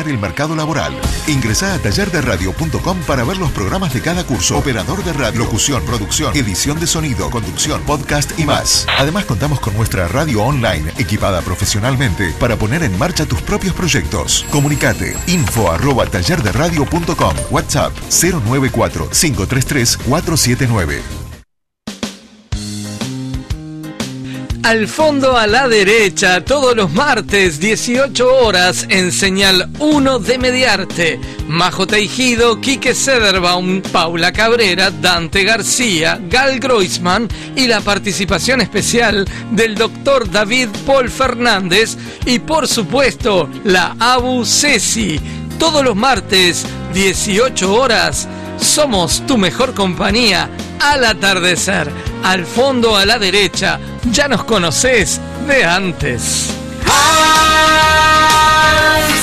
el mercado laboral. Ingresá a tallerderadio.com para ver los programas de cada curso. Operador de radio, locución, producción, edición de sonido, conducción, podcast y más. Además contamos con nuestra radio online equipada profesionalmente para poner en marcha tus propios proyectos. Comunicate info arroba tallerderadio.com WhatsApp 094 533 479. Al fondo a la derecha, todos los martes, 18 horas, en señal 1 de Mediarte. Majo Teijido, Quique Sederbaum, Paula Cabrera, Dante García, Gal Groisman y la participación especial del doctor David Paul Fernández y por supuesto la Abu Ceci. Todos los martes, 18 horas, somos tu mejor compañía al atardecer. Al fondo a la derecha, ya nos conoces de antes. Al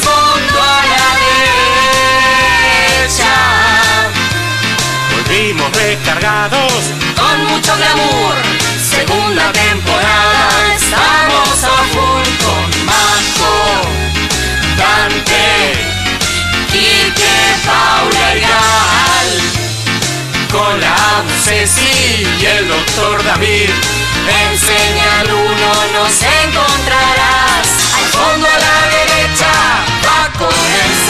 fondo a la derecha. Volvimos recargados con mucho glamour. Segunda temporada, estamos a full con Marco, Dante, Quique, Paula y. Ceci y el doctor David. En señal uno nos encontrarás. Al fondo a la derecha va a comenzar.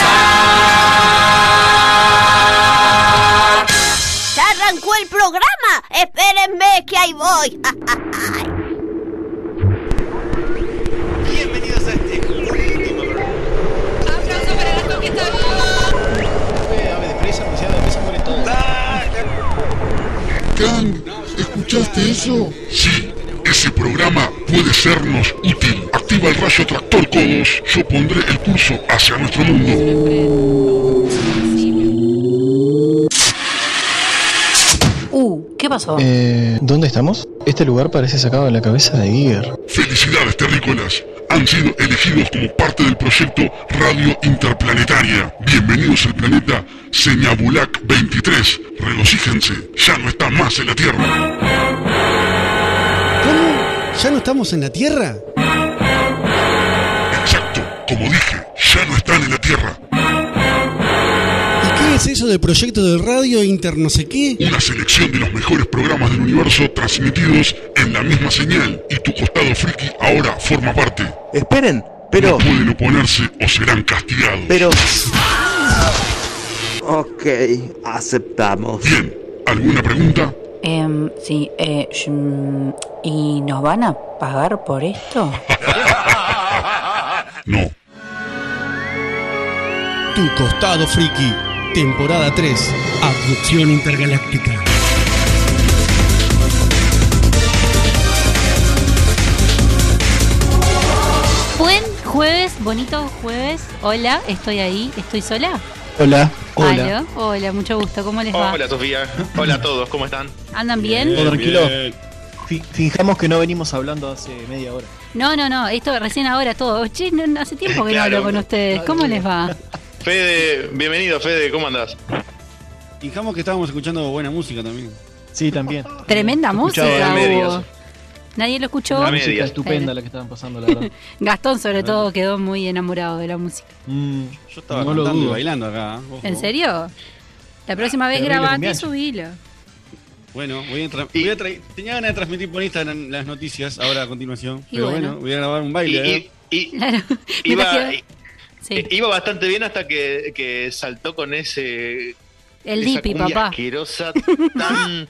¡Ya arrancó el programa! ¡Espérenme que ahí voy! ¿escuchaste eso? Sí, ese programa puede sernos útil. Activa el rayo tractor codos. Yo pondré el curso hacia nuestro mundo. Uh, ¿qué pasó? Eh, ¿Dónde estamos? Este lugar parece sacado de la cabeza de Giger. Felicidades, terrícolas. Han sido elegidos como parte del proyecto Radio Interplanetaria. Bienvenidos al planeta Señabulac 23. Regocíjense, ya no está más en la Tierra. ¿Cómo? ¿Ya no estamos en la Tierra? Exacto, como dije, ya no están en la Tierra. ¿Y qué es eso del proyecto de radio inter no sé qué? Una selección de los mejores programas del universo transmitidos en la misma señal. Y tu costado friki ahora forma parte. Esperen, pero... No pueden oponerse o serán castigados. Pero... Ok, aceptamos. Bien, ¿alguna pregunta? Em, sí, eh, mm, ¿y nos van a pagar por esto? No. Tu costado friki, temporada 3, abducción intergaláctica. Buen jueves, bonito jueves. Hola, estoy ahí, estoy sola. Hola, Aló, hola, mucho gusto. ¿Cómo les va? Hola Sofía, hola a todos, ¿cómo están? ¿Andan bien? ¿Todo tranquilo? Fi- Fijamos que no venimos hablando hace media hora. No, no, no, esto recién ahora todo. Che, no- hace tiempo que no hablo con ustedes. ¿Cómo les va? Fede, bienvenido Fede, ¿cómo andás? Fijamos que estábamos escuchando buena música también. Sí, también. Tremenda música hubo. ¿Nadie lo escuchó? Una música estupenda la que estaban pasando, la verdad. Gastón sobre todo quedó muy enamorado de la música. Mm, Yo estaba no cantando y bailando acá. ¿eh? ojo. ¿En serio? La próxima vez grabate y subilo. Bueno, voy a, voy a tenía ganas de transmitir por Instagram las noticias ahora a continuación. Y pero bueno. bueno. voy a grabar un baile. Y- y- y- Claro. iba, Sí. iba bastante bien hasta que, que saltó con ese... El Dipi, papá. asquerosa, tan...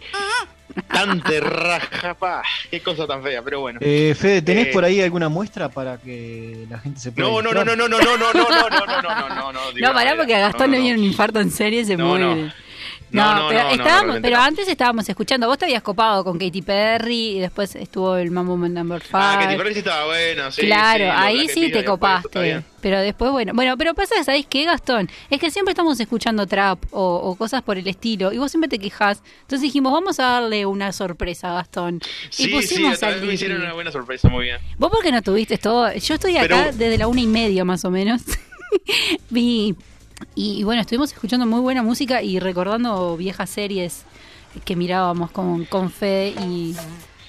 tan de raja, pa, qué cosa tan fea, pero bueno. Eh, Fede, ¿tenés Eh, por ahí alguna muestra para que la gente se pueda No, no, no, no, no, no, no, no, no, no, no, no, no, no, no, pará porque a Gastón no, le no. viene un infarto en serie y se No, muere. No. Pero no, estábamos, pero antes estábamos escuchando. Vos te habías copado con Katy Perry y después estuvo el Mambo Number 5. Ah, que te parece estaba bueno, sí. claro, sí, ahí sí te copaste. Pero después, bueno. Bueno, pero pasa, ¿sabéis qué, Gastón? Es que siempre estamos escuchando trap o, o cosas por el estilo y vos siempre te quejas. Entonces dijimos, vamos a darle una sorpresa a Gastón. Sí, y sí, pusimos al vez me hicieron una buena sorpresa, muy bien. Vos porque no tuviste todo. Yo estoy acá Pero- desde la una y media más o menos. Vi- y, y bueno, estuvimos escuchando muy buena música y recordando viejas series que mirábamos con, con Fede y...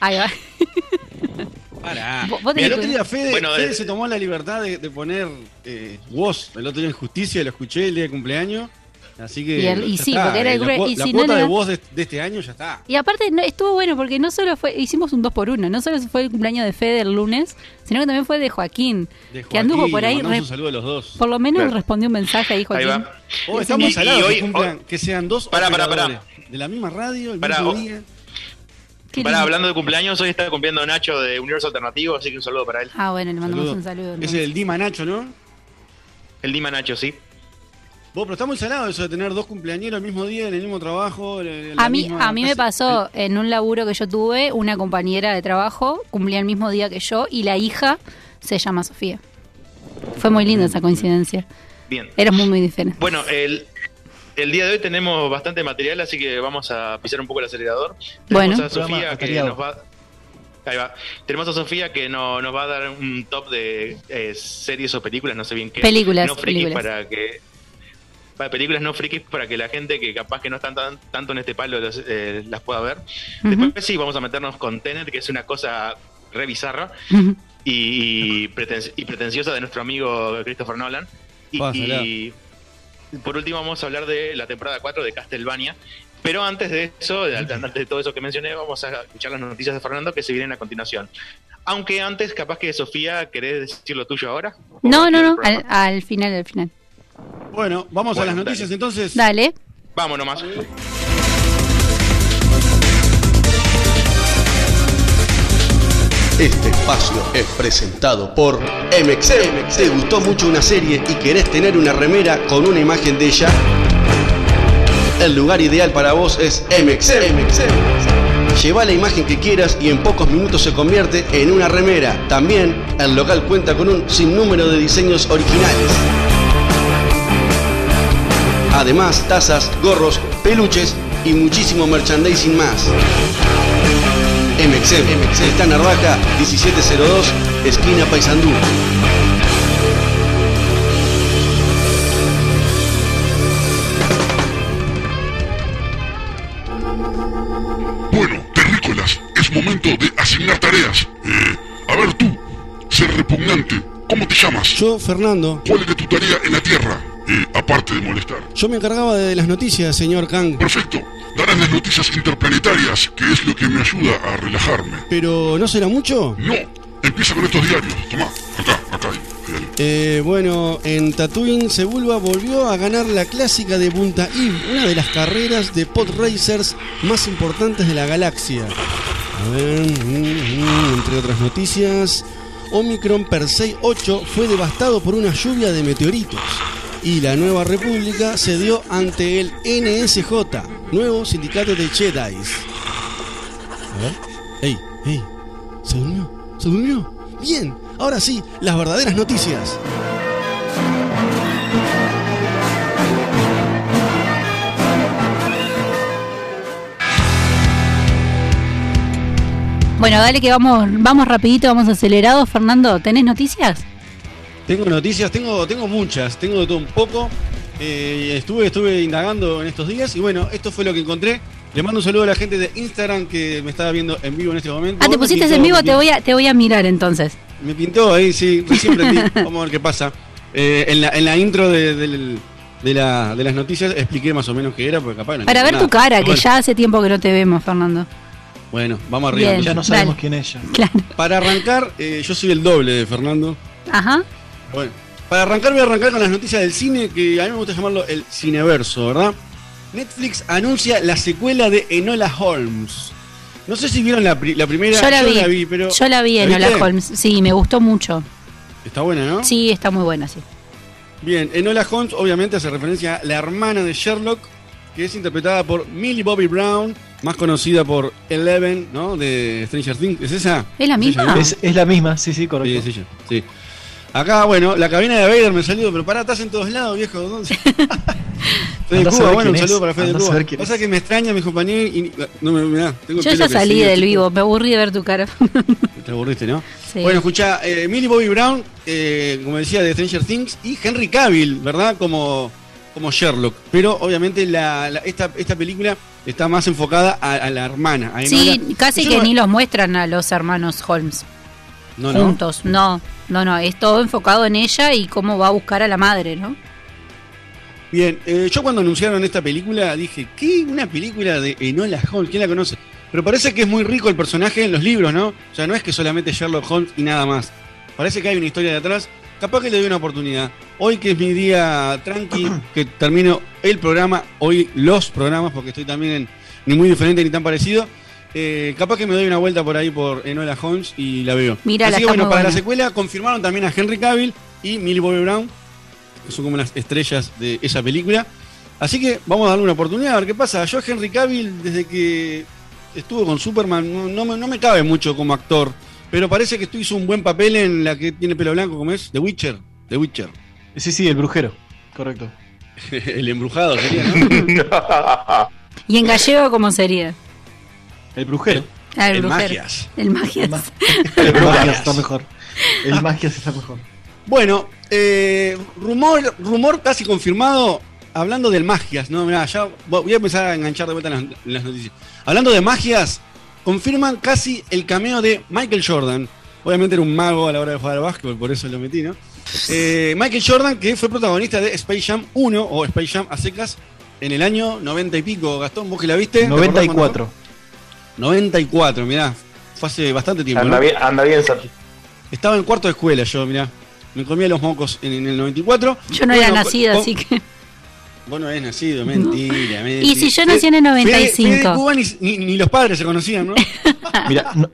Ahí va. Pará. Mira, el otro día Fede, Bueno, Fede eh, se tomó la libertad de, de poner eh, voz. El otro día en Justicia lo escuché el día de cumpleaños. Así que. Y el- y sí, está, porque era el la, y la si no cuota de voz de, de este año ya está. Y aparte no, estuvo bueno porque no solo fue, hicimos un 2 por 1 no solo fue el cumpleaños de Fede el lunes, sino que también fue de Joaquín, De que anduvo por ahí, mandamos re- un saludo a los dos. por lo menos Claro. respondió un mensaje ahí Joaquín. Ahí va. Oh, estamos salados que, hoy- que sean dos Pará, pará, pará. operadores de la misma radio, el Pará, mismo oh. día. Lindo. hablando de cumpleaños, hoy está cumpliendo Nacho de Universo Alternativo, así que un saludo para él. Ah, bueno, le mandamos Saludo. un saludo. Es entonces. el Dima Nacho, ¿no? El Dima Nacho, sí. Vos, pero está muy salado eso de tener dos cumpleañeros el mismo día, en el mismo trabajo. la A mí, misma- a mí me pasó en un laburo que yo tuve, una compañera de trabajo cumplía el mismo día que yo y la hija se llama Sofía. Fue muy linda esa coincidencia. Bien. Éramos muy, muy diferentes. Bueno, el, el día de hoy tenemos bastante material, así que vamos a pisar un poco el acelerador. Bueno. Tenemos a Programa Sofía que nos va. Ahí va. Tenemos a Sofía que no- nos va a dar un top de eh, series o películas, no sé bien qué. Películas, No frikis películas. para que. Para películas no frikis para que la gente que capaz que no están tan, tanto en este palo las, eh, las pueda ver. Después sí, vamos a meternos con Tenet, que es una cosa re bizarra y, preten- y pretenciosa de nuestro amigo Christopher Nolan. Y, por último vamos a hablar de la temporada 4 de Castlevania. Pero antes de eso, de- antes de todo eso que mencioné, vamos a escuchar las noticias de Fernando que se vienen a continuación. Aunque antes, capaz que Sofía, ¿querés decir lo tuyo ahora? ¿O No, no, no, al, al final, al final. Bueno, vamos a las noticias entonces. Dale. Vamos nomás. Este espacio es presentado por MXM. ¿Te gustó mucho una serie y querés tener una remera con una imagen de ella? El lugar ideal para vos es MXM. Lleva la imagen que quieras y en pocos minutos se convierte en una remera. También el local cuenta con un sinnúmero de diseños originales. Además, tazas, gorros, peluches y muchísimo merchandising más. MXM, MXM está en Narvaja 1702, esquina Paysandú. Bueno, terrícolas, es momento de asignar tareas. Eh, a ver tú, ser repugnante, ¿cómo te llamas? Yo, Fernando, ¿Cuál era tu tarea en la Tierra? Eh, aparte de molestar. yo me encargaba de las noticias, señor Kang. Perfecto, darás las noticias interplanetarias, que es lo que me ayuda a relajarme. Pero, ¿no será mucho? No, empieza con estos diarios. Tomá, acá, acá. Eh, bueno, en Tatooine, Sebulba volvió a ganar la clásica de Punta Eve, una de las carreras de pod racers más importantes de la galaxia. A ver, mm, mm, entre otras noticias, Omicron Persei 8 fue devastado por una lluvia de meteoritos. Y la Nueva República cedió ante el NSJ, nuevo sindicato de Jedi. A ver. ¡Ey! ¡Ey! ¿Se durmió? ¿Se durmió? Bien, ahora sí, las verdaderas noticias. Bueno, dale que vamos, vamos rapidito, vamos acelerados. Fernando, ¿tenés noticias? Tengo noticias, tengo, tengo muchas, tengo de todo un poco. Eh, estuve, estuve indagando en estos días y bueno, esto fue lo que encontré. Le mando un saludo a la gente de Instagram que me estaba viendo en vivo en este momento. Ah, te Me pusiste pintó- en vivo, te voy a, te voy a mirar entonces. Me pintó ahí, sí, recién prendí. Vamos a ver qué pasa. Eh, en, la, en la intro de, del- de la- de las noticias expliqué más o menos qué era, porque capaz no Para ver tu cara, que Bueno, ya hace tiempo que no te vemos, Fernando. Bueno, vamos arriba. Bien, Ya no dale. sabemos quién es ella. Claro. Para arrancar, eh, yo soy el doble de Fernando. Ajá. Bueno, para arrancar voy a arrancar con las noticias del cine, que a mí me gusta llamarlo el cineverso, ¿verdad? Netflix anuncia la secuela de Enola Holmes. No sé si vieron la, pri- la primera. Yo la vi. pero. Yo la vi en ¿La Hola viste? Holmes. Sí, me gustó mucho. Está buena, ¿no? Sí, está muy buena, sí. Bien, Enola Holmes obviamente hace referencia a la hermana de Sherlock, que es interpretada por Millie Bobby Brown, más conocida por Eleven, ¿no? De Stranger Things. ¿Es esa? ¿Es la misma? Es, es la misma, sí, sí, Sí, correcto. es ella, sí. Acá, bueno, la cabina de Vader me salió, pero pará, estás en todos lados, viejo. ¿dónde? Fede Cuba, bueno, un saludo es, para Fede Cuba. Pasa que me extraña mi compañero y no me mirá, tengo Yo ya salí crecido, del vivo, me aburrí de ver tu cara. Te aburriste, ¿no? Sí. Bueno, escucha, eh, Millie Bobby Brown, eh, como decía, de Stranger Things, y Henry Cavill, ¿verdad? Como, como Sherlock. Pero obviamente la, la- esta, esta película está más enfocada a, a la hermana. A Sí, casi Yo que no- ni los muestran a los hermanos Holmes. No, no. juntos. No, no, no. Es todo enfocado en ella y cómo va a buscar a la madre, ¿no? Bien, eh, yo cuando anunciaron esta película dije, ¿qué? Una película de Enola Holmes, ¿quién la conoce? Pero parece que es muy rico el personaje en los libros, ¿no? O sea, no es que solamente Sherlock Holmes y nada más. Parece que hay una historia de atrás. Capaz que le doy una oportunidad. Hoy que es mi día tranqui, que termino el programa, hoy los programas, porque estoy también en, ni muy diferente ni tan parecido. Eh, capaz que me doy una vuelta por ahí por Enola Holmes y la veo. Mírala, Así que está bueno, para la secuela confirmaron también a Henry Cavill y Millie Bobby Brown, que son como las estrellas de esa película. Así que vamos a darle una oportunidad a ver qué pasa. Yo a Henry Cavill, desde que estuvo con Superman, no, no me, no me cabe mucho como actor. Pero parece que esto hizo un buen papel en la que tiene pelo blanco, como es The Witcher. The Witcher. Sí, sí, el brujero. Correcto. el embrujado sería, ¿no? ¿Y en gallego cómo sería? El brujero. Ah, el, El brujero. Magias. El magias. El magias está mejor. El magias está mejor. Bueno, eh, rumor, rumor casi confirmado. Hablando del magias, ¿no? Mirá, ya voy a empezar a enganchar de vuelta en las, en las noticias. Hablando de magias, confirman casi el cameo de Michael Jordan. Obviamente era un mago a la hora de jugar al básquetbol, por eso lo metí, ¿no? Eh, Michael Jordan, que fue protagonista de Space Jam 1 o Space Jam a secas en el año 90 y pico. Gastón, vos que la viste. ¿Te acordás cuándo 94. Fue? 94, mirá. Fue hace bastante tiempo. Anda ¿no? bien, anda bien, Santi. Estaba en cuarto de escuela yo, mirá. Me comía los mocos en, en el 94. Yo no era nacida, así que. Vos no habés nacido, mentira, mentira. Y si yo nací en el Fede- Fede 95. Cuba ni, ni- ni los padres se conocían, ¿no? Mira, no-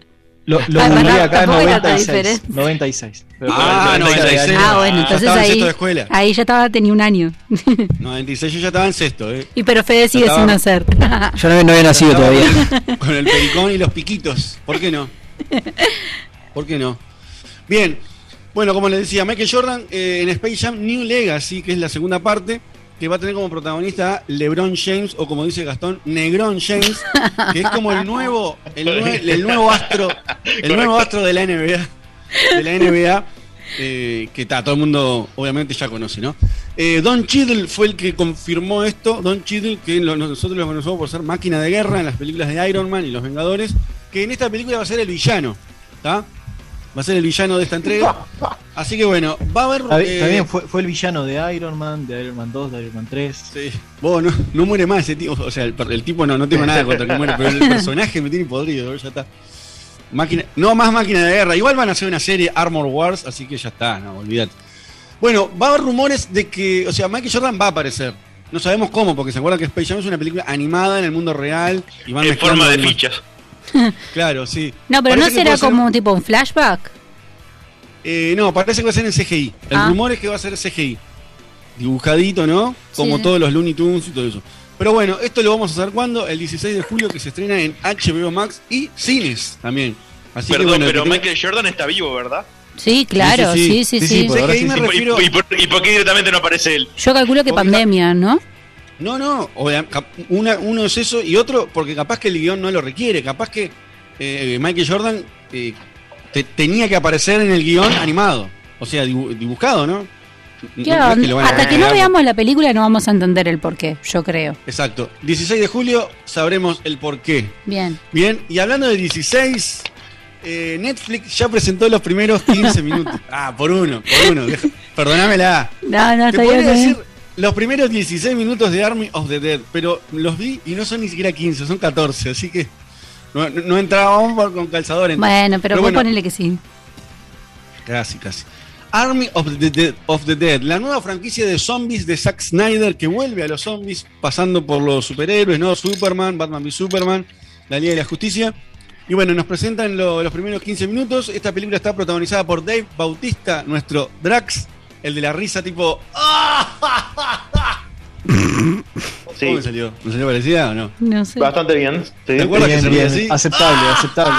lo, lo Ah, pará, acá tan 96. diferente. 96. Pero Ah, por el 96. Ah, bueno, Ya entonces en ahí. sexto de escuela. Ahí ya estaba, tenía un año. 96 yo ya estaba en sexto, ¿eh? y pero Fede sigue sin nacer. Yo no, no había nacido Estaba todavía. Con el pericón y los piquitos. ¿Por qué no? ¿Por qué no? Bien. Bueno, como les decía, Michael Jordan eh, en Space Jam New Legacy, que es la segunda parte, que va a tener como protagonista LeBron James, o como dice Gastón, Negrón James, que es como el nuevo, el, nue- el nuevo astro, el nuevo astro de la NBA, de la NBA, eh, que ta, todo el mundo obviamente ya conoce, ¿no? Eh, Don Cheadle fue el que confirmó esto, Don Cheadle, que lo- nosotros lo conocemos por ser máquina de guerra en las películas de Iron Man y Los Vengadores, que en esta película va a ser el villano, ¿está? Va a ser el villano de esta entrega. Así que bueno, va a haber... Eh, está bien, fue, fue el villano de Iron Man, de Iron Man 2, de Iron Man 3. Sí. Vos, no, no muere más ese tipo. O sea, el, el tipo no, no tengo nada contra que muere, pero el personaje me tiene podrido, ya está. Máquina, no más máquina de guerra. Igual van a hacer una serie Armor Wars, así que ya está, no, olvídate. Bueno, va a haber rumores de que, o sea, Michael Jordan va a aparecer. No sabemos cómo, porque se acuerdan que Space Jam es una película animada en el mundo real y van En forma de fichas. Claro, sí. No, pero Parece no será ser- como un tipo un flashback. Eh, no, parece que va a ser en CGI. El Ah. rumor es que va a ser CGI. Dibujadito, ¿no? Como Sí. todos los Looney Tunes y todo eso. Pero bueno, esto lo vamos a hacer cuando? El 16 de julio que se estrena en HBO Max y cines también. Así Perdón, que bueno, pero el que tenga- Michael Jordan está vivo, ¿verdad? Sí, claro, sí, sí, sí. Ahí me ¿Y por- refiero- ¿Y, por, y por qué directamente no aparece él? Yo calculo que pandemia, ¿no? No, no, una, uno es eso y otro porque capaz que el guion no lo requiere, capaz que eh, Michael Jordan eh, te- tenía que aparecer en el guion animado, o sea, dibu- dibujado, ¿no? A Hasta que no veamos la película no vamos a entender el porqué, yo creo. Exacto, 16 de julio sabremos el por qué. Bien. Bien, y hablando de 16, eh, Netflix ya presentó los primeros 15 minutos. Ah, por uno, por uno. Perdónamela. No, no, Te podría decir los primeros 16 minutos de Army of the Dead, pero los vi y no son ni siquiera 15, son 14, así que no, no, entrábamos con calzador. entonces. Bueno, pero, vos bueno, ponele que sí. Casi, casi. Army of the, Dead, of the Dead, la nueva franquicia de zombies de Zack Snyder que vuelve a los zombies pasando por los superhéroes, ¿no? Superman, Batman v Superman, la Liga de la Justicia. Y bueno, nos presentan lo- los primeros 15 minutos. Esta película está protagonizada por Dave Bautista, nuestro Drax, el de la risa tipo... ¿Cómo me salió? ¿Me salió parecida o no? No sé. Bastante bien. sí. ¿Te acuerdas que se bien, así? aceptable, aceptable.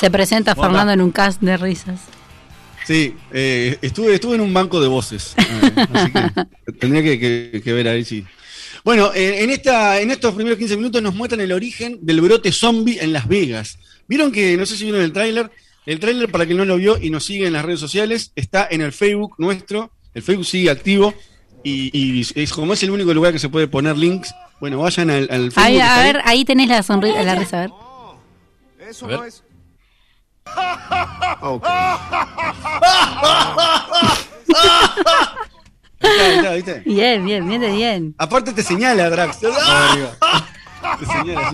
Se presenta. Fernando en un cast de risas. Sí, eh, estuve, estuve en un banco de voces. eh, así que tendría que, que- que ver ahí si. Bueno, eh, en, esta, en estos primeros 15 minutos nos muestran el origen del brote zombie en Las Vegas. Vieron que, no sé si vieron el tráiler, el tráiler para quien no lo vio y nos sigue en las redes sociales, está en el Facebook nuestro, el Facebook sigue activo y, y es, como es el único lugar que se puede poner links, bueno, vayan al, al Facebook. Ahí, está a ver, ahí tenés la sonrisa, la risa, a ver. A ver. Ok. Ahí está, ahí está, ¿viste? Bien, bien, bien bien. Aparte te señala, Drax. Te señala.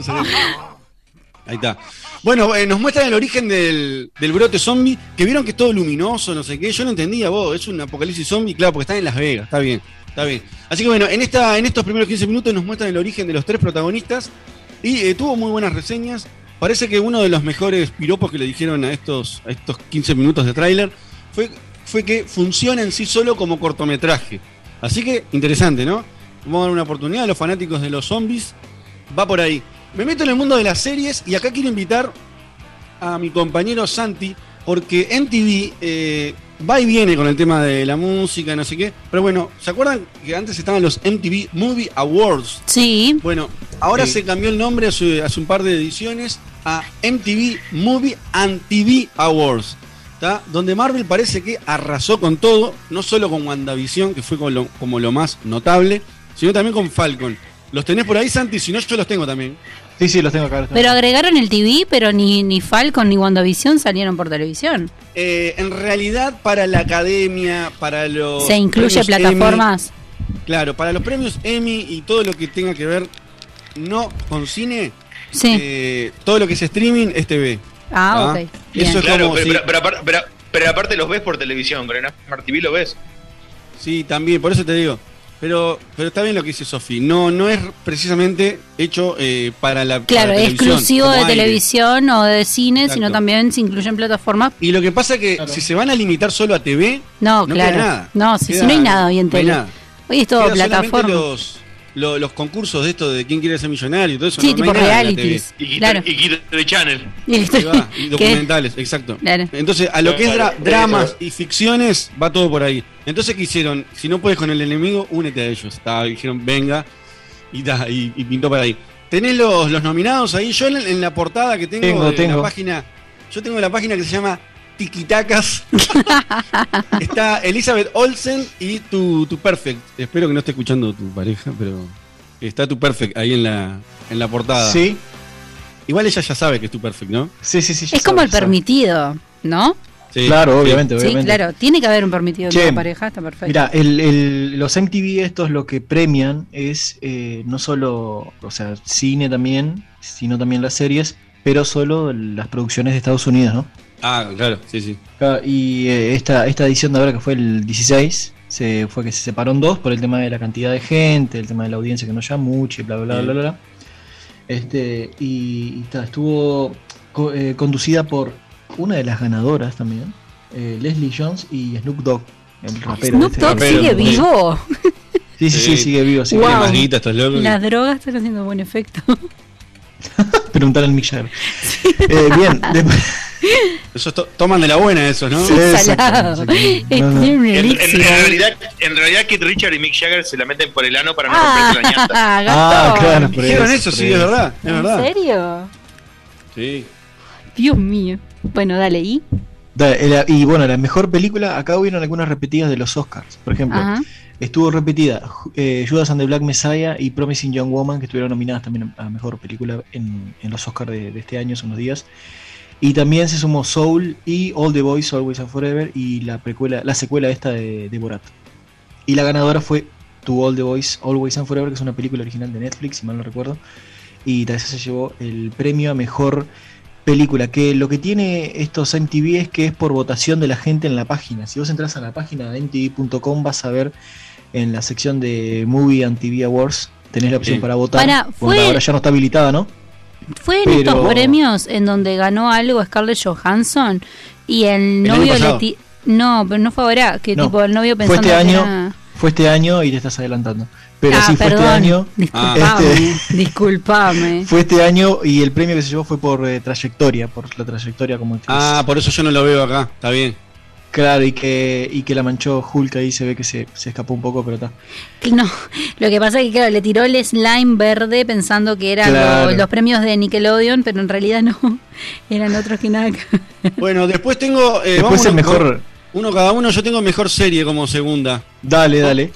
Ahí está. Bueno, eh, nos muestran el origen del, del brote zombie, que vieron que es todo luminoso, no sé qué. Yo no entendía, vos, es un apocalipsis zombie, claro, porque están en Las Vegas, está bien, está bien. Así que bueno, en, esta, en estos primeros 15 minutos nos muestran el origen de los tres protagonistas y eh, tuvo muy buenas reseñas. Parece que uno de los mejores piropos que le dijeron a estos, a estos 15 minutos de tráiler fue, fue que funciona en sí solo como cortometraje. Así que interesante, ¿no? Vamos a dar una oportunidad a los fanáticos de los zombies. Va por ahí. Me meto en el mundo de las series y acá quiero invitar a mi compañero Santi, porque MTV eh, va y viene con el tema de la música, no sé qué. Pero bueno, ¿se acuerdan que antes estaban los MTV Movie Awards? Sí. Bueno, ahora Sí. se cambió el nombre hace, hace un par de ediciones a MTV Movie and TV Awards. ¿tá? Donde Marvel parece que arrasó con todo, no solo con WandaVision, que fue como lo, como lo más notable, sino también con Falcon. ¿Los tenés por ahí, Santi? Si no, yo los tengo también. Sí, sí, los tengo acá. Pero agregaron el TV, pero ni, ni Falcon ni WandaVision salieron por televisión. Eh, en realidad, para la academia, para los. ¿Se incluye plataformas? Emmy, claro, para los premios Emmy y todo lo que tenga que ver no con cine, Sí. eh, todo lo que es streaming es TV. Ah, ¿tá? ok. Bien. Eso es Claro, como. pero, pero- pero aparte- pero- pero aparte los ves por televisión, con el Smart TV lo ves. Sí, también, por eso te digo. Pero, pero está bien lo que dice Sofi. No, no es precisamente hecho eh, para la Claro, para televisión, exclusivo de aire. televisión o de cine, Exacto. sino también se incluye en plataformas. Y lo que pasa es que si se van a limitar solo a TV, No, no claro. queda nada. No, si, si Queda- no hay nada hoy en no hay tele. nada. Hoy es todo plataforma. Los, lo- los concursos de esto de quién quiere ser millonario y todo eso. Sí, no, no tipo realities. TV. Y, Claro. y Channel. Y va, y documentales, exacto. Claro. Entonces, a lo que es dra- dramas y ficciones, va todo por ahí. Entonces, ¿qué hicieron? Si no puedes con el enemigo, únete a ellos. Ta, dijeron, venga, y, ta, y, y pintó por ahí. ¿Tenés los, los nominados ahí? Yo en, en la portada que tengo, Tengo, de tengo. la página, yo tengo la página que se llama Tiquitacas. Está Elizabeth Olsen y tu, tu Perfect. Espero que no esté escuchando tu pareja, pero está tu Perfect ahí en la, en la portada. Sí. Igual ella ya sabe que es tu Perfect, ¿no? Sí, sí, sí. Es como sabe, el sabe. permitido, ¿no? Sí, Claro, obviamente, Sí, obviamente. claro. Tiene que haber un permitido Che, una pareja, está perfecto. Mira, el, el- los MTV estos lo que premian es eh, no solo, o sea, cine también, sino también las series, pero solo las producciones de Estados Unidos, ¿no? Ah, claro, sí, sí. Y eh, esta, esta edición de ahora que fue el 16, se fue que se separó en dos por el tema de la cantidad de gente, el tema de la audiencia que no llama mucho y bla bla bla bla bla. Este, y, y ta, estuvo co- eh, conducida por una de las ganadoras también, eh, Leslie Jones y Snoop Dogg, el rapero. Snoop este. Dogg rapero, sigue vivo. Sí, sí, sí, sigue vivo. Sigue Wow. Las drogas están haciendo buen efecto. Preguntar al Mick Jagger. Eh, bien, después. Esos to- toman de la buena esos, ¿no? Sí, No, no. un En, realidad, en realidad Kid Richard y Mick Jagger se la meten por el ano para no Ah, romperse la ñata. Ah, claro, Dijeron eso, eso, sí, es eso. verdad, es ¿En verdad. serio? Sí. Dios mío. Bueno, dale, ¿y? Da- la- Y bueno, la mejor película, acá hubieron algunas repetidas de los Oscars. Por ejemplo, Ajá. Estuvo repetida eh, Judas and the Black Messiah y Promising Young Woman, que estuvieron nominadas también a mejor película en, en los Oscars de, este año, hace unos días. Y también se sumó Soul y All the Boys, Always and Forever y la precuela, la secuela esta de, de Borat. Y la ganadora fue To All the Boys, Always and Forever, que es una película original de Netflix, si mal no recuerdo. Y vez se llevó el premio a mejor película. Que lo que tiene estos MTV es que es por votación de la gente en la página. Si vos entras a la página de MTV.com vas a ver en la sección de Movie and TV Awards, tenés la opción Sí. para votar. Para, Bueno, fue- ahora ya no está habilitada, ¿no? Fue en Pero- estos premios en donde ganó algo Scarlett Johansson y el novio le No, pero no fue ahora, que No, tipo el novio fue pensando este que año, era- fue este año y te estás adelantando. Pero ah, sí fue perdón. este año. Disculpame, Este- disculpame. Fue este año y el premio que se llevó fue por eh, trayectoria, por la trayectoria como actriz. Ah, por eso yo no lo veo acá, está bien. Claro, y que, y que la manchó Hulk ahí se ve que se, se escapó un poco, pero está. No, lo que pasa es que claro, le tiró el slime verde pensando que eran Claro. los, los premios de Nickelodeon, pero en realidad no, eran otros que nada. Bueno, después tengo. eh, Después vamos el mejor. Uno cada uno, yo tengo mejor serie como segunda. Dale, dale.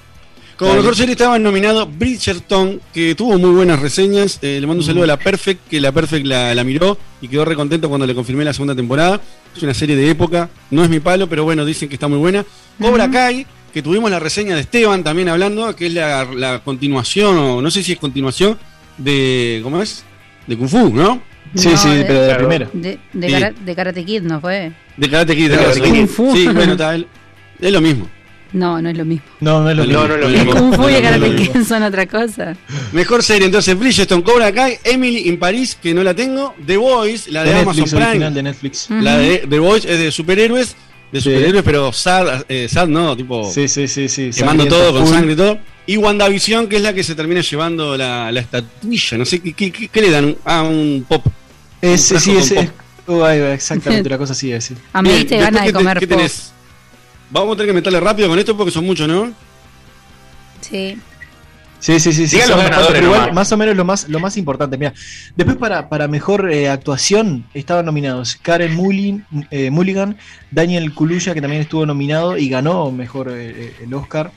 Como mejor serie estaban nominados Bridgerton, que tuvo muy buenas reseñas. Eh, le mando un saludo a la Perfect, que la Perfect la, la miró y quedó recontento cuando le confirmé la segunda temporada. Es una serie de época, no es mi palo, pero bueno, dicen que está muy buena. Cobra Kai, que tuvimos la reseña de Esteban también hablando, que es la, la continuación, o no sé si es continuación, de. ¿Cómo es? De Kung Fu, ¿no? Sí, No, sí, de- pero de la Claro. primera. De, de, Sí. cara- de Karate Kid, ¿no fue? De Karate Kid, de Karate Kung Kid. Fu. Sí, bueno, está, es lo mismo. No, no es lo mismo. No, no es lo No, mismo. no es lo mismo. Kung Fu y no, no, Karate no, no. Son otra cosa. Mejor serie, entonces, Bridgerton, Cobra Kai, Emily in París, que no la tengo, The Voice, la de, De Amazon Netflix, Prime. original de Netflix. La de The Voice es de superhéroes, de Sí. superhéroes, pero sad, eh, sad no, tipo Sí, sí, sí, sí. quemando todo con full. sangre y todo. Y WandaVision, que es la que se termina llevando la, la estatuilla, no sé, ¿qué, qué, qué- qué le dan? Ah, un pop. Es, Un sí, es, uh, ahí va, exactamente, la cosa así es. sí. A mí te ¿qué de comer ¿Qué pop. tenés? Vamos a tener que meterle rápido con esto porque son muchos, ¿no? Sí. Sí, sí, sí, sí. Los ganadores igual, nomás. más o menos lo más, lo más importante. Mira, después para, para mejor eh, actuación estaban nominados Karen Mulligan, eh, Mulligan, Daniel Kaluuya, que también estuvo nominado y ganó mejor eh, eh, el Oscar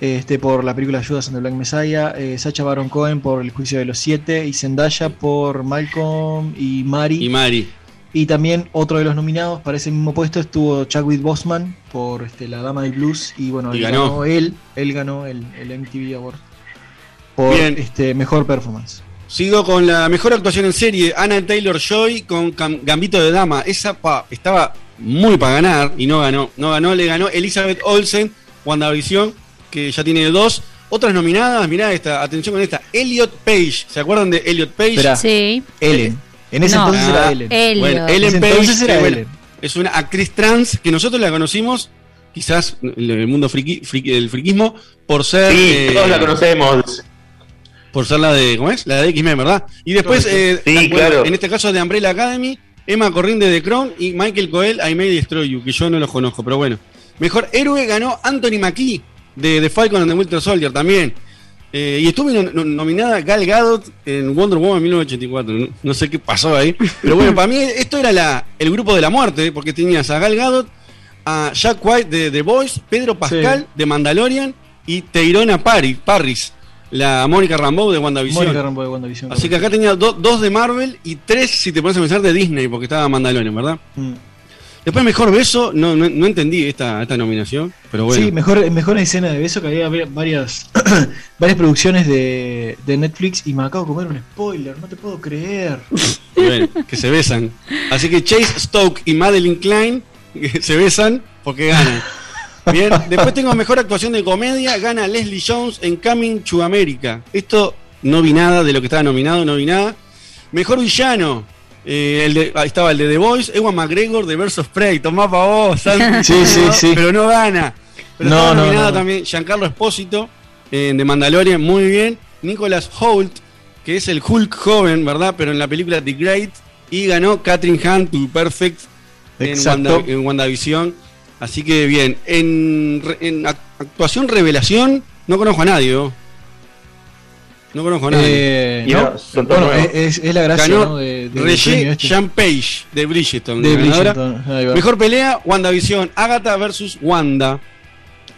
este, por la película Judas and the Black Messiah, eh, Sacha Baron Cohen por El Juicio de los Siete y Zendaya por Malcolm y Mari. Y Mari. Y también otro de los nominados para ese mismo puesto estuvo Chadwick Boseman por este, La Dama del Blues y bueno, Y él ganó. él, él ganó el, el MTV Award por Bien. este mejor performance. Sigo con la mejor actuación en serie, Anna Taylor Joy con Gambito de Dama. Esa pa, estaba muy para ganar y no ganó. No ganó, le ganó Elizabeth Olsen, WandaVision, que ya tiene dos. Otras nominadas, mirá esta, atención con esta. Elliot Page, ¿se acuerdan de Elliot Page? Esperá. Sí. Ellen. En ese No. entonces Ah, era Ellen. Elliot. Bueno, En Ellen Page, entonces era que, bueno, Ellen. es una actriz trans que nosotros la conocimos, quizás en el mundo friki, friki- del friquismo, por ser. Sí, eh, todos la conocemos. por ser la de, ¿cómo es? La de X-Men, ¿verdad? Y después, eh, Sí, la- claro. en este caso de Umbrella Academy, Emma Corrin de The Crown y Michael Coel, I May Destroy You, que yo no los conozco, pero bueno. Mejor héroe ganó Anthony Mackie de The Falcon and the Winter Soldier también. Eh, y estuvo no- no- nominada Gal Gadot en Wonder Woman 1984. No, sé qué pasó ahí. Pero bueno, para mí esto era la, el grupo de la muerte, porque tenías a Gal Gadot, a Jack White de The Voice, Pedro Pascal de Mandalorian y Teirona Parris, la Mónica Rambeau de WandaVision. Mónica Rambeau de WandaVision. Así que acá tenía do- dos de Marvel y tres, si te pones a pensar, de Disney, porque estaba Mandalorian, ¿verdad? Mm. Después, mejor beso, no, no, no entendí esta, esta nominación, pero bueno. Sí, mejor, mejor escena de beso que había varias varias producciones de, de Netflix y me acabo de comer un spoiler, no te puedo creer. Bueno, que se besan. Así que Chase Stoke y Madeline Klein se besan porque ganan. Bien, después tengo mejor actuación de comedia, gana Leslie Jones en Coming to America. Esto no vi nada de lo que estaba nominado, no vi nada. Mejor villano, eh, el de- ahí estaba el de The Voice, Ewan McGregor de Versus Prey, tomá pa' vos, Santi. Sí, sí, sí. Pero no gana. Pero No, no, no, también Giancarlo Espósito eh, de Mandalorian, muy bien. Nicholas Holt, que es el Hulk joven, ¿verdad? Pero en la película The Great. Y ganó Catherine Hunt to Perfect en, Exacto. Wanda- en WandaVision. Así que bien. En, en ac- actuación revelación, no conozco a nadie. No conozco a nadie. Eh, no, bueno, es, es la gracia Ganó ¿no? de, de Regé Jean Page de Bridgerton. De va. Mejor pelea, WandaVision. Agatha versus Wanda.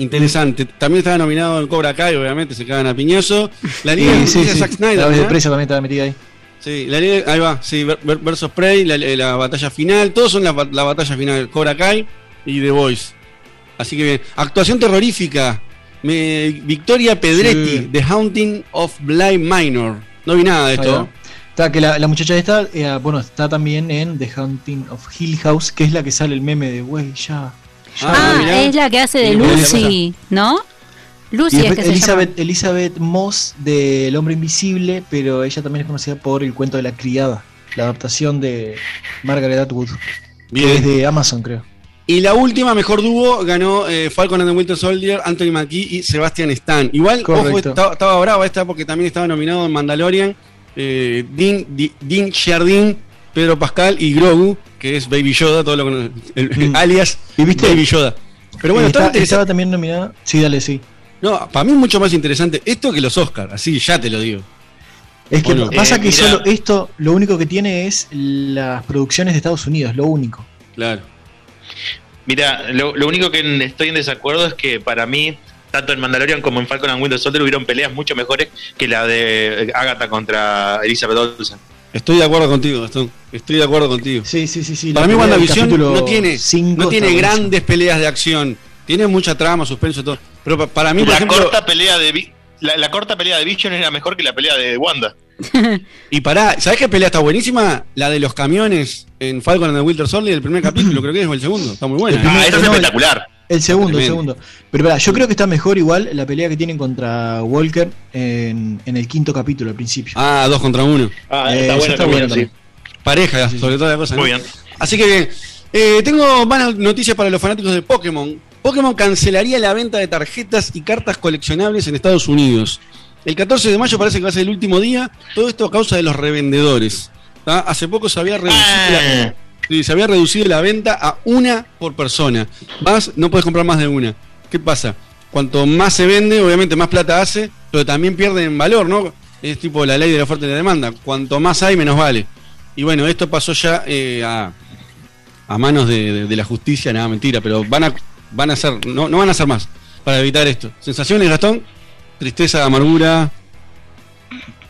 Interesante. También estaba nominado en Cobra Kai, obviamente, se cagan a piñazo. La Liga de Sí, de sí. Zack Snyder. La de presa también estaba metida ahí. Sí, la Liga, ahí va, sí, ver- ver- versus Prey, la, la batalla final, todos son la, la batalla final, Cobra Kai y The Voice. Así que bien, actuación terrorífica, me- Victoria Pedretti, Sí. The Haunting of Bly Minor. No vi nada de esto. Está que la, la muchacha esta, eh, bueno, está también en The Hunting of Hill House, que es la que sale el meme de güey, ya. ya". Ah, mirá. es la que hace de Lucy, ¿no? Lucy es que se Elizabeth, Elizabeth Moss de El Hombre Invisible, pero ella también es conocida por El Cuento de la Criada, la adaptación de Margaret Atwood, que Bien. es de Amazon, creo. Y la última, mejor dúo, ganó eh, Falcon and the Winter Soldier, Anthony Mackie y Sebastian Stan. Igual, ojo, estaba, estaba brava esta porque también estaba nominado en Mandalorian, eh, Dean, Dean Jardín, Pedro Pascal y Grogu, que es Baby Yoda, todo lo cono- el- Mm. alias ¿Y viste? Baby Yoda. Pero bueno, estaba está- estaba también nominada. Sí, dale, sí. No, para mí es mucho más interesante esto que los Oscars, así ya te lo digo. Es que Bueno. pasa Eh, que mirá. solo esto, lo único que tiene es las producciones de Estados Unidos, lo único. Claro. Mira, lo, lo único que estoy en desacuerdo es que para mí tanto en Mandalorian como en Falcon and Winter Soldier hubieron peleas mucho mejores que la de Agatha contra Elizabeth Olsen. Estoy de acuerdo contigo, Gastón. Estoy de acuerdo contigo. Sí, sí, sí, sí. Para la mí WandaVision no tiene, cinco no tiene grandes peleas de acción. Tiene mucha trama, suspenso, todo. Pero pa- para mí, por la ejemplo, corta pelea de la, la corta pelea de Vision era mejor que la pelea de Wanda. y pará, ¿sabés qué pelea está buenísima? La de los camiones en Falcon and the Winter Soldier, el primer capítulo, creo que es, o el segundo. Está muy buena. Ah, esa es no, espectacular. El segundo, el segundo. Pero pará, yo creo que está mejor igual la pelea que tienen contra Walker en, en el quinto capítulo al principio. Ah, dos contra uno. Ah, Eh, está eso bueno está también, sí. Pareja, sobre toda la cosa. ¿no? Muy bien. Así que bien. Eh, tengo malas noticias para los fanáticos de Pokémon. Pokémon cancelaría la venta de tarjetas y cartas coleccionables en Estados Unidos. El 14 de mayo parece que va a ser el último día. Todo esto a causa de los revendedores. ¿tá? Hace poco se había reducido la, sí, se había reducido la venta a una por persona. Más, no puedes comprar más de una. ¿Qué pasa? Cuanto más se vende, obviamente más plata hace, pero también pierden valor, ¿no? Es tipo la ley de la oferta y la demanda. Cuanto más hay, menos vale. Y bueno, esto pasó ya eh, a, a manos de, de- de la justicia, nada, mentira, pero van a, van a hacer, no, no van a hacer más para evitar esto. ¿Sensaciones, Gastón? Tristeza, amargura.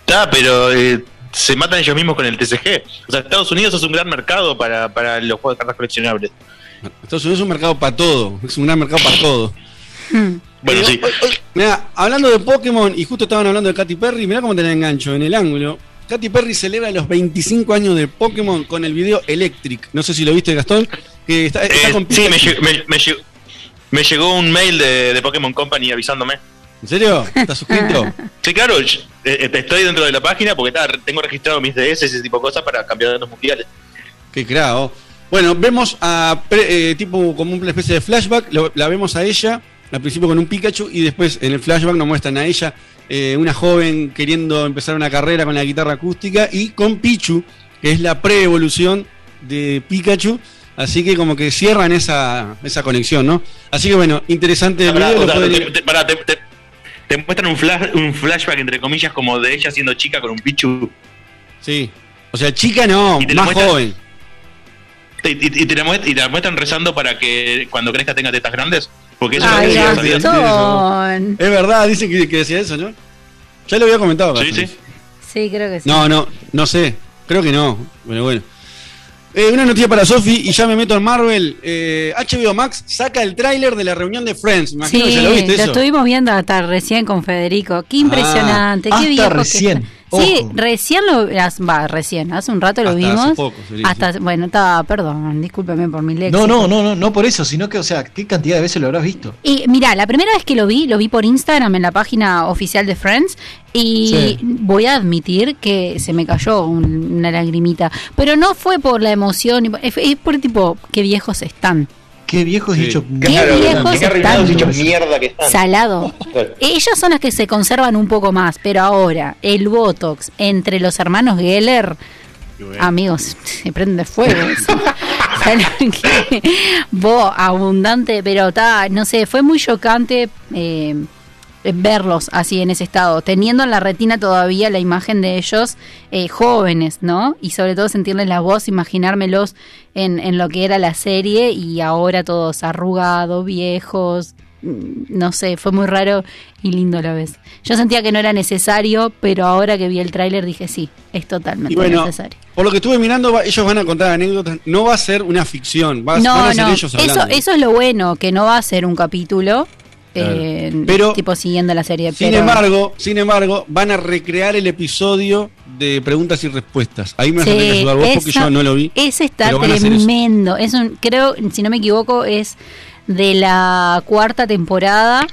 Está, pero eh, se matan ellos mismos con el TCG. O sea, Estados Unidos es un gran mercado para, para los juegos de cartas coleccionables. Estados Unidos es un mercado para todo, es un gran mercado para todo. Bueno, sí. Mira, hablando de Pokémon, y justo estaban hablando de Katy Perry, mira cómo te la engancho en el ángulo. Katy Perry celebra los 25 años de Pokémon con el video Electric. No sé si lo viste, Gastón. Que está, está Eh, con sí, me, me- me llegó, me llegó un mail de, de Pokémon Company avisándome. ¿En serio? ¿Estás suscrito? Sí, claro, eh, eh, estoy dentro de la página porque está, tengo registrado mis DS y ese tipo de cosas para campeonatos mundiales. Qué crao. Bueno, vemos a pre- eh, tipo como una especie de flashback, lo- la vemos a ella, al principio con un Pikachu y después en el flashback nos muestran a ella, eh, una joven queriendo empezar una carrera con la guitarra acústica y con Pichu, que es la pre-evolución de Pikachu, así que como que cierran esa, esa conexión, ¿no? Así que bueno, interesante el Pará, video, o lo sea, pueden te, ir- te- pará, te- te- muestran un, flash, un flashback, entre comillas, como de ella siendo chica con un Pichu. Sí. O sea, chica no, Y te lo más muestran- joven. Y, y te la muest- y te la muestran rezando para que cuando crezca tenga tetas grandes. Porque eso Ay, es lo que yo sabía. Gastón. Es verdad, dicen que, que decía eso, ¿no? Ya lo había comentado. Sí, sí. Sí, creo que sí. No, no, no sé. Creo que no. Bueno, bueno. Eh, una noticia para Sofi y ya me meto en Marvel. Eh, HBO Max saca el tráiler de la reunión de Friends. Imagino Sí, que ya lo viste eso. estuvimos viendo hasta recién con Federico. Qué impresionante, Ah, qué hasta viejo que recién, Sí, recién lo va, recién, hace un rato lo Hasta vimos. hace poco, sí, hasta bueno, estaba, perdón, discúlpeme por mi léxico. No, no, no, no, no por eso, sino que, o sea, ¿qué cantidad de veces lo habrás visto? Y mira, la primera vez que lo vi, lo vi por Instagram en la página oficial de Friends y Sí. voy a admitir que se me cayó un- una lagrimita, pero no fue por la emoción, es por tipo, qué viejos están. Qué viejos Sí. dicho. Qué viejos están. dichos mierda que están. Salado. Ellos son los que se conservan un poco más, pero ahora el Botox entre los hermanos Geller, amigos, se prende fuego. Bo, abundante, pero está, no sé, fue muy chocante eh, verlos así en ese estado, teniendo en la retina todavía la imagen de ellos eh, jóvenes, ¿no? Y sobre todo sentirles la voz, imaginármelos en, en lo que era la serie y ahora todos arrugados, viejos, mm, no sé, fue muy raro y lindo a la vez. Yo sentía que no era necesario, pero ahora que vi el tráiler dije sí, es totalmente Y bueno, necesario. por lo que estuve mirando, ellos van a contar anécdotas. No va a ser una ficción, va, van a ser no, ellos eso, hablando. eso es lo bueno, que no va a ser un capítulo, Claro. eh, Pero- tipo siguiendo la serie. Sin pero- embargo, sin embargo, van a recrear el episodio de preguntas y respuestas. Ahí me vas a tener que Sí, ayudar vos porque yo no lo vi. Ese está a tremendo. Es un, creo, si no me equivoco, es de la cuarta temporada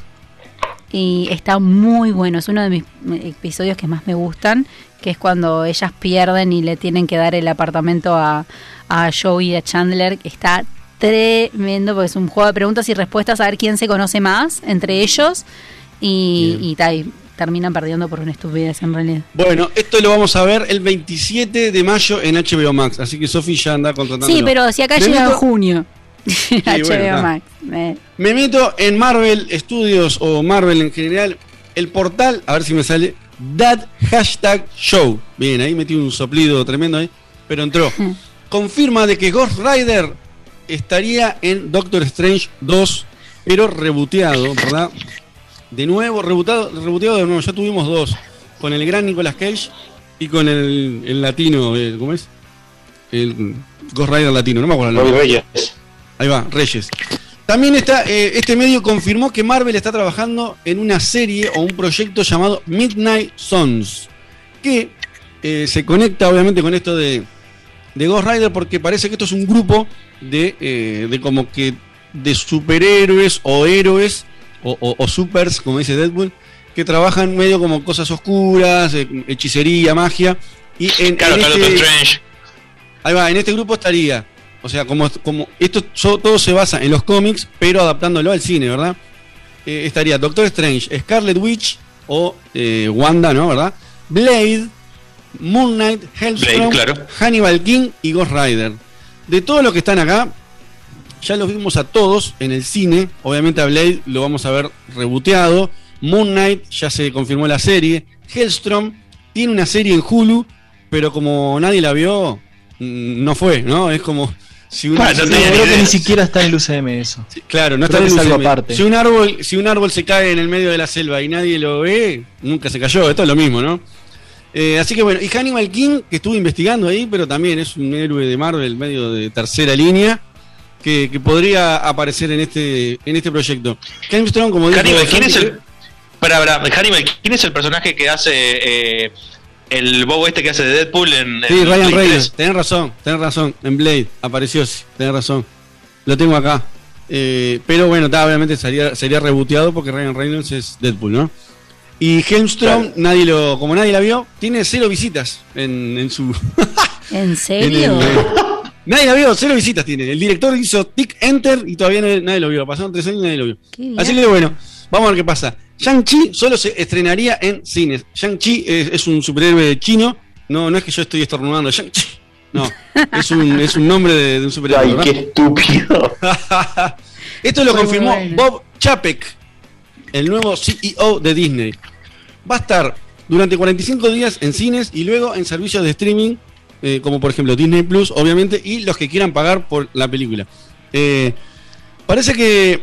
y está muy bueno. Es uno de mis episodios que más me gustan, que es cuando ellas pierden y le tienen que dar el apartamento a, a Joey y a Chandler. Está tremendo porque es un juego de preguntas y respuestas a ver quién se conoce más entre ellos y, y, ta, y terminan perdiendo por una estupidez en realidad. Bueno, esto lo vamos a ver el 27 de mayo en HBO Max. Así que Sofi ya anda contratando. Sí, pero si acá Me llega en meto- junio. HBO bueno, está. Max. Eh, Me meto en Marvel Studios o Marvel en general. El portal, a ver si me sale. That hashtag show. Bien, ahí metí un soplido tremendo ahí. Pero entró. Confirma de que Ghost Rider estaría en Doctor Strange 2, pero reboteado, ¿verdad? de nuevo, reboteado de nuevo. Ya tuvimos dos, con el gran Nicolas Cage y con el, el latino, eh, ¿cómo es? El Ghost Rider latino, no me acuerdo el nombre. Reyes. Ahí va, Reyes. También está, eh, este medio confirmó que Marvel está trabajando en una serie o un proyecto llamado Midnight Sons, que eh, se conecta obviamente con esto de, de Ghost Rider porque parece que esto es un grupo de, eh, de como que de superhéroes o héroes o, o- o supers, como dice Deadpool, que trabajan medio como cosas oscuras, eh, hechicería, magia. Y en, Claro, en este- Strange. Ahí va, en este grupo estaría. O sea, como, como esto todo se basa en los cómics, pero adaptándolo al cine, ¿verdad? Eh, estaría Doctor Strange, Scarlet Witch o eh, Wanda, ¿no? ¿Verdad? Blade, Moon Knight, Hellstrom, Blade, claro. Hannibal King y Ghost Rider. De todos los que están acá, ya los vimos a todos en el cine. Obviamente a Blade lo vamos a ver reboteado. Moon Knight ya se confirmó la serie. Hellstrom tiene una serie en Hulu, pero como nadie la vio, mm, no fue, ¿no? Es como si un- Ah, si no creo que ni siquiera está en el UCM eso. Claro, no Creo está en el UCM. aparte. Si un árbol, si un árbol se cae en el medio de la selva y nadie lo ve, nunca se cayó. Esto es lo mismo, ¿no? Eh, así que bueno, y Hannibal King, que estuve investigando ahí, pero también es un héroe de Marvel, medio de tercera línea, que, que podría aparecer en este, en este proyecto. Hellstrom, como dijo Hannibal, ¿quién es el. Para, para, Hannibal, ¿quién es el personaje que hace eh, el bobo este que hace de Deadpool en. Sí, en Ryan Reynolds, 3? tenés razón, tenés razón. En Blade apareció, sí, tenés razón. Lo tengo acá. Eh, pero bueno, ta, obviamente sería, sería reboteado porque Ryan Reynolds es Deadpool, ¿no? Y Helmstrom, nadie lo, como nadie la vio, tiene cero visitas en, en su. ¿En en el- serio? nadie la vio, cero visitas tiene. El director hizo tick enter y todavía nadie, nadie lo vio. Pasaron tres años y nadie lo vio. Qué Así que bueno, vamos a ver qué pasa. Shang-Chi solo se estrenaría en cines. Shang-Chi es, es un superhéroe chino. No, no es que yo estoy estornudando. Shang-Chi. No, es un, es un nombre de, de un superhéroe. Ay, ¿verdad? qué estúpido. Esto lo Muy confirmó bueno. Bob Chapek, el nuevo CEO de Disney. Va a estar durante 45 días en cines y luego en servicios de streaming, eh, como por ejemplo Disney Plus, obviamente, y los que quieran pagar por la película. Eh, parece que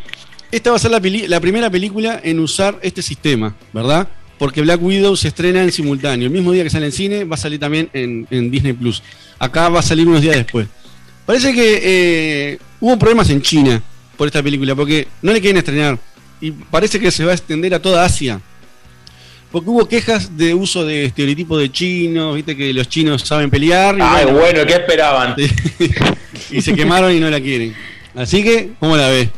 esta va a ser la, primera película en usar este sistema, ¿verdad? Porque Black Widow se estrena en simultáneo. El mismo día que sale en cine, va a salir también en, en Disney Plus. Acá va a salir unos días después. Parece que eh, hubo problemas en China por esta película, porque no le quieren estrenar. Y parece que se va a extender a toda Asia. Porque hubo quejas de uso de estereotipos de chinos, viste que los chinos saben pelear. Y Ay, bueno, ¿qué esperaban? y se quemaron y no la quieren. Así que, ¿cómo la ves?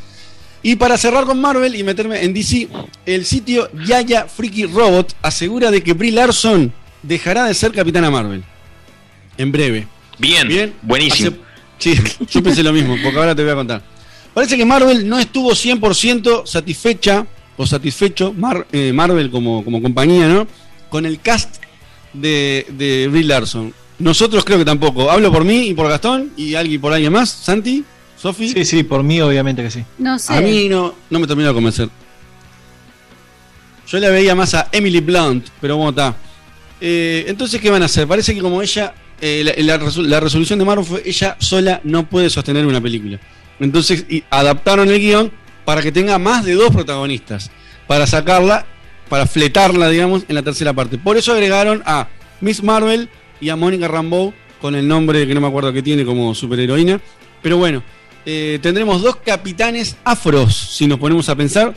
Y para cerrar con Marvel y meterme en DC, el sitio Yaya Freaky Robot asegura de que Brie Larson dejará de ser Capitana Marvel. En breve. Bien, buenísimo. Hace- Sí, yo pensé lo mismo, porque ahora te voy a contar. Parece que Marvel no estuvo 100% satisfecha o satisfecho, Mar- eh, Marvel como, como compañía, ¿no? Con el cast de, de Brie Larson. Nosotros creo que tampoco. Hablo por mí y por Gastón y alguien por alguien más. Santi, Sofi. Sí, sí, por mí obviamente que sí. No sé. A mí no, no me terminó de convencer. Yo la veía más a Emily Blunt, pero bueno, está. Eh, entonces, ¿qué van a hacer? Parece que como ella, eh, la, la resolución de Marvel fue ella sola no puede sostener una película. Entonces, y adaptaron el guion para que tenga más de dos protagonistas, para sacarla, para fletarla, digamos, en la tercera parte. Por eso agregaron a Miss Marvel y a Mónica Rambeau, con el nombre que no me acuerdo que tiene como superheroína. Pero bueno, eh, tendremos dos capitanes afros, si nos ponemos a pensar,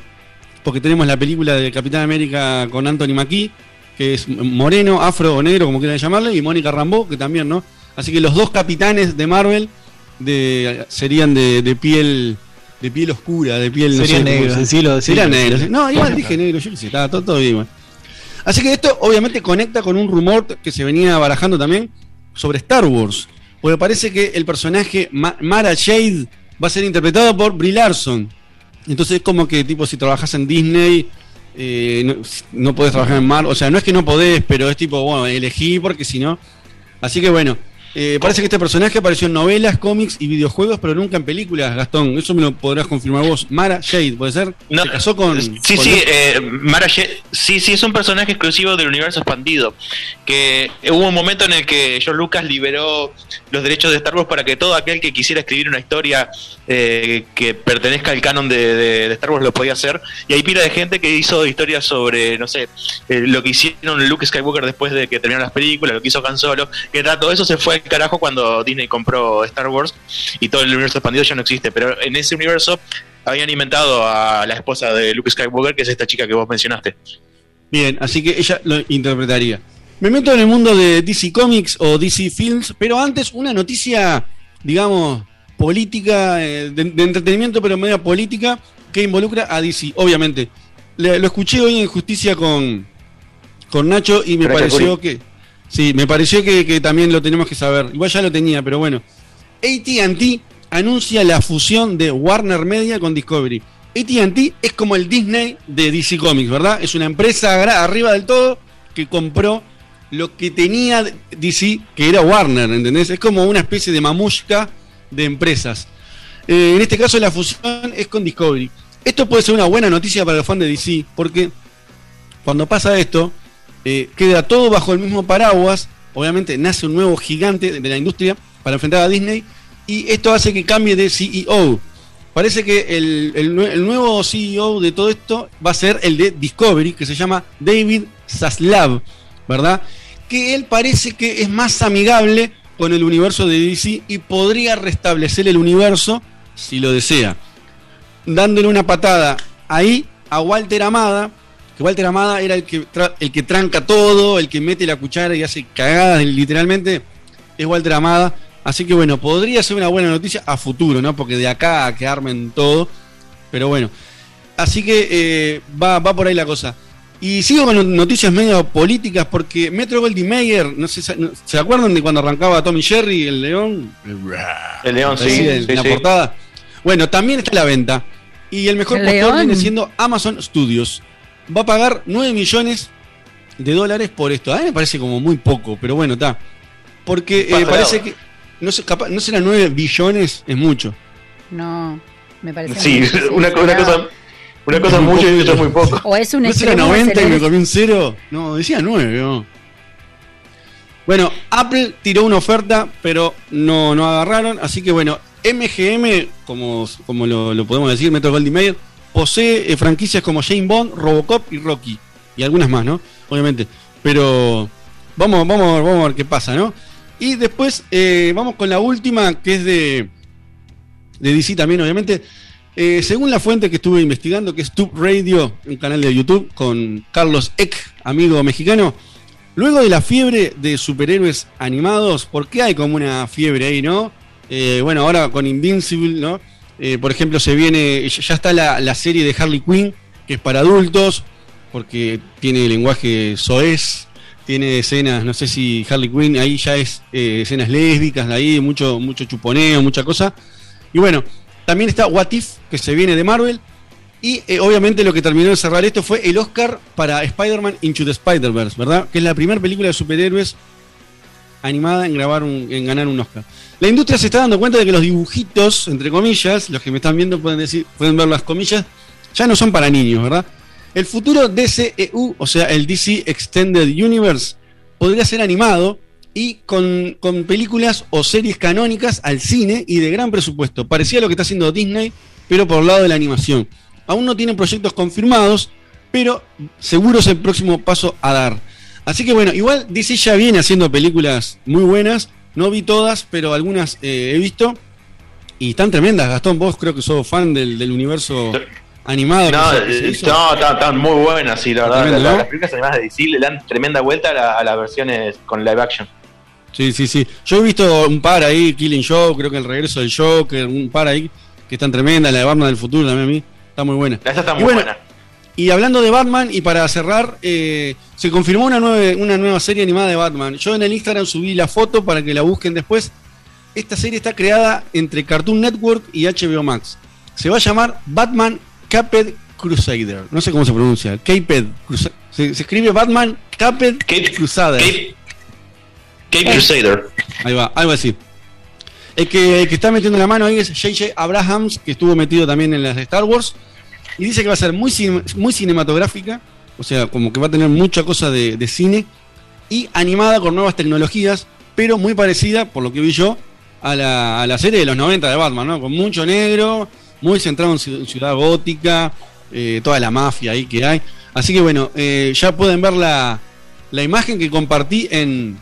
porque tenemos la película de Capitán América con Anthony Mackie, que es moreno, afro o negro, como quieran llamarle, y Mónica Rambeau, que también, ¿no? Así que los dos capitanes de Marvel de, serían de, de piel de piel oscura, de piel no Serían sé cómo negros, se- decilo, decilo. Serían negros. sí. No, igual dije negro, yo sé, estaba todo, todo bien. Así que esto obviamente conecta con un rumor que se venía barajando también sobre Star Wars. Porque parece que el personaje Ma- Mara Jade va a ser interpretado por Brie Larson. Entonces es como que tipo si trabajas en Disney eh, no, no podés trabajar en Marvel. O sea, no es que no podés, pero es tipo, bueno, elegí porque si no. Así que bueno, eh, parece que este personaje apareció en novelas, cómics y videojuegos, pero nunca en películas, Gastón. Eso me lo podrás confirmar vos. Mara Jade, ¿puede ser? No, Se casó con. Sí, con sí, eh, Mara Jade- sí, sí, es un personaje exclusivo del universo expandido. Que hubo un momento en el que George Lucas liberó los derechos de Star Wars para que todo aquel que quisiera escribir una historia eh, que pertenezca al canon de, Star Wars lo podía hacer. Y hay pila de gente que hizo historias sobre, no sé, eh, lo que hicieron Luke Skywalker después de que terminaron las películas, lo que hizo Han Solo, que era- todo eso se fue al carajo cuando Disney compró Star Wars y todo el universo expandido ya no existe. Pero en ese universo habían inventado a la esposa de Luke Skywalker, que es esta chica que vos mencionaste. Bien, así que ella lo interpretaría. Me meto en el mundo de DC Comics o DC Films, pero antes una noticia, digamos, política, eh, de, de entretenimiento, pero media política, que involucra a DC, obviamente. Le- lo escuché hoy en Justicia con, con Nacho y me pareció Curi. que... Sí, me pareció que, que también lo tenemos que saber. Igual ya lo tenía, pero bueno. ATT anuncia la fusión de Warner Media con Discovery. ATT es como el Disney de DC Comics, ¿verdad? Es una empresa arriba del todo que compró lo que tenía DC, que era Warner, ¿entendés? Es como una especie de mamushka de empresas. Eh, en este caso la fusión es con Discovery. Esto puede ser una buena noticia para los fans de DC, porque cuando pasa esto, eh, queda todo bajo el mismo paraguas. Obviamente nace un nuevo gigante de la industria para enfrentar a Disney. Y esto hace que cambie de CEO. Parece que el, el el nuevo CEO de todo esto va a ser el de Discovery, que se llama David Zaslav, ¿verdad? Que él parece que es más amigable con el universo de DC y podría restablecer el universo si lo desea dándole una patada ahí a Walter Amada, que Walter Amada era el que, el que tranca todo, el que mete la cuchara y hace cagadas literalmente, es Walter Amada. Así que bueno, podría ser una buena noticia a futuro, ¿no? Porque de acá a que armen todo, pero bueno. Así que eh, va, va por ahí la cosa. Y sigo con noticias medio políticas porque Metro Goldie Mayer, no sé, ¿se acuerdan de cuando arrancaba Tommy Jerry, el león? El león, sí, en sí, la sí. portada. Bueno, también está a la venta. Y el mejor El postor viene siendo Amazon Studios. Va a pagar 9 millones de dólares por esto. A mí me parece como muy poco, pero bueno, está. Porque eh, parece que. No, sé, capaz, no será 9 billones, es mucho. No, me parece. Sí, una, cosa, una cosa mucho y otra muy poco. O es un ¿No será extremo 90 y me comí un cero? No, decía 9. ¿no? Bueno, Apple tiró una oferta, pero no, no agarraron. Así que bueno, MGM, como, como lo, lo podemos decir, Metro Goldie Mayer, posee eh, franquicias como Jane Bond, Robocop y Rocky. Y algunas más, ¿no? Obviamente. Pero vamos, vamos, vamos a ver qué pasa, ¿no? Y después eh, vamos con la última, que es de, de DC también, obviamente. Eh, según la fuente que estuve investigando, que es Tube Radio, un canal de YouTube con Carlos Eck, amigo mexicano, luego de la fiebre de superhéroes animados, porque hay como una fiebre ahí, ¿no? Eh, bueno, ahora con Invincible, ¿no? Eh, por ejemplo, se viene, ya está la, la serie de Harley Quinn, que es para adultos, porque tiene lenguaje soez, tiene escenas, no sé si Harley Quinn ahí ya es escenas lésbicas, ahí mucho, mucho chuponeo, mucha cosa. Y bueno, también está What If, que se viene de Marvel. Y eh, obviamente lo que terminó de cerrar esto fue el Oscar para Spider-Man Into the Spider-Verse, ¿verdad? Que es la primera película de superhéroes animada en grabar un- en ganar un Oscar. La industria se está dando cuenta de que los dibujitos, entre comillas, los que me están viendo pueden decir, pueden ver las comillas, ya no son para niños, ¿verdad? El futuro DCEU, o sea, el DC Extended Universe, podría ser animado y con, con películas o series canónicas al cine y de gran presupuesto. Parecía lo que está haciendo Disney, pero por el lado de la animación. Aún no tienen proyectos confirmados, pero seguro es el próximo paso a dar. Así que bueno, igual DC ya viene haciendo películas muy buenas. No vi todas, pero algunas eh, he visto. Y están tremendas. Gastón, vos creo que sos fan del, del universo animado. No, eh, no, están, están muy buenas, sí, la verdad. Tremendo, la- ¿no? Las películas animadas de DC le dan tremenda vuelta a, la- a las versiones con live action. Sí, sí, sí. Yo he visto un par ahí, Killing Joke, creo que el regreso del Joker, un par ahí que están tremendas, la de Batman del futuro también a mí, está muy buena. Esa está Y muy bueno, buena. Y hablando de Batman, y para cerrar, eh, se confirmó una nueva, una nueva serie animada de Batman. Yo en el Instagram subí la foto para que la busquen después. Esta serie está creada entre Cartoon Network y HBO Max. Se va a llamar Batman Caped Crusader. No sé cómo se pronuncia. Caped Crusader. Se, se escribe Batman Caped Crusader. Cape Crusader. Ahí va, algo así. El que, el que está metiendo la mano ahí es J.J. Abrahams, que estuvo metido también en las de Star Wars. Y dice que va a ser muy, muy cinematográfica, o sea, como que va a tener mucha cosa de, de cine, y animada con nuevas tecnologías. pero muy parecida, por lo que vi yo, a la, a la serie de los 90 de Batman, ¿no? Con mucho negro, muy centrado en ciu- ciudad gótica, eh, toda la mafia ahí que hay. Así que bueno, eh, ya pueden ver la, la imagen que compartí en,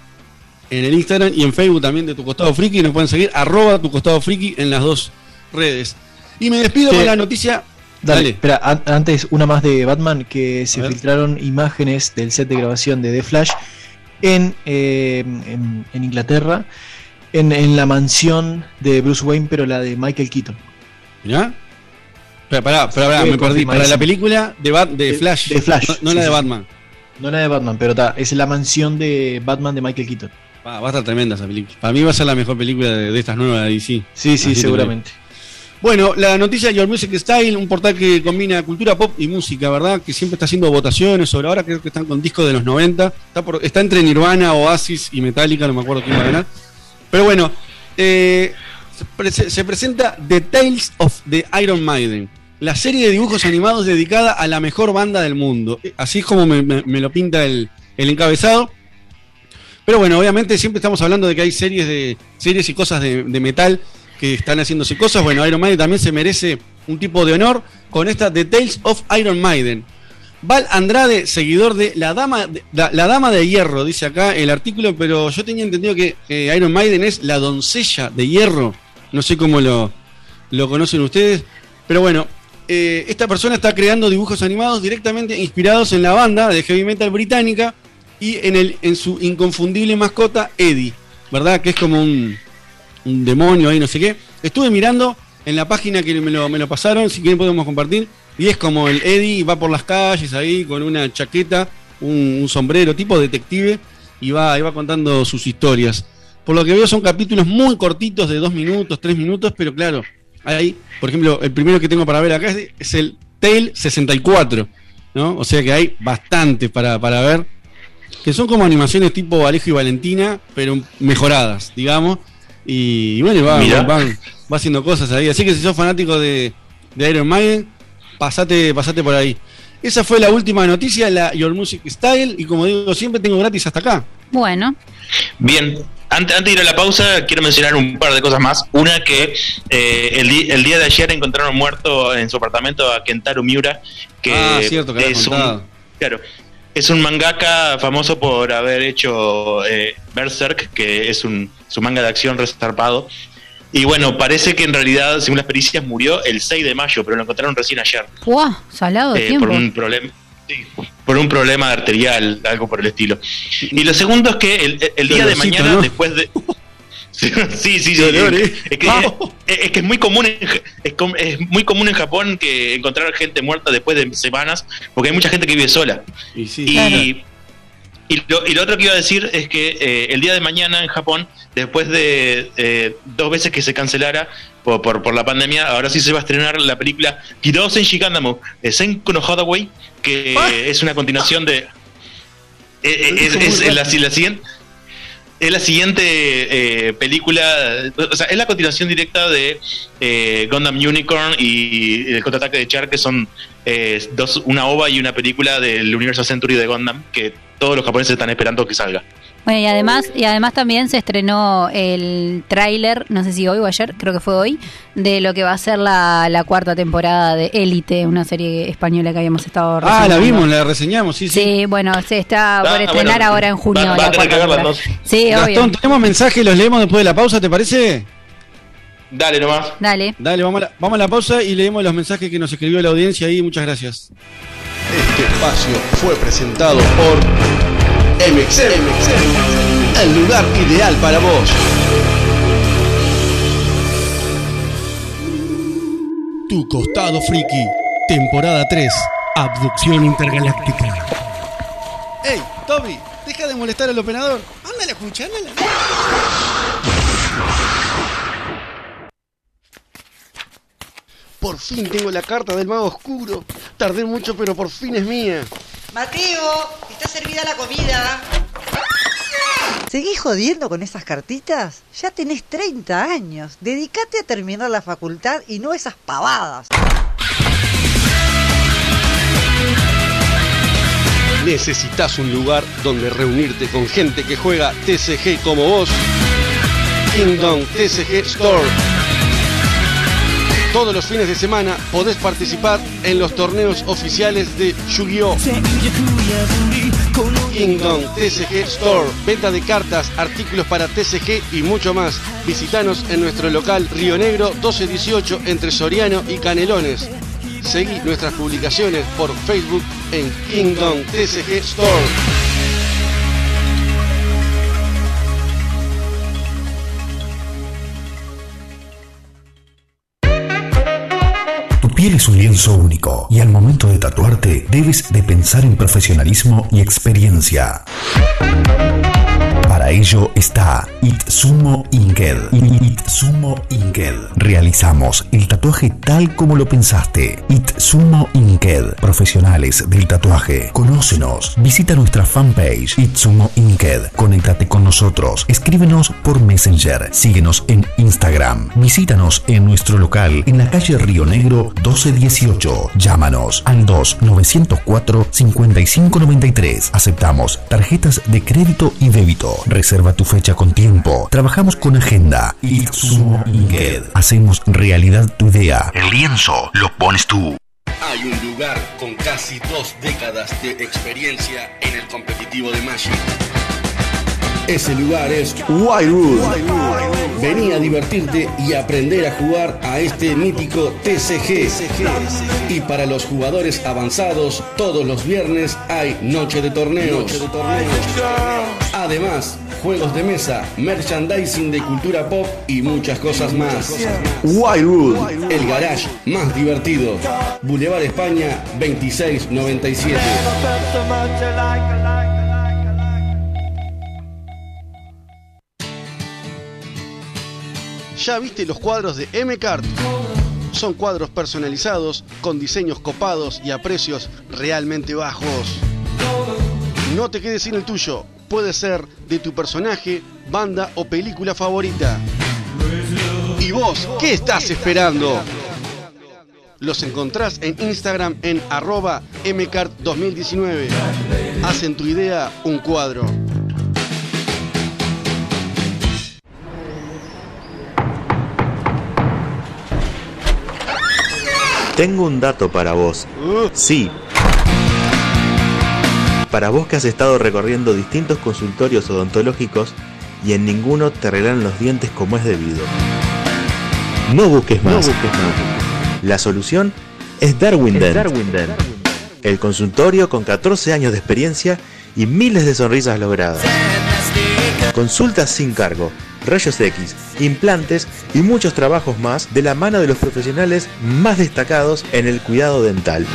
en el Instagram y en Facebook también de Tu Costado Friki. Nos pueden seguir, arroba Tu Costado Friki en las dos redes. Y me despido Sí. con la noticia. Dale, Dale. espera, an- antes una más de Batman que se filtraron imágenes del set de grabación de The Flash en, eh, en, en Inglaterra, en, en la mansión de Bruce Wayne, pero la de Michael Keaton. ¿Mirá? Espera, pará, pará, me perdí. Para la película de, Bat- de De- Flash. de Flash, No, no sí, la de sí. Batman. No la de Batman, pero ta, es la mansión de Batman de Michael Keaton. Va, va a estar tremenda esa película. Para mí va a ser la mejor película de, de estas nuevas de DC. Sí, sí, te seguramente. Bueno, la noticia de Your Music Style, un portal que combina cultura pop y música, ¿verdad? Que siempre está haciendo votaciones sobre ahora, creo que están con discos de los 90. Está, por- está entre Nirvana, Oasis y Metallica, no me acuerdo quién va a ganar. Pero bueno, eh, se, prese- se presenta The Tales of the Iron Maiden, la serie de dibujos animados dedicada a la mejor banda del mundo. Eh, Así es como me, me- me lo pinta el, el encabezado. Pero bueno, obviamente siempre estamos hablando de que hay series de series y cosas de, metal que están haciéndose cosas. Bueno, Iron Maiden también se merece un tipo de honor con esta The Tales of Iron Maiden. Val Andrade, seguidor de La Dama de, la Dama de Hierro, dice acá el artículo, pero yo tenía entendido que eh, Iron Maiden es la doncella de hierro. No sé cómo lo, lo conocen ustedes. Pero bueno, eh, esta persona está creando dibujos animados directamente inspirados en la banda de heavy metal británica y en, el, en su inconfundible mascota Eddie, ¿verdad? Que es como un, un demonio ahí, no sé qué. Estuve mirando en la página que me lo, me lo pasaron, si quieren podemos compartir. Y es como el Eddie va por las calles ahí con una chaqueta, un, sombrero tipo detective y va, y va contando sus historias. Por lo que veo son capítulos muy cortitos de dos minutos, tres minutos, pero claro, hay, por ejemplo, el primero que tengo para ver acá es, es el Tale 64, ¿no? O sea que hay bastante para, para ver, que son como animaciones tipo Alejo y Valentina, pero mejoradas, digamos. Y, y bueno, va, va, va- va haciendo cosas ahí. Así que si sos fanático de, de Iron Maiden, pasate, pasate por ahí. Esa fue la última noticia, la Your Music Style, y como digo, siempre tengo gratis hasta acá. Bueno, Bien, antes, antes de ir a la pausa, quiero mencionar un par de cosas más. Una que eh, el, el día de ayer encontraron muerto en su apartamento a Kentaro Miura, que Ah, cierto, que es un, claro, es un mangaka famoso por haber hecho eh, Berserk, que es un su manga de acción resarpado. Y bueno, parece que en realidad, según las pericias, murió el 6 de mayo, pero lo encontraron recién ayer. ¡Puah! Salado de Eh, tiempo. por un problema sí, por un problema arterial, algo por el estilo. Y lo segundo es que el, el día de mañana, ¿no? después de. Sí, sí, sí, Dolor, es, ¿eh? es que, es, es que es muy común en, es, muy común en Japón que encontrar gente muerta después de semanas, porque hay mucha gente que vive sola. Y sí, Y, claro. y lo, y lo otro que iba a decir es que eh, el día de mañana en Japón, después de eh, dos veces que se cancelara por, por, por la pandemia, ahora sí se va a estrenar la película Hirosen Shikandamu, de no Hadaway, que es una continuación de... eh, eh, es la, la siguiente... Es la siguiente eh, película, o sea, es la continuación directa de eh, Gundam Unicorn y el contraataque de Char, que son eh, dos, una ova y una película del universo Century de Gundam, que todos los japoneses están esperando que salga. Bueno, y además, y además también se estrenó el tráiler, no sé si hoy o ayer, creo que fue hoy, de lo que va a ser la, la cuarta temporada de Élite, una serie española que habíamos estado Ah, la vimos, la reseñamos, sí, sí. Sí, bueno, se está por Ah, estrenar bueno, ahora en junio. va- va la a tener que verla, temporada. entonces. Sí, Gastón, obvio. tenemos mensajes, los leemos después de la pausa, ¿te parece? Dale nomás. Dale. Dale, vamos a, la, vamos a la pausa y leemos los mensajes que nos escribió la audiencia ahí, muchas gracias. Este espacio fue presentado por MXM, el lugar ideal para vos. Tu costado friki, temporada 3, abducción intergaláctica. ¡Ey, Toby! Deja de molestar al operador. Ándale, escucha, ándale. Por fin tengo la carta del mago oscuro. Tardé mucho, pero por fin es mía. Mateo, está servida la comida. ¿Seguís jodiendo con esas cartitas? Ya tenés 30 años. Dedicate a terminar la facultad y no esas pavadas. ¿Necesitas un lugar donde reunirte con gente que juega TCG como vos? Kingdom TCG Store. Todos los fines de semana podés participar en los torneos oficiales de Yu-Gi-Oh! Kingdom TCG Store. Venta de cartas, artículos para TCG y mucho más. Visítanos en nuestro local Río Negro 1218 entre Soriano y Canelones. Seguí nuestras publicaciones por Facebook en Kingdom TCG Store. Piel es un lienzo único y al momento de tatuarte debes de pensar en profesionalismo y experiencia. Para ello está Itsumo Inked. Itsumo Inked. Realizamos el tatuaje tal como lo pensaste. Itsumo Inked. Profesionales del tatuaje. Conócenos. Visita nuestra fanpage Itsumo Inked. Conéctate con nosotros. Escríbenos por Messenger. Síguenos en Instagram. Visítanos en nuestro local en la calle Río Negro 1218. Llámanos al 2-904 5593. Aceptamos tarjetas de crédito y débito. Reserva tu fecha con tiempo. Trabajamos con agenda. Itsumo Inked. Hacemos realidad tu idea. El lienzo lo pones tú. Hay un lugar con casi dos décadas de experiencia en el competitivo de Magic. Ese lugar es Wildwood. Vení a divertirte y aprender a jugar a este mítico TCG. Y para los jugadores avanzados, todos los viernes hay noche de torneos. Además, juegos de mesa, merchandising de cultura pop y muchas cosas más. Wildwood, el garage más divertido. Boulevard España 2697. ¿Ya viste los cuadros de M-Cart? Son cuadros personalizados, con diseños copados y a precios realmente bajos. No te quedes sin el tuyo. Puede ser de tu personaje, banda o película favorita. ¿Y vos qué estás esperando? Los encontrás en Instagram en arroba mcart2019. Hacen tu idea un cuadro. Tengo un dato para vos. Sí. Para vos que has estado recorriendo distintos consultorios odontológicos y en ninguno te arreglan los dientes como es debido. No busques más. La solución es Darwin Dent. El consultorio con 14 años de experiencia y miles de sonrisas logradas. Consultas sin cargo, rayos X, implantes y muchos trabajos más de la mano de los profesionales más destacados en el cuidado dental.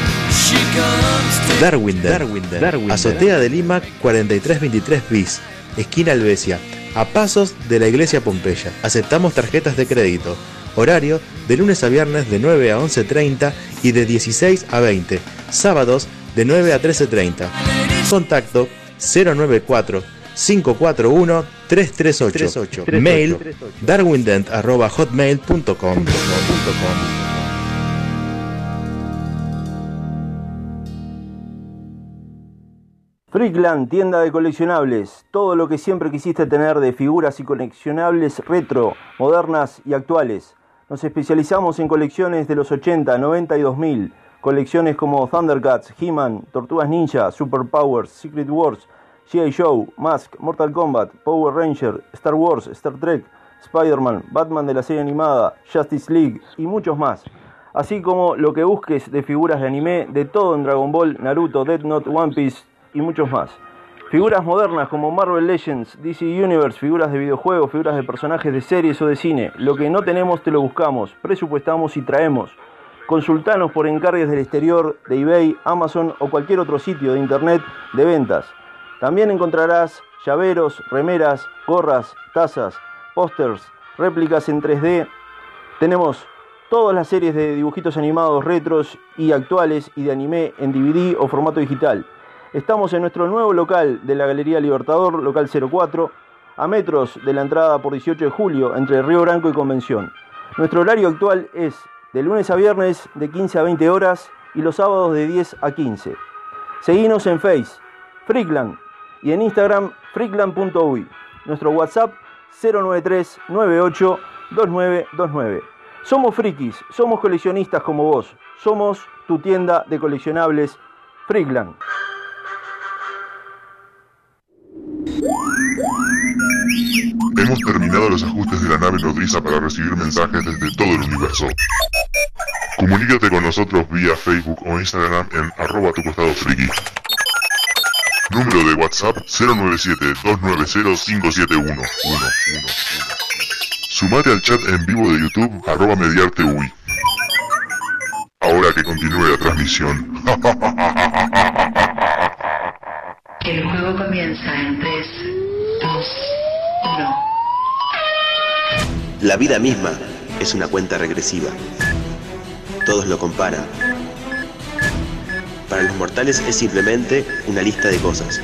Darwin Dent, Azotea de Lima 4323 bis, esquina Albesia, a pasos de la iglesia Pompeya. Aceptamos tarjetas de crédito. Horario de lunes a viernes de 9 a 11.30 y de 16 a 20. Sábados de 9 a 13.30. Contacto 094 541 338. Mail darwindent.hotmail.com. Freakland, tienda de coleccionables. Todo lo que siempre quisiste tener de figuras y coleccionables retro, modernas y actuales. Nos especializamos en colecciones de los 80, 90 y 2000. Colecciones como Thundercats, He-Man, Tortugas Ninja, Superpowers, Secret Wars, G.I. Joe, Mask, Mortal Kombat, Power Ranger, Star Wars, Star Trek, Spider-Man, Batman de la serie animada, Justice League y muchos más. Así como lo que busques de figuras de anime, de todo en Dragon Ball, Naruto, Death Note, One Piece y muchos más. Figuras modernas como Marvel Legends, DC Universe, figuras de videojuegos, figuras de personajes de series o de cine. Lo que no tenemos te lo buscamos, presupuestamos y traemos. Consultanos por encargues del exterior, de eBay, Amazon o cualquier otro sitio de internet de ventas. También encontrarás llaveros, remeras, gorras, tazas, pósters, réplicas en 3D. Tenemos todas las series de dibujitos animados retros y actuales y de anime en DVD o formato digital. Estamos en nuestro nuevo local de la Galería Libertador, local 04, a metros de la entrada por 18 de julio entre Río Branco y Convención. Nuestro horario actual es de lunes a viernes de 15 a 20 horas y los sábados de 10 a 15. Seguinos en Face, Freakland. Y en Instagram, freakland.uy. Nuestro WhatsApp 093 98 2929. Somos frikis, somos coleccionistas como vos. Somos tu tienda de coleccionables Freakland. Hemos terminado los ajustes de la nave nodriza para recibir mensajes desde todo el universo. Comunícate con nosotros vía Facebook o Instagram en arroba tu costado friki. Número de WhatsApp 097-290-571. Sumate al chat en vivo de YouTube arroba mediarte UI. Ahora que continúe la transmisión. El juego comienza en 3, 2, 1. La vida misma es una cuenta regresiva. Todos lo comparan. Para los mortales es simplemente una lista de cosas.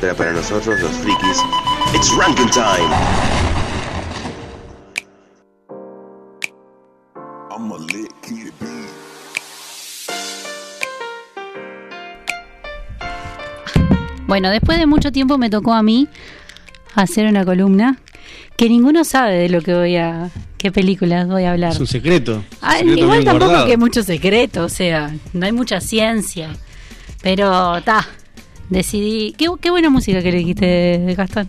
Pero para nosotros los frikis, it's ranking time. Bueno, después de mucho tiempo me tocó a mí hacer una columna que ninguno sabe de lo que voy a, qué películas voy a hablar. Es un secreto. Ah, secreto igual bien tampoco guardado. que mucho secreto, o sea, no hay mucha ciencia. Pero ta, decidí. Qué, qué buena música que elegiste, Gastón.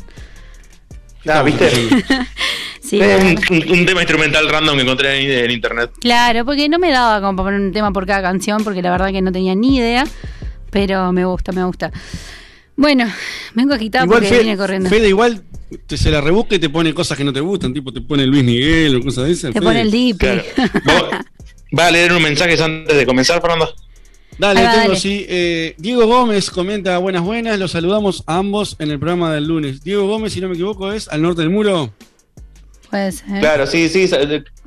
Ah, ¿viste? Sí, un, un- un tema instrumental random que encontré en, en internet. Claro, porque no me daba como para poner un tema por cada canción, porque la verdad que no tenía ni idea. Pero me gusta, me gusta. Bueno, vengo agitada Igual porque Fe- vine corriendo. Fede igual te, se la rebusca y te pone cosas que no te gustan, tipo te pone Luis Miguel o cosas de esas. Te Fede. pone el Dipi. ¿Va a leer unos mensajes antes de comenzar, Fernando? Dale, va, tengo dale. sí. Eh, Diego Gómez comenta buenas buenas, los saludamos a ambos en el programa del lunes. Diego Gómez, si no me equivoco, es al norte del muro. Puede ser. Claro, sí, sí. Se,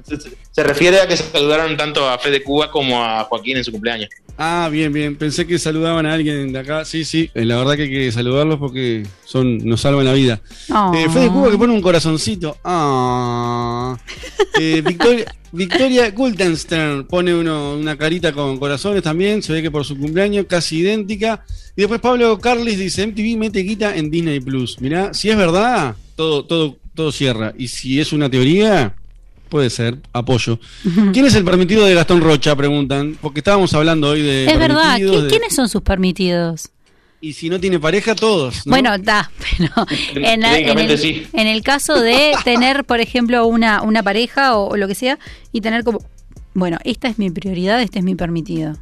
se- se refiere a que saludaron tanto a Fede Cuba como a Joaquín en su cumpleaños. Ah, bien, bien. Pensé que saludaban a alguien de acá. Sí, sí. eh, La verdad que hay que saludarlos porque son nos salvan la vida. Oh. Eh, Fede Cuba que pone un corazoncito. Ah. Eh, Victoria, Victoria Guldenstern pone uno, una carita con corazones también. Se ve que por su cumpleaños, casi idéntica. Y después Pablo Carlis dice: MTV mete guita en Disney Plus. Mirá, si es verdad, todo, todo, todo cierra. Y si es una teoría, puede ser. Apoyo. ¿Quién es el permitido de Gastón Rocha? Preguntan. Porque estábamos hablando hoy de. Es verdad. permitidos, ¿Qui- de- ¿Quiénes son sus permitidos? Y si no tiene pareja, todos. ¿no? Bueno, da, pero en, la- en Técnicamente el, sí. en el caso de tener, por ejemplo, una, una pareja o, o lo que sea, y tener como, bueno, esta es mi prioridad, este es mi permitido.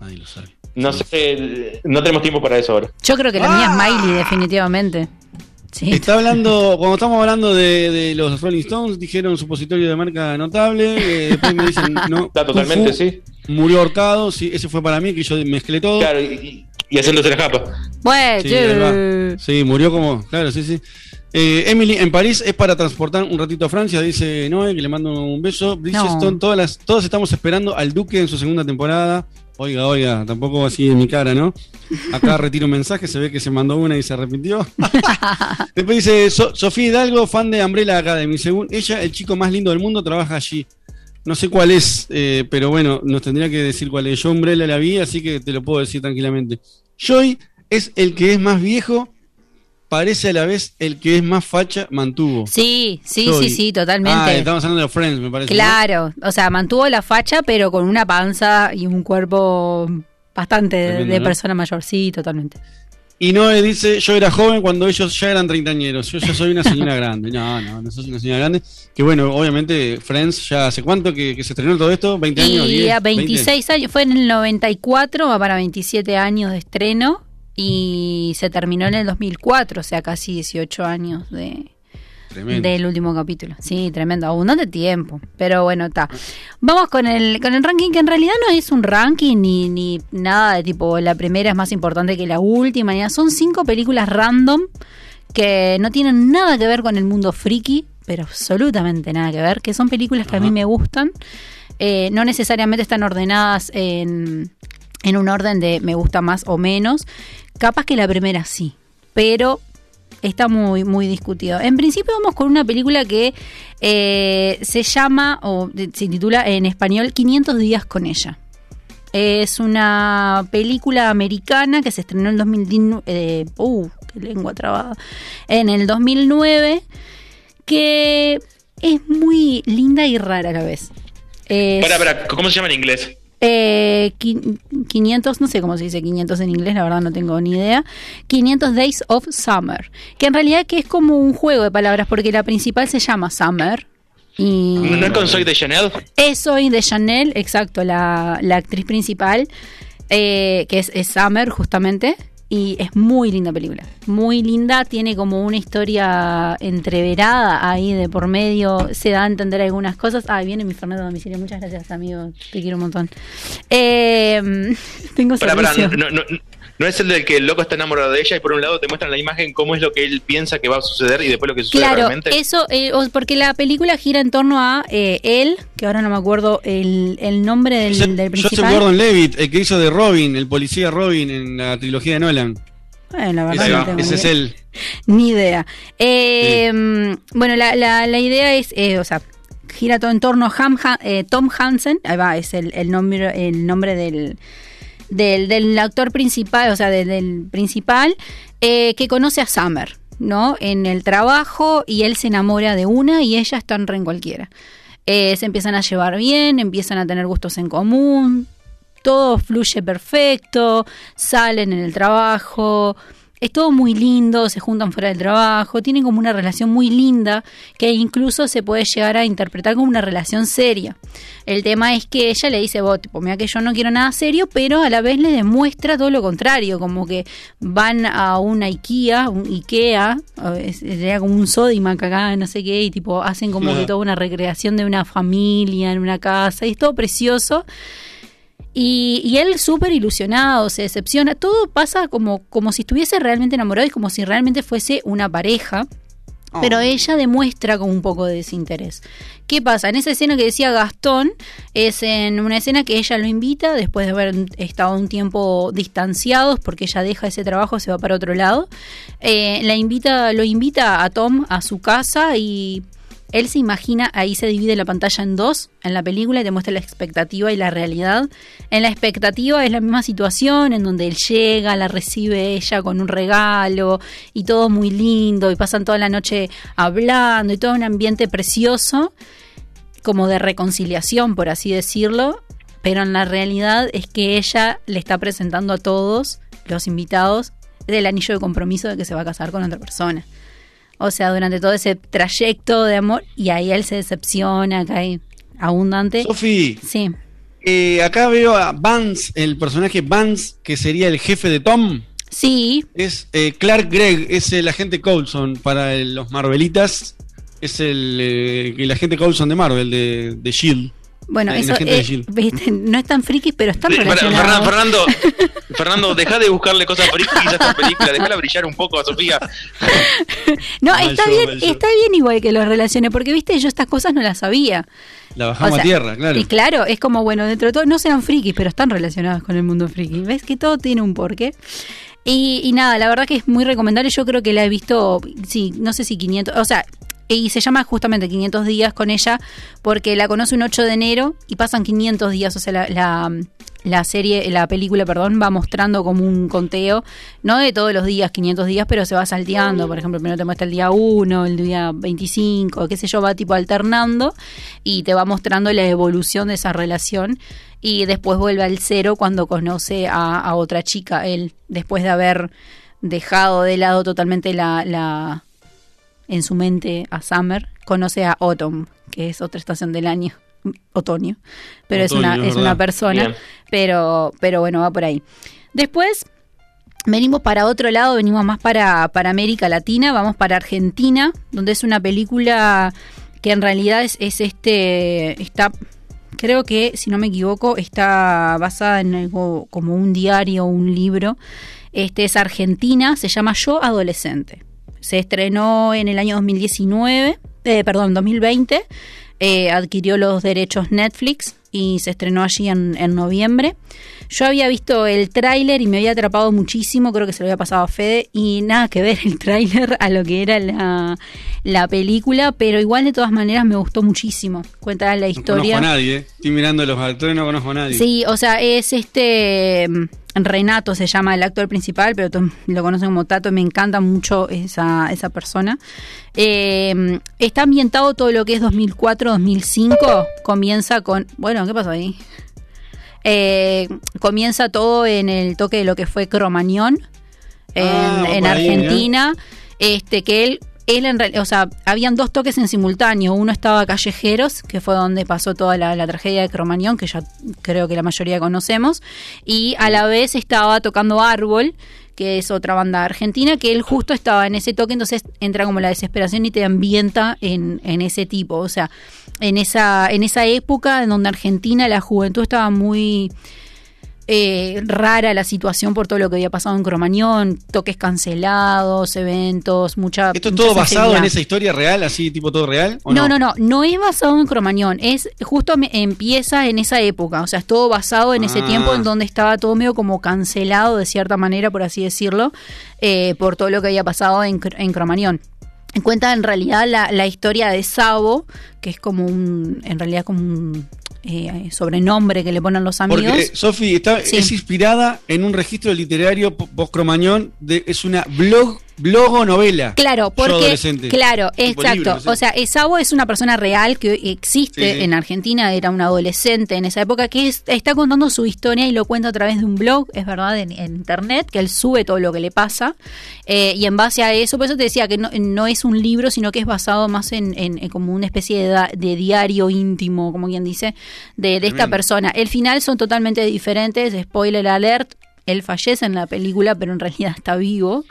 Nadie lo sabe. No sé, no tenemos tiempo para eso ahora. Yo creo que la mía es Miley, definitivamente. Sí. Está hablando, cuando estamos hablando de, de los Rolling Stones, dijeron supositorio de marca notable. eh, después me dicen, no. Está totalmente, sí. Murió ahorcado, sí, ese fue para mí, que yo mezclé todo. Claro, y, y haciéndose la japa. Bueno, Sí. Sí, murió como, claro, sí, sí. Eh, Emily, en París es para transportar un ratito a Francia, dice Noé, que le mando un beso. Bridgestone, No. todas las, todos estamos esperando al Duque en su segunda temporada. Oiga, oiga, tampoco así en mi cara, ¿no? Acá retiro un mensaje, se ve que se mandó una y se arrepintió. Después dice So- Sofía Hidalgo, fan de Umbrella Academy. Según ella, el chico más lindo del mundo trabaja allí. No sé cuál es, eh, pero bueno, nos tendría que decir cuál es. Yo Umbrella la vi, así que te lo puedo decir tranquilamente. Joy es el que es más viejo, parece a la vez el que es más facha, mantuvo. Sí, sí, sí, sí, totalmente. Ah, estamos hablando de Friends, me parece. ¿no? Claro, o sea, mantuvo la facha, pero con una panza y un cuerpo bastante de- Tremendo, de ¿no? persona mayor, sí, totalmente. Y Noé dice, yo era joven cuando ellos ya eran treintañeros, yo ya soy una señora grande. No, no, no sos una señora grande. Que bueno, obviamente Friends ya hace cuánto que, que se estrenó todo esto, 20 años, Y 10, a 26 años, fue en el 94, va para 27 años de estreno y se terminó en el 2004, o sea, casi 18 años de Tremendo. del último capítulo. Sí, tremendo, abundante tiempo, pero bueno, está. Vamos con el con el ranking que en realidad no es un ranking ni, ni nada de tipo la primera es más importante que la última, nada. son cinco películas random que no tienen nada que ver con el mundo friki, pero absolutamente nada que ver, que son películas que a mí me gustan. Eh, no necesariamente están ordenadas en, en un orden de me gusta más o menos. Capaz que la primera sí, pero está muy, muy discutido. En principio vamos con una película que eh, se llama, o se titula en español, 500 días con ella. Es una película americana que se estrenó en 2019. Eh, uh, qué lengua trabada. En el 2009. Que es muy linda y rara a la vez. Es- Para, para, ¿cómo se llama en inglés? Eh, qui- 500, no sé cómo se dice 500 en inglés, la verdad no tengo ni idea. 500 Days of Summer, que en realidad que es como un juego de palabras porque la principal se llama Summer. Y ¿No, es con Soy de Chanel? es hoy de Chanel, exacto, la, la actriz principal, eh, que es, es Summer justamente. Y es muy linda película. Muy linda, tiene como una historia entreverada ahí de por medio. Se da a entender algunas cosas. Ah, viene mi Fernando domicilio. Muchas gracias, amigo. Te quiero un montón. Eh, tengo Para, para, servicio. no, no, no, es el del que el loco está enamorado de ella y por un lado te muestran la imagen cómo es lo que él piensa que va a suceder y después lo que sucede Claro, realmente. eso, eh, o- porque la película gira en torno a eh, él, que ahora no me acuerdo el, el nombre del, del Joseph principal. Gordon Levitt, el que hizo de Robin, el policía Robin en la trilogía de Nolan. Bueno, la verdad Ese, no tengo ese ni es idea. él. Ni idea. Eh, Bueno, la, la, la idea es, eh, o sea, gira todo en torno a Ham- eh, Tom Hansen, ahí va, es el, el nombre, el nombre del, del, del actor principal, o sea, del, principal, eh, que conoce a Summer, ¿no? En el trabajo y él se enamora de una y ella está en cualquiera. Eh, se empiezan a llevar bien, empiezan a tener gustos en común, todo fluye perfecto, salen en el trabajo, es todo muy lindo, se juntan fuera del trabajo, tienen como una relación muy linda que incluso se puede llegar a interpretar como una relación seria. El tema es que ella le dice, vos, tipo, mira que yo no quiero nada serio, pero a la vez le demuestra todo lo contrario, como que van a una IKEA, un IKEA, sería como un Sodimac acá, no sé qué, y tipo hacen como que toda una recreación de una familia en una casa, y es todo precioso. Y, y él súper ilusionado, se decepciona, todo pasa como, como si estuviese realmente enamorado y como si realmente fuese una pareja. Pero ella demuestra como un poco de desinterés. ¿Qué pasa? En esa escena que decía Gastón, es en una escena que ella lo invita después de haber estado un tiempo distanciados, porque ella deja ese trabajo, se va para otro lado. Eh, la invita, lo invita a Tom a su casa y él se imagina, ahí se divide la pantalla en dos, en la película y te muestra la expectativa y la realidad. En la expectativa es la misma situación en donde él llega, la recibe ella con un regalo y todo muy lindo y pasan toda la noche hablando y todo un ambiente precioso, como de reconciliación, por así decirlo. Pero en la realidad es que ella le está presentando a todos los invitados del anillo de compromiso de que se va a casar con otra persona. O sea, durante todo ese trayecto de amor, y ahí él se decepciona, cae abundante. Sofi, Sí. eh, acá veo a Vance, el personaje Vance, que sería el jefe de Tom. Sí. Es eh, Clark Gregg, es el agente Coulson para el- los Marvelitas. Es el, eh, el agente Coulson de Marvel, de, de Shield. Bueno, eso eh, viste, no es tan friki, pero están relacionados. Fernando, Fernando, Fernando, deja de buscarle cosas frikis a esta película, déjala brillar un poco a Sofía. No, Mal está bien, está bien igual que los relacione, porque viste, yo estas cosas no las sabía. La bajamos O sea, a tierra, claro. Y claro, es como, bueno, dentro de todo, no sean frikis, pero están relacionados con el mundo friki. ¿Ves que todo tiene un porqué? Y, y nada, la verdad que es muy recomendable. Yo creo que la he visto, sí, no sé si 500, o sea, y se llama justamente 500 días con ella, porque la conoce un 8 de enero y pasan 500 días, o sea, la, la, serie, la película, perdón, va mostrando como un conteo, no de todos los días, 500 días, pero se va salteando. Por ejemplo, primero te muestra el día 1, el día 25, qué sé yo, va tipo alternando y te va mostrando la evolución de esa relación. Y después vuelve al cero cuando conoce a, otra chica, él, después de haber dejado de lado totalmente la en su mente a Summer, conoce a Autumn, que es otra estación del año, otoño, pero es una es una persona, Bien. pero pero bueno, va por ahí. Después venimos para otro lado, venimos más para, para América Latina, vamos para Argentina, donde es una película que en realidad es, es este está creo que si no me equivoco está basada en algo como un diario o un libro. Este es Argentina, se llama Yo adolescente. Se estrenó en el año 2019, eh, perdón, 2020. eh, adquirió los derechos Netflix y se estrenó allí en, en noviembre. Yo había visto el tráiler y me había atrapado muchísimo, creo que se lo había pasado a Fede, y nada que ver el tráiler a lo que era la, la película, pero igual de todas maneras me gustó muchísimo. Cuenta la No historia. conozco a nadie, eh. estoy mirando los actores, no conozco a nadie. Sí, o sea, es este Renato se llama el actor principal, pero lo conocen como Tato, me encanta mucho esa, esa persona. Eh, está ambientado todo lo que es 2004-2005, comienza con... Bueno, ¿qué pasó ahí? Eh, comienza todo en el toque de lo que fue Cromañón en, Ah, en ahí, Argentina. Este, que él, él en realidad, o sea, habían dos toques en simultáneo. Uno estaba Callejeros, que fue donde pasó toda la, tragedia de Cromañón, que ya creo que la mayoría conocemos. Y a la vez estaba tocando Árbol, que es otra banda argentina, que él justo estaba en ese toque, entonces entra como la desesperación y te ambienta en, en ese tipo. O sea, en esa, en esa época en donde Argentina, la juventud estaba muy eh, rara la situación por todo lo que había pasado en Cromañón, toques cancelados, eventos, mucha. ¿Esto es todo basado en esa historia real, así tipo todo real? ¿o No, no, no, no es basado en Cromañón, es justo me- empieza en esa época, o sea, es todo basado en ese Ah. tiempo en donde estaba todo medio como cancelado de cierta manera, por así decirlo, eh, por todo lo que había pasado en, en Cromañón. Cuenta en realidad la, la historia de Sabo, que es como un, en realidad como un eh, sobrenombre que le ponen los amigos. Porque, eh, Sofi, está- Sí. es inspirada en un registro literario po- post-cromañón, de- es una blog, blogonovela. Claro, Yo porque adolescente. claro, Tipo exacto. libro. O sea, Esabo es una persona real que existe Sí, sí. en Argentina, era un adolescente en esa época que es- está contando su historia y lo cuenta a través de un blog, es verdad, en, en internet, que él sube todo lo que le pasa eh, y en base a eso, por eso te decía que no, no es un libro, sino que es basado más en, en- en como una especie de, da- de diario íntimo, como quien dice, de, de esta persona. El final son totalmente diferentes, spoiler alert. Él fallece en la película, pero en realidad está vivo.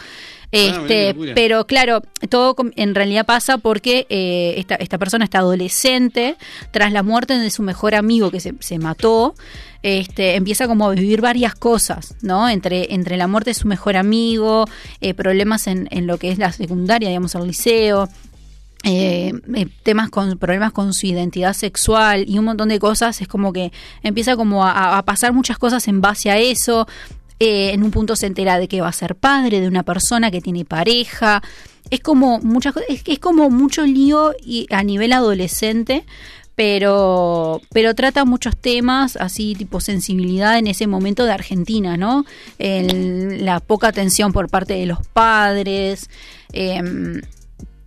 Este, pero claro, todo en realidad pasa porque eh, esta, esta persona está adolescente, tras la muerte de su mejor amigo que se, se mató, este, empieza como a vivir varias cosas, ¿no? Entre, entre la muerte de su mejor amigo, eh, problemas en, en lo que es la secundaria, digamos, el liceo, eh, eh, temas con problemas con su identidad sexual y un montón de cosas. Es como que empieza como a, a pasar muchas cosas en base a eso Eh, en un punto se entera de que va a ser padre de una persona que tiene pareja. Es como muchas es, es como mucho lío y a nivel adolescente pero pero trata muchos temas así tipo sensibilidad en ese momento de Argentina no El- la poca atención por parte de los padres em,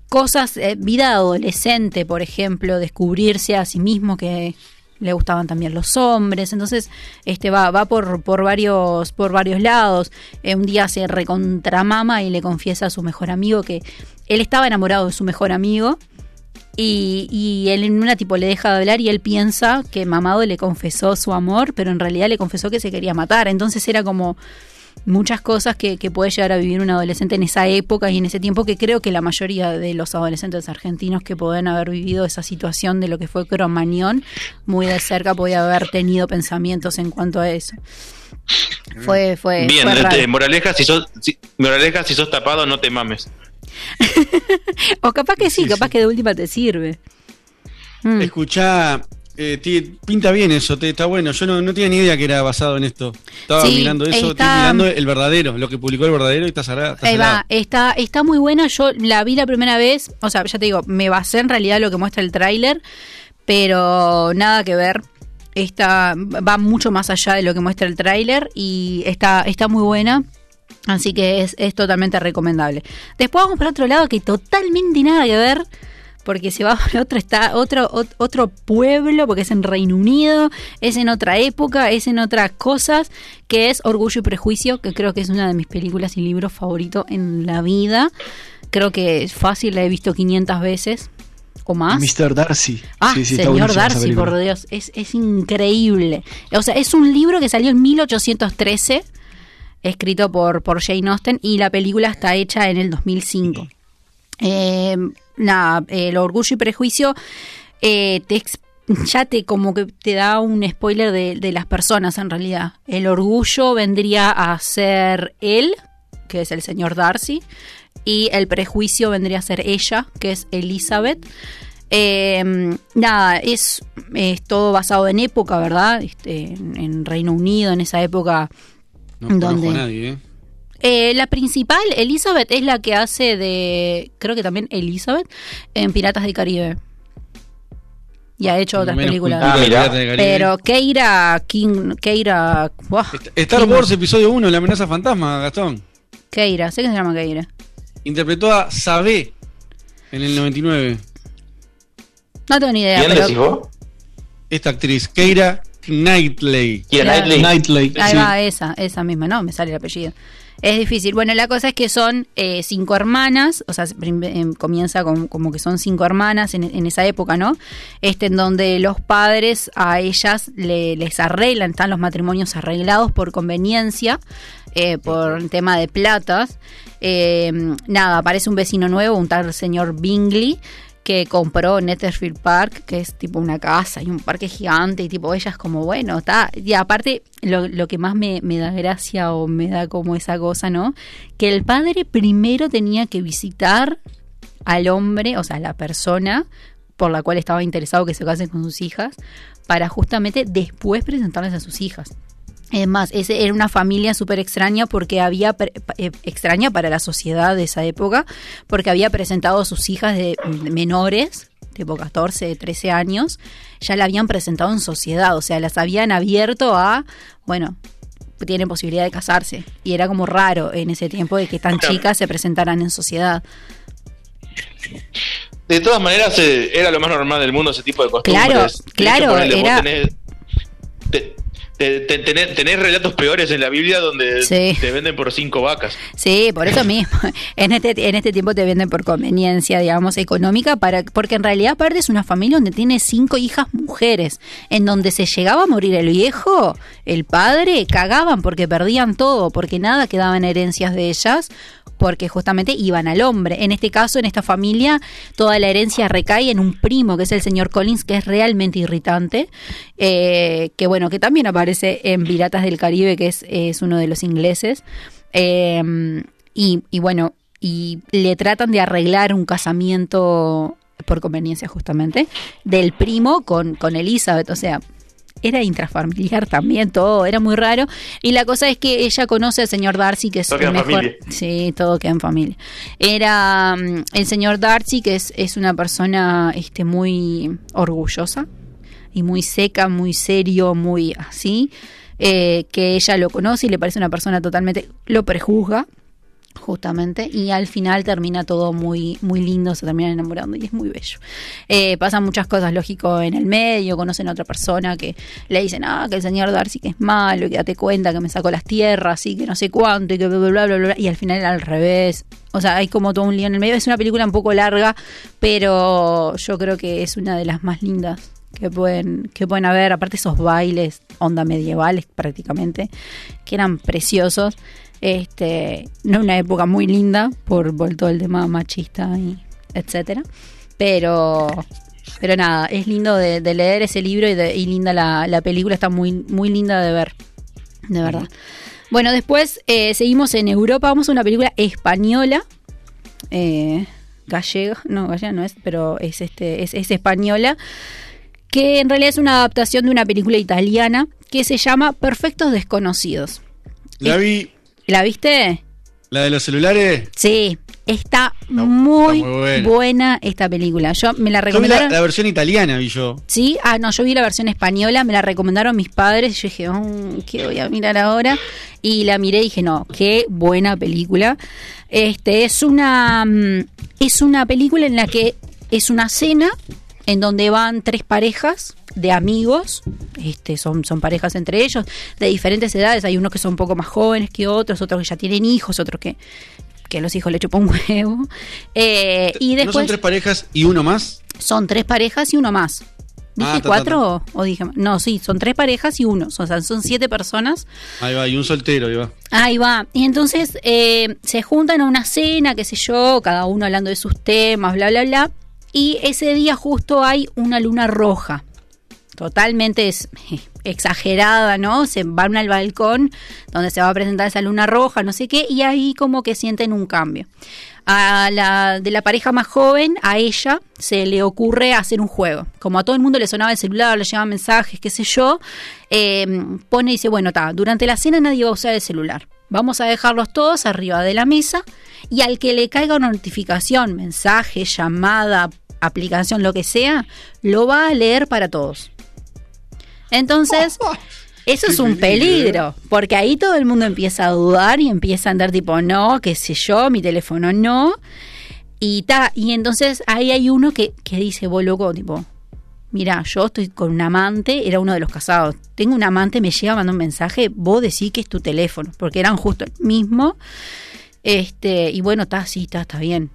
cosas, eh, vida adolescente, por ejemplo, descubrirse a sí mismo que le gustaban también los hombres, entonces este va, va por, por varios, por varios lados. Eh, un día se recontramama y le confiesa a su mejor amigo que él estaba enamorado de su mejor amigo. Y, y él en una tipo le deja de hablar y él piensa que Mamado le confesó su amor, pero en realidad le confesó que se quería matar. Entonces era como muchas cosas que, que puede llegar a vivir un adolescente en esa época y en ese tiempo que creo que la mayoría de los adolescentes argentinos que pueden haber vivido esa situación de lo que fue Cromañón muy de cerca podía haber tenido pensamientos en cuanto a eso. Fue, fue, Bien, fue raro. este, moraleja, si sos, si- moraleja, si sos tapado, no te mames. O capaz que sí, capaz que de última te sirve. Mm. Escuchá, eh, ti- pinta bien eso, te, está bueno. Yo no, no tenía ni idea que era basado en esto. Estaba Sí, mirando eso, está- estoy mirando el verdadero, lo que publicó el verdadero y está cerrado. está Ahí salado. va, está, está muy buena. Yo la vi la primera vez, o sea, ya te digo, me basé en realidad lo que muestra el tráiler, pero nada que ver. Está, va mucho más allá de lo que muestra el tráiler y está, está muy buena. Así que es, es totalmente recomendable. Después vamos para otro lado que totalmente nada que ver. Porque se va para otro, está, otro, ot- otro pueblo, porque es en Reino Unido, es en otra época, es en otras cosas, que es Orgullo y Prejuicio, que creo que es una de mis películas y libros favoritos en la vida. Creo que es fácil, la he visto 500 veces o más. Mr. Darcy. Ah, Sí, sí, está señor Darcy, por Dios, es, es increíble. O sea, es un libro que salió en 1813, escrito por, por Jane Austen, y la película está hecha en el 2005. Eh, nada, el orgullo y prejuicio eh, te ya te como que te da un spoiler de, de las personas en realidad. El orgullo vendría a ser él, que es el señor Darcy, y el prejuicio vendría a ser ella, que es Elizabeth. Eh, nada, es, es todo basado en época, ¿verdad? Este, en, en Reino Unido, en esa época No conozco donde... a nadie, ¿eh? Eh, la principal, Elizabeth, es la que hace de. Creo que también Elizabeth en Piratas del Caribe. Y ha hecho otras Menos películas. cultura de Piratas del Caribe. Pero Keira King. Keira. buah, Star Wars Episodio 1, La amenaza fantasma, Gastón. Keira, sé que se llama Keira. Interpretó a Sabé en el 99. No tengo ni idea. pero- Esta actriz, Keira Knightley. Claro. Knightley. Ahí Sí. va, esa, esa misma, no, me sale el apellido. Es difícil. Bueno, la cosa es que son eh, cinco hermanas, o sea, em, comienza con- como que son cinco hermanas en, en esa época, ¿no? Este, en donde los padres a ellas le- les arreglan, están los matrimonios arreglados por conveniencia, eh, por tema de platas. Eh, nada, aparece un vecino nuevo, un tal señor Bingley, que compró Netherfield Park, que es tipo una casa y un parque gigante, y tipo ella es como, bueno, está. Y aparte, lo, lo que más me, me da gracia o me da como esa cosa, ¿no? Que el padre primero tenía que visitar al hombre, o sea, a la persona por la cual estaba interesado que se casen con sus hijas, para justamente después presentarles a sus hijas. Es más, ese era una familia súper extraña porque había, eh, extraña para la sociedad de esa época, porque había presentado a sus hijas de, de menores, tipo 14, 13 años, ya la habían presentado en sociedad, o sea, las habían abierto a, bueno, tienen posibilidad de casarse. Y era como raro en ese tiempo de que tan chicas se presentaran en sociedad. De todas maneras, eh, era lo más normal del mundo ese tipo de costumbres. Claro, De hecho, claro, ponele, vos era- tenés, te- te- te- tenés- tenés relatos peores en la Biblia donde Sí. te venden por cinco vacas. Sí, por eso mismo. En este, en este tiempo te venden por conveniencia, digamos, económica, para, porque en realidad aparte es una familia donde tiene cinco hijas mujeres, en donde se llegaba a morir el viejo, el padre, cagaban porque perdían todo, porque nada quedaba en herencias de ellas, porque justamente iban al hombre. En este caso, en esta familia, toda la herencia recae en un primo, que es el señor Collins, que es realmente irritante, eh, que bueno, que también aparece en Piratas del Caribe, que es, es uno de los ingleses. Eh, y, y bueno, y le tratan de arreglar un casamiento por conveniencia justamente del primo con, con Elizabeth, o sea, era intrafamiliar también todo, era muy raro. Y la cosa es que ella conoce al señor Darcy, que es Todo el mejor. familia. Sí, todo queda en familia. Era mm, el señor Darcy, que es, es una persona este, muy orgullosa y muy seca, muy serio, muy así. eh, que ella lo conoce y le parece una persona totalmente. lo prejuzga justamente y al final termina todo muy muy lindo se terminan enamorando y es muy bello. Eh, pasan muchas cosas lógico en el medio conocen a otra persona que le dicen ah que el señor Darcy que es malo que date cuenta que me sacó las tierras y que no sé cuánto y que bla bla bla bla, y al final al revés. O sea hay como todo un lío en el medio. Es una película un poco larga pero yo creo que es una de las más lindas que pueden que pueden haber. Aparte esos bailes onda medievales prácticamente que eran preciosos este no una época muy linda por, por todo el tema machista y etcétera pero pero nada es lindo de, de leer ese libro y, de- y linda la, la película está muy muy linda de ver de verdad bueno después eh, seguimos en Europa vamos a una película española eh, gallega no gallega no es pero es este es, es española que en realidad es una adaptación de una película italiana que se llama Perfectos Desconocidos. La vi, ¿La viste? la de los celulares. Sí, está muy, está muy buena. buena. esta película. Yo me la Yo vi la, recomendaron. la versión italiana, vi yo. Sí, ah, no, yo vi la versión española, me la recomendaron mis padres. y Yo dije, "Mm, ¿qué voy a mirar ahora? Y la miré y dije, no, qué buena película. Este es una, mm, es una película en la que es una cena en donde van tres parejas de amigos, este, son, son parejas entre ellos, de diferentes edades. Hay unos que son un poco más jóvenes que otros, otros que ya tienen hijos, otros que, que los hijos le chupan un huevo. Eh, y ¿No después son tres parejas y uno más? son tres parejas y uno más. ¿Dije Ah, ta, ta, cuatro O, o dije? No, sí, son tres parejas y uno. O sea, son siete personas. Ahí va, y un soltero, ahí va. Ahí va. Y entonces eh, se juntan a una cena, qué sé yo, cada uno hablando de sus temas, bla, bla, bla. Y ese día justo hay una luna roja. totalmente exagerada, ¿no? Se van al balcón donde se va a presentar esa luna roja, no sé qué, y ahí como que sienten un cambio. A la de la pareja más joven, a ella se le ocurre hacer un juego. Como a todo el mundo le sonaba el celular, le llegaban mensajes, qué sé yo, eh, pone y dice, bueno, está, durante la cena nadie va a usar el celular. Vamos a dejarlos todos arriba de la mesa y al que le caiga una notificación, mensaje, llamada, aplicación, lo que sea, lo va a leer para todos. Entonces, eso es un peligro, porque ahí todo el mundo empieza a dudar y empieza a andar tipo, no, qué sé yo, mi teléfono no. Y ta, y entonces ahí hay uno que, que dice, vos loco, tipo, mira, yo estoy con un amante, era uno de los casados, tengo un amante, me llega mandando un mensaje, vos decís que es tu teléfono, porque eran justo el mismo. Este, y bueno, está, sí, está, está bien.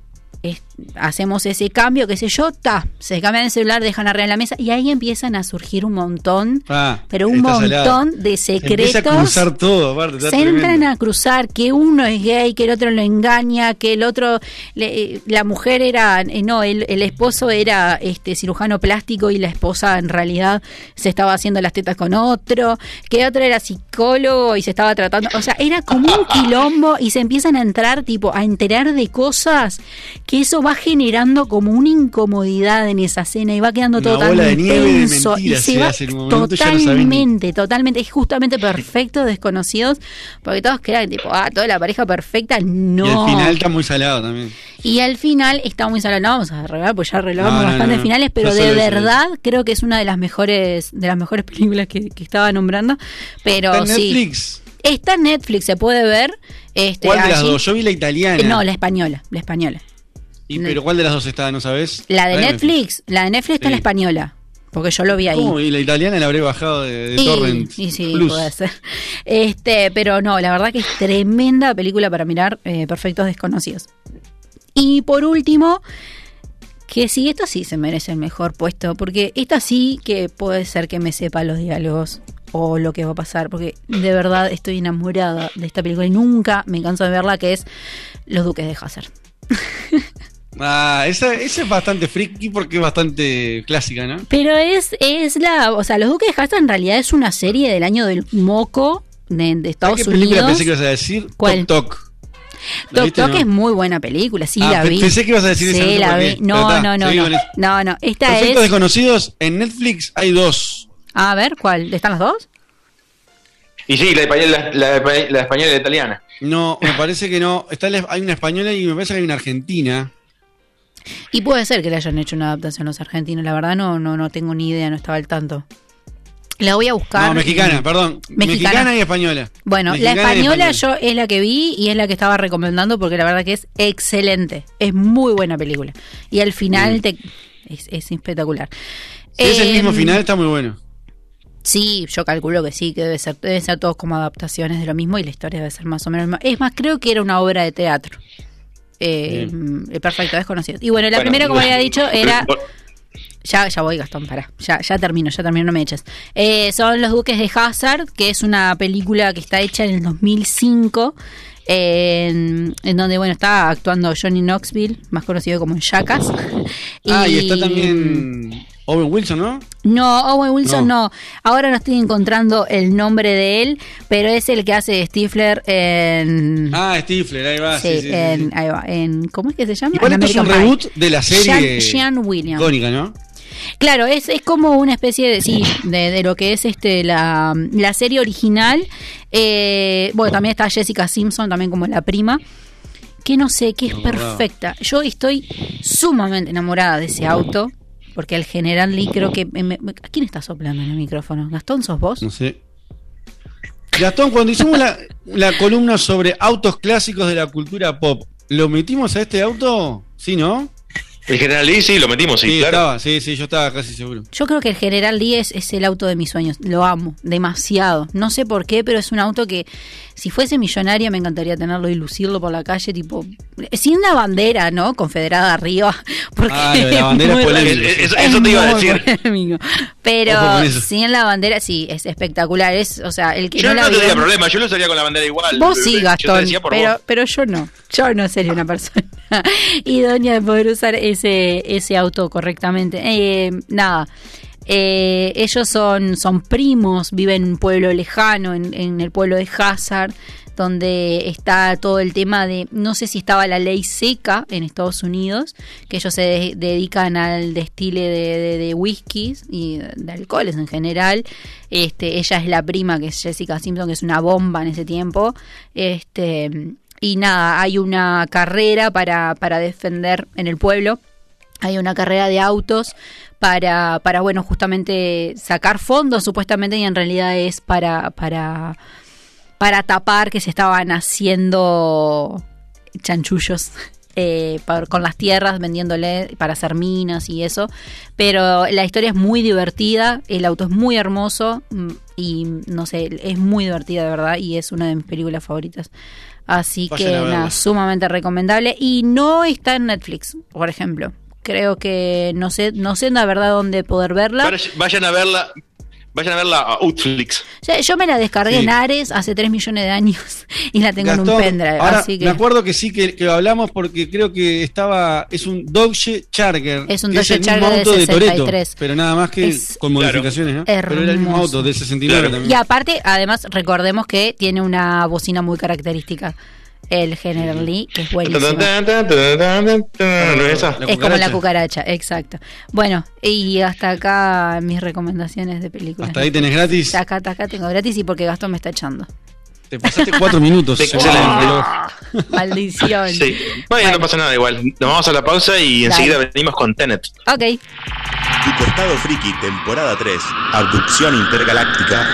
Hacemos ese cambio, qué sé yo, ta, se cambian el celular, dejan arriba en la mesa y ahí empiezan a surgir un montón, Ah, pero un montón de Se Empieza a secretos. cruzar todo, aparte. Se entran a cruzar que uno es gay, que el otro lo engaña, que el otro, le- eh, la mujer era, eh, no, el, el esposo era este cirujano plástico y la esposa en realidad se estaba haciendo las tetas con otro, que otro era psicólogo y se estaba tratando, o sea, era como un quilombo y se empiezan a entrar tipo a enterar de cosas que eso va generando como una incomodidad en esa cena y va quedando Una todo tan bola de nieve de tenso y se se va hace no totalmente, totalmente, es justamente perfecto desconocidos, porque todos crean tipo, ah, toda la pareja perfecta, no. Y al final está muy salado también. Y al final está muy salado, no vamos a arreglar, pues ya arreglamos No, bastantes no. finales, pero de eso, verdad creo que es una de las mejores, de las mejores películas que, que estaba nombrando. Pero Está sí. Netflix. Está en Netflix, se puede ver. Este, ¿Cuál de las dos? Yo vi la italiana. No, la española, la española. Y, ¿Pero cuál de las dos está? ¿No sabes? La de. Netflix, la de Netflix está Sí. la española, porque yo lo vi ahí. ¿Cómo? Y la italiana la habré bajado de, de Y- Torrent. Y, sí, Plus. puede ser. Este, pero no, la verdad que es tremenda película para mirar, eh, Perfectos Desconocidos. Y por último, que sí, esta sí se merece el mejor puesto, porque esta sí que puede ser que me sepa los diálogos o lo que va a pasar, porque de verdad estoy enamorada de esta película y nunca me canso de verla, que es Los Duques de Hazard. Ah, esa, esa es bastante friki porque es bastante clásica, ¿no? Pero es, es la, o sea, Los Duques de Hazard en realidad es una serie del año del moco de, de Estados ¿Qué película Unidos. pensé que ibas a decir? ¿Cuál? Tok Tok. ¿La Tok viste, Tok no? es muy buena película, sí Ah, la vi. pensé que ibas a decir esa, Sí, la vi. No, está, no, no, no. No, no, esta Perfectos es desconocidos, en Netflix hay dos. A ver, ¿cuál? ¿Están las dos? Y sí, la española, la, la- la española y la italiana. No, me parece que no. Está la- hay una española y me parece que hay una argentina. Y puede ser que le hayan hecho una adaptación los argentinos, la verdad no no no tengo ni idea, no estaba al tanto. La voy a buscar. No, mexicana, perdón. Mexicana. Mexicana, y española. Bueno, Mexicana la española española. yo es la que vi y es la que estaba recomendando porque la verdad que es excelente. Es muy buena película. Y al final te es, es espectacular. Si es el mismo Em, final, está muy bueno. Sí, yo calculo que sí, que debe ser, debe ser todos como adaptaciones de lo mismo y la historia debe ser más o menos. Es más, creo que era una obra de teatro. Eh, eh, perfecto, desconocido. Y bueno, la Bueno, primera, como había dicho, era. Ya, ya voy, Gastón, para. Ya, ya termino, ya termino, no me eches. Eh, son Los Duques de Hazard, que es una película que está hecha en el 2005. En, en donde, bueno, está actuando Johnny Knoxville, más conocido como en Jackass. Ah, y está también Owen Wilson, ¿no? No, Owen Wilson no. Ahora no estoy encontrando el nombre de él, pero es el que hace Stifler en. Ah, Stifler, ahí va. sí, Sí, sí, sí, en, sí. ahí va, en- ¿Cómo es que se llama? Igual esto es un Pie. reboot de la serie Sean, Sean Williams. icónica, ¿no? Claro, es, es como una especie de, sí, de, de lo que es este la, la serie original. Eh, bueno, también está Jessica Simpson, también como la prima. Que no sé, que es No, perfecta. Yo estoy sumamente enamorada de ese auto. Porque el general Lee creo que... me- me- ¿A quién está soplando en el micrófono? ¿Gastón sos vos? No sé. Gastón, cuando hicimos la, la columna sobre autos clásicos de la cultura pop, ¿lo metimos a este auto? Sí, ¿no? El General Lee, sí, lo metimos, sí, claro. estaba, sí, sí, yo estaba casi seguro. Yo creo que el General Lee es, es el auto de mis sueños. Lo amo demasiado. No sé por qué, pero es un auto que si fuese millonaria me encantaría tenerlo y lucirlo por la calle, tipo sin la bandera, ¿no? Confederada arriba. Porque Ah, la bandera es sí. Eso- eso te iba a decir. polémico. Pero sin la bandera, sí, es espectacular. Es, o sea, el que Yo no, no, tendría problema, yo lo usaría con la bandera igual. Vos sí, Gastón, pero, vos. pero yo no. Yo no sería una persona idónea de poder usar ese, ese auto correctamente. Eh, nada, Eh, ellos son, son primos, viven en un pueblo lejano, en, el pueblo de Hazard, donde está todo el tema de, no sé si estaba la ley seca en Estados Unidos, que ellos se de- dedican al destile de, de, de whiskies y de alcoholes en general. Este, ella es la prima, que es Jessica Simpson, que es una bomba en ese tiempo. Este, y nada, hay una carrera para, para defender en el pueblo. Hay una carrera de autos para, para bueno, justamente sacar fondos supuestamente y en realidad es para, para, para tapar que se estaban haciendo chanchullos eh, por- con las tierras, vendiéndole para hacer minas y eso. Pero la historia es muy divertida, el auto es muy hermoso mm, y no sé, es muy divertida de verdad y es una de mis películas favoritas. Así Vayan que nada, sumamente recomendable y no está en Netflix, por ejemplo. Creo que no sé, no sé la verdad dónde poder verla. Vayan- a verla. Vayan a verla a Outflix. Ya- Yo me la descargué Sí. en Ares hace 3 millones de años y la tengo en un Gastón, pendrive. ahora así que me acuerdo que sí que, que hablamos porque creo que estaba es un Dodge Charger Es un Dodge mismo Charger de auto de Toretto 63. pero nada más que Es con modificaciones ¿no? pero era el mismo auto del 69 también Y aparte, además, recordemos que tiene una bocina muy característica. El General Lee, que es buenísimo. Esa. Es como la cucaracha, exacto. Bueno, y hasta acá mis recomendaciones de películas. Hasta ahí tenés gratis. Acá, acá tengo gratis y porque Gastón me está echando. te pasaste cuatro minutos Excelente. Maldición. Sí. Bueno, no pasa nada igual. Nos vamos a la pausa y Dale. enseguida venimos con Tenet. Ok. Tu costado friki, temporada 3, abducción intergaláctica.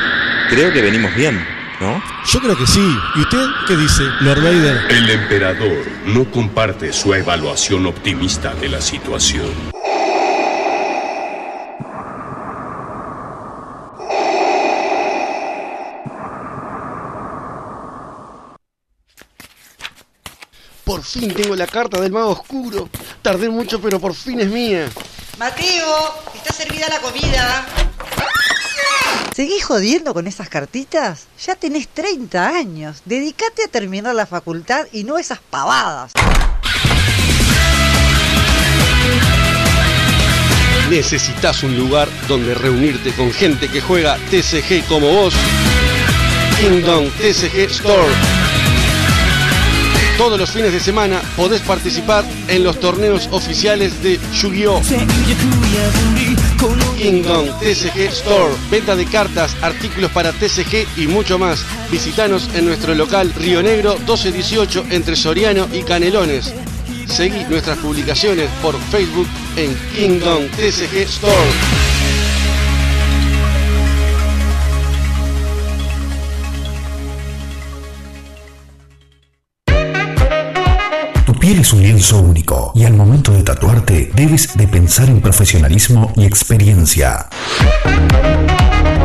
Creo que venimos bien, ¿no? yo creo que sí y usted qué dice Lord Vader El emperador no comparte su evaluación optimista de la situación. Por fin tengo la carta del mago oscuro. Tardé mucho, pero por fin es mía. Mateo, está servida la comida. ¿Seguís jodiendo con esas cartitas? Ya tenés 30 años. Dedicate a terminar la facultad y no esas pavadas. Necesitas un lugar donde reunirte con gente que juega TCG como vos. Kingdom TCG Store. Todos los fines de semana podés participar en los torneos oficiales de Yu-Gi-Oh! Kingdom TCG Store. Venta de cartas, artículos para TCG y mucho más. Visitanos en nuestro local Río Negro 1218 entre Soriano y Canelones. Seguí nuestras publicaciones por Facebook en Kingdom TCG Store. Tu piel es un lienzo único y al momento de tatuarte debes de pensar en profesionalismo y experiencia.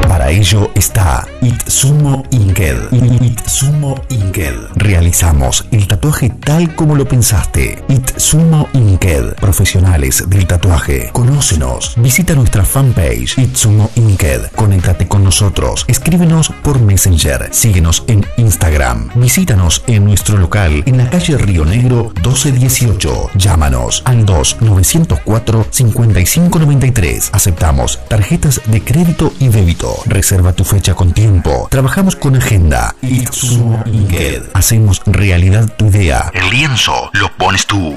Para ello está Itsumo Inked. Itsumo Inked. Realizamos el tatuaje tal como lo pensaste. Itsumo Inked. Profesionales del tatuaje. Conócenos. Visita nuestra fanpage Itsumo Inked. Conéctate con nosotros. Escríbenos por Messenger. Síguenos en Instagram. Visítanos en nuestro local en la calle Río Negro 1218. Llámanos al 2 904 5593. Aceptamos tarjetas de crédito y débito. Reserva tu fecha con tiempo. Trabajamos con agenda. Itsumo Inked. Hacemos realidad tu idea. El lienzo lo pones tú.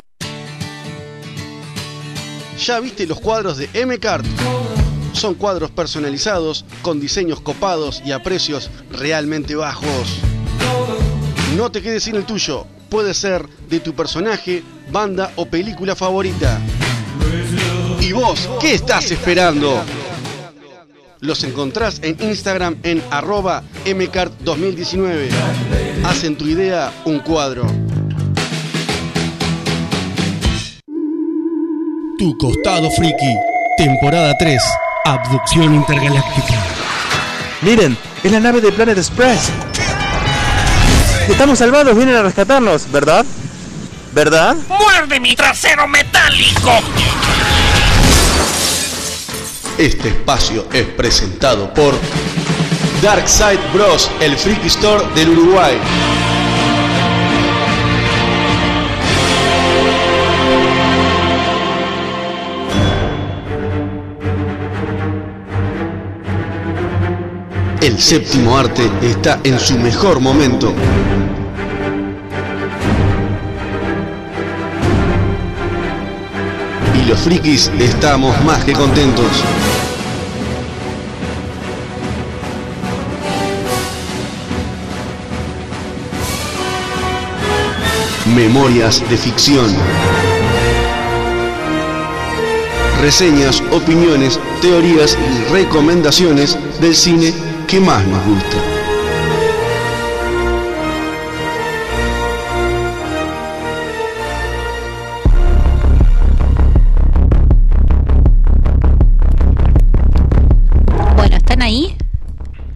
¿Ya viste los cuadros de M-Card? Son cuadros personalizados con diseños copados y a precios realmente bajos. No te quedes sin el tuyo. Puede ser de tu personaje, banda o película favorita. ¿Y vos qué estás esperando? Los encontrás en Instagram en arroba mcart2019. Hacen tu idea un cuadro. Tu costado friki, temporada 3, abducción intergaláctica. Miren, es la nave de Planet Express. Estamos salvados, vienen a rescatarnos, ¿verdad? ¿Verdad? ¡Muerde mi trasero metálico! Este espacio es presentado por Darkside Bros, el Freaky Store del Uruguay. El séptimo arte está en su mejor momento. Y los frikis estamos más que contentos. Memorias de ficción. Reseñas, opiniones, teorías y recomendaciones del cine que más nos gusta. Bueno, ¿están ahí?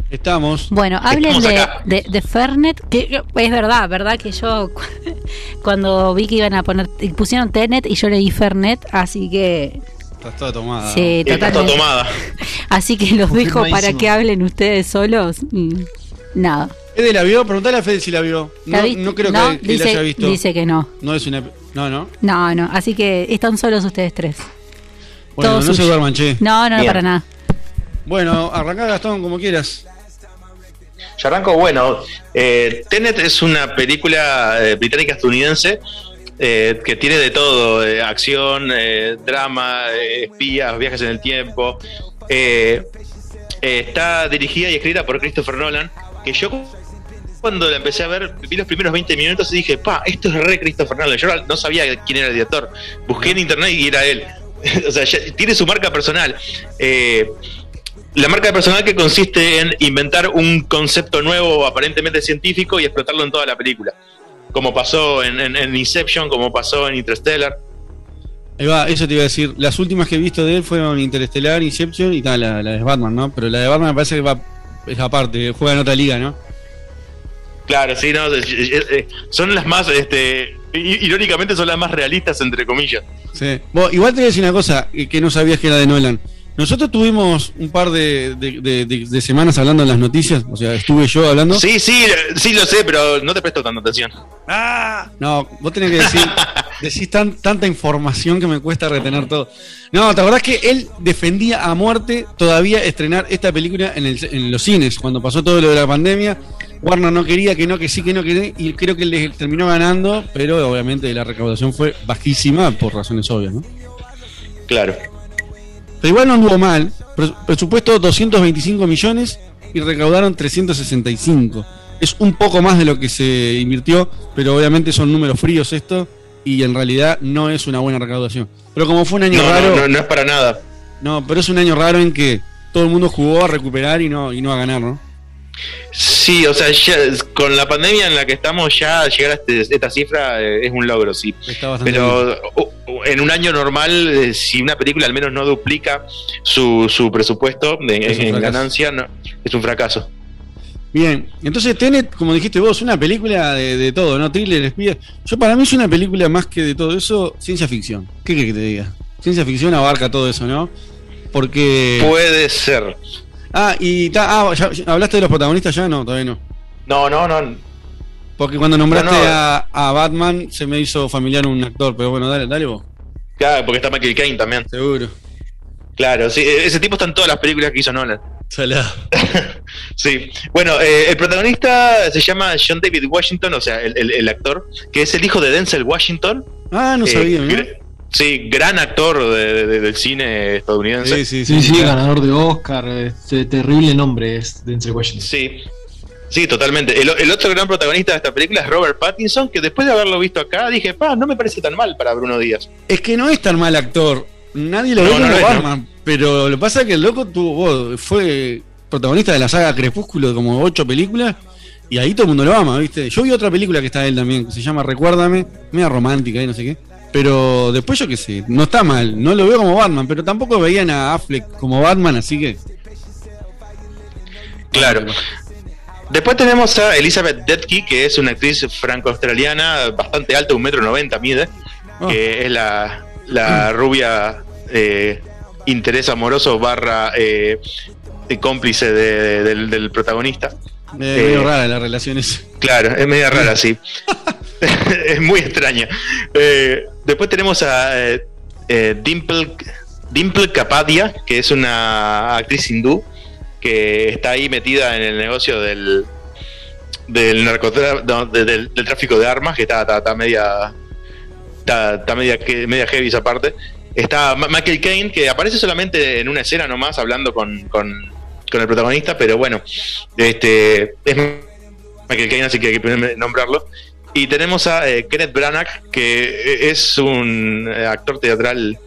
Estamos. Bueno, hablen Estamos de, acá. de, de Fernet, que es verdad, ¿verdad? Que yo cu- cuando vi que iban a poner, pusieron Tenet y yo leí Fernet, así que Estás toda tomada. Sí, Está toda tomada. así que los dejo para que hablen ustedes solos. nada. ¿Fede la vio? Preguntale a Fede si la vio. ¿La No, creo No, que, que dice, la haya visto. Dice que no. No es una. No, no. No, no. Así que están solos ustedes tres. Bueno, Todo no se suyo. duerman, che. No, no, no, Bien. para nada. Bueno, arrancá Gastón como quieras. Yo arranco, bueno, eh, Tenet es una película eh, británica estadounidense eh, que tiene de todo, eh, acción, eh, drama, eh, espías, viajes en el tiempo. Eh, está dirigida y escrita por Christopher Nolan, que yo cuando la empecé a ver, vi los primeros 20 minutos y dije, pa, esto es re Christopher Nolan. Yo no sabía quién era el director. Busqué en internet y era él. o sea, ya tiene su marca personal. La marca personal que consiste en inventar un concepto nuevo, aparentemente científico, y explotarlo en toda la película. Como pasó en, en- en Inception, como pasó en Interstellar. Ahí va, eso te iba a decir. Las últimas que he visto de él fueron Interestelar, Inception y tal, la, la de Batman, ¿no? Pero la de Batman me parece que va es aparte, juega en otra liga, ¿no? Claro, sí, no, son las más, este, irónicamente son las más realistas, entre comillas. Sí. Vos, igual te voy a decir una cosa eh, que no sabías que era de Nolan. Nosotros tuvimos un par de, de- de- de- de semanas hablando en las noticias, o sea, estuve yo hablando. Sí, sí, sí lo sé, pero no te presto tanta atención. No, vos tenés que decir, decís tan, tanta información que me cuesta retener todo. No, ¿te acordás que él defendía a muerte todavía estrenar esta película en, el- en los cines? Cuando pasó todo lo de la pandemia, Warner no quería, que no, que sí, que no, que no, y creo que le terminó ganando, pero obviamente la recaudación fue bajísima por razones obvias, ¿no? Claro. Pero igual no anduvo mal. Pres- Presupuesto 225 millones y recaudaron 365. Es un poco más de lo que se invirtió, pero obviamente son números fríos esto y en realidad no es una buena recaudación. Pero como fue un año No, raro, no, no, no es para nada. no, pero es un año raro en que todo el mundo jugó a recuperar y no y no a ganar, ¿no? Sí, o sea, ya, con la pandemia en la que estamos, ya llegar a este- esta cifra eh, es un logro, sí. Pero uh, en un año normal, eh, si una película al menos no duplica su, su presupuesto de- en, ganancia, no, es un fracaso. Bien, entonces Tenet, como dijiste vos, una película de, de todo, ¿no? Thriller, espía. Yo para mí es una película más que de todo eso, ciencia ficción. ¿Qué querés que te diga? Ciencia ficción abarca todo eso, ¿no? Porque... Puede ser. Ah, y ta- ah, ya- ya ¿hablaste de los protagonistas ya? No, todavía no. No, no, no. Porque cuando nombraste No, no. A, a Batman se me hizo familiar un actor, pero bueno, dale, dale vos. Claro, porque está Michael Caine también. Seguro. Claro, sí, e- ese tipo está en todas las películas que hizo Nolan. Salado. Sí. Bueno, eh, el protagonista se llama John David Washington, o sea, el, el- el actor, que es el hijo de Denzel Washington. Ah, no Eh, sabía, ¿no? Sí, gran actor de- de- del cine estadounidense. Sí, sí, ganador de Oscar. este, terrible nombre es Denzel Washington. Sí, sí, totalmente. El, el otro gran protagonista de esta película es Robert Pattinson, que después de haberlo visto acá dije, pa, no me parece tan mal para Bruno Díaz. Es que no es tan mal actor. Nadie lo No, ve no como. Pero lo que pasa es que el loco tuvo, vos, fue protagonista de la saga Crepúsculo de como ocho películas. Y ahí todo el mundo lo ama, ¿viste? Yo vi otra película que está él también, que se llama Recuérdame, media romántica y no sé qué. Pero después yo qué sé, no está mal, no lo veo como Batman, pero tampoco veían a Affleck como Batman, así que. Claro. Después tenemos a Elizabeth Debicki, que es una actriz franco-australiana, bastante alta, un metro noventa mide, que es la, la rubia eh, interés amoroso barra eh, cómplice de- de- del, del protagonista. Eh, medio rara la relación esa. Claro, es media rara, sí. es muy extraña. Eh, después tenemos a eh, eh, Dimple, Dimple Kapadia, que es una actriz hindú, que está ahí metida en el negocio del del no, de- del, del tráfico de armas, que está, está, está media está, está media, media heavy esa parte. Está Michael Caine, que aparece solamente en una escena nomás hablando con, con, con el protagonista, pero bueno, este es Michael Caine, así que hay que nombrarlo. Y tenemos a eh, Kenneth Branagh, que es un eh, actor teatral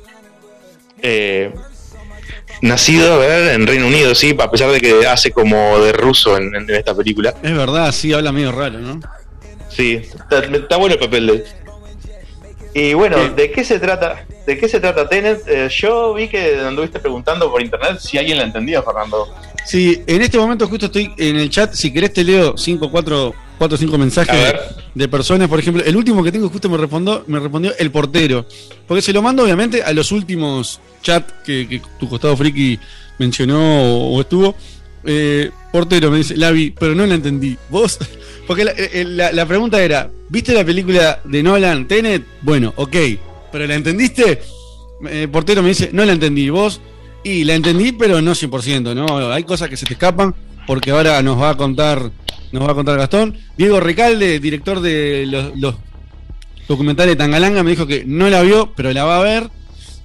eh, nacido a ver, en Reino Unido, sí, a pesar de que hace como de ruso en, en esta película. Es verdad, sí, habla medio raro, ¿no? Sí, está, está bueno el papel de él. Y bueno, ¿de qué se trata? ¿De qué se trata Tenet? Eh, yo vi que anduviste preguntando por internet si alguien la entendía, Fernando. Sí, en este momento justo estoy en el chat. Si querés, te leo 5, 4, 4 5 mensajes de, personas. Por ejemplo, el último que tengo justo me respondió, me respondió el portero. Porque se lo mando, obviamente, a los últimos chats que, que tu costado friki mencionó o, o estuvo. Eh, portero me dice, la vi, pero no la entendí. ¿Vos? Porque la, eh, la- la pregunta era: ¿viste la película de Nolan, Tenet? Bueno, ok, pero ¿la entendiste? Eh, portero me dice, no la entendí. ¿Vos? Y la entendí, pero no 100%, ¿no? Hay cosas que se te escapan, porque ahora nos va a contar, nos va a contar Gastón. Diego Recalde, director de los, documentales Tangalanga, me dijo que no la vio, pero la va a ver.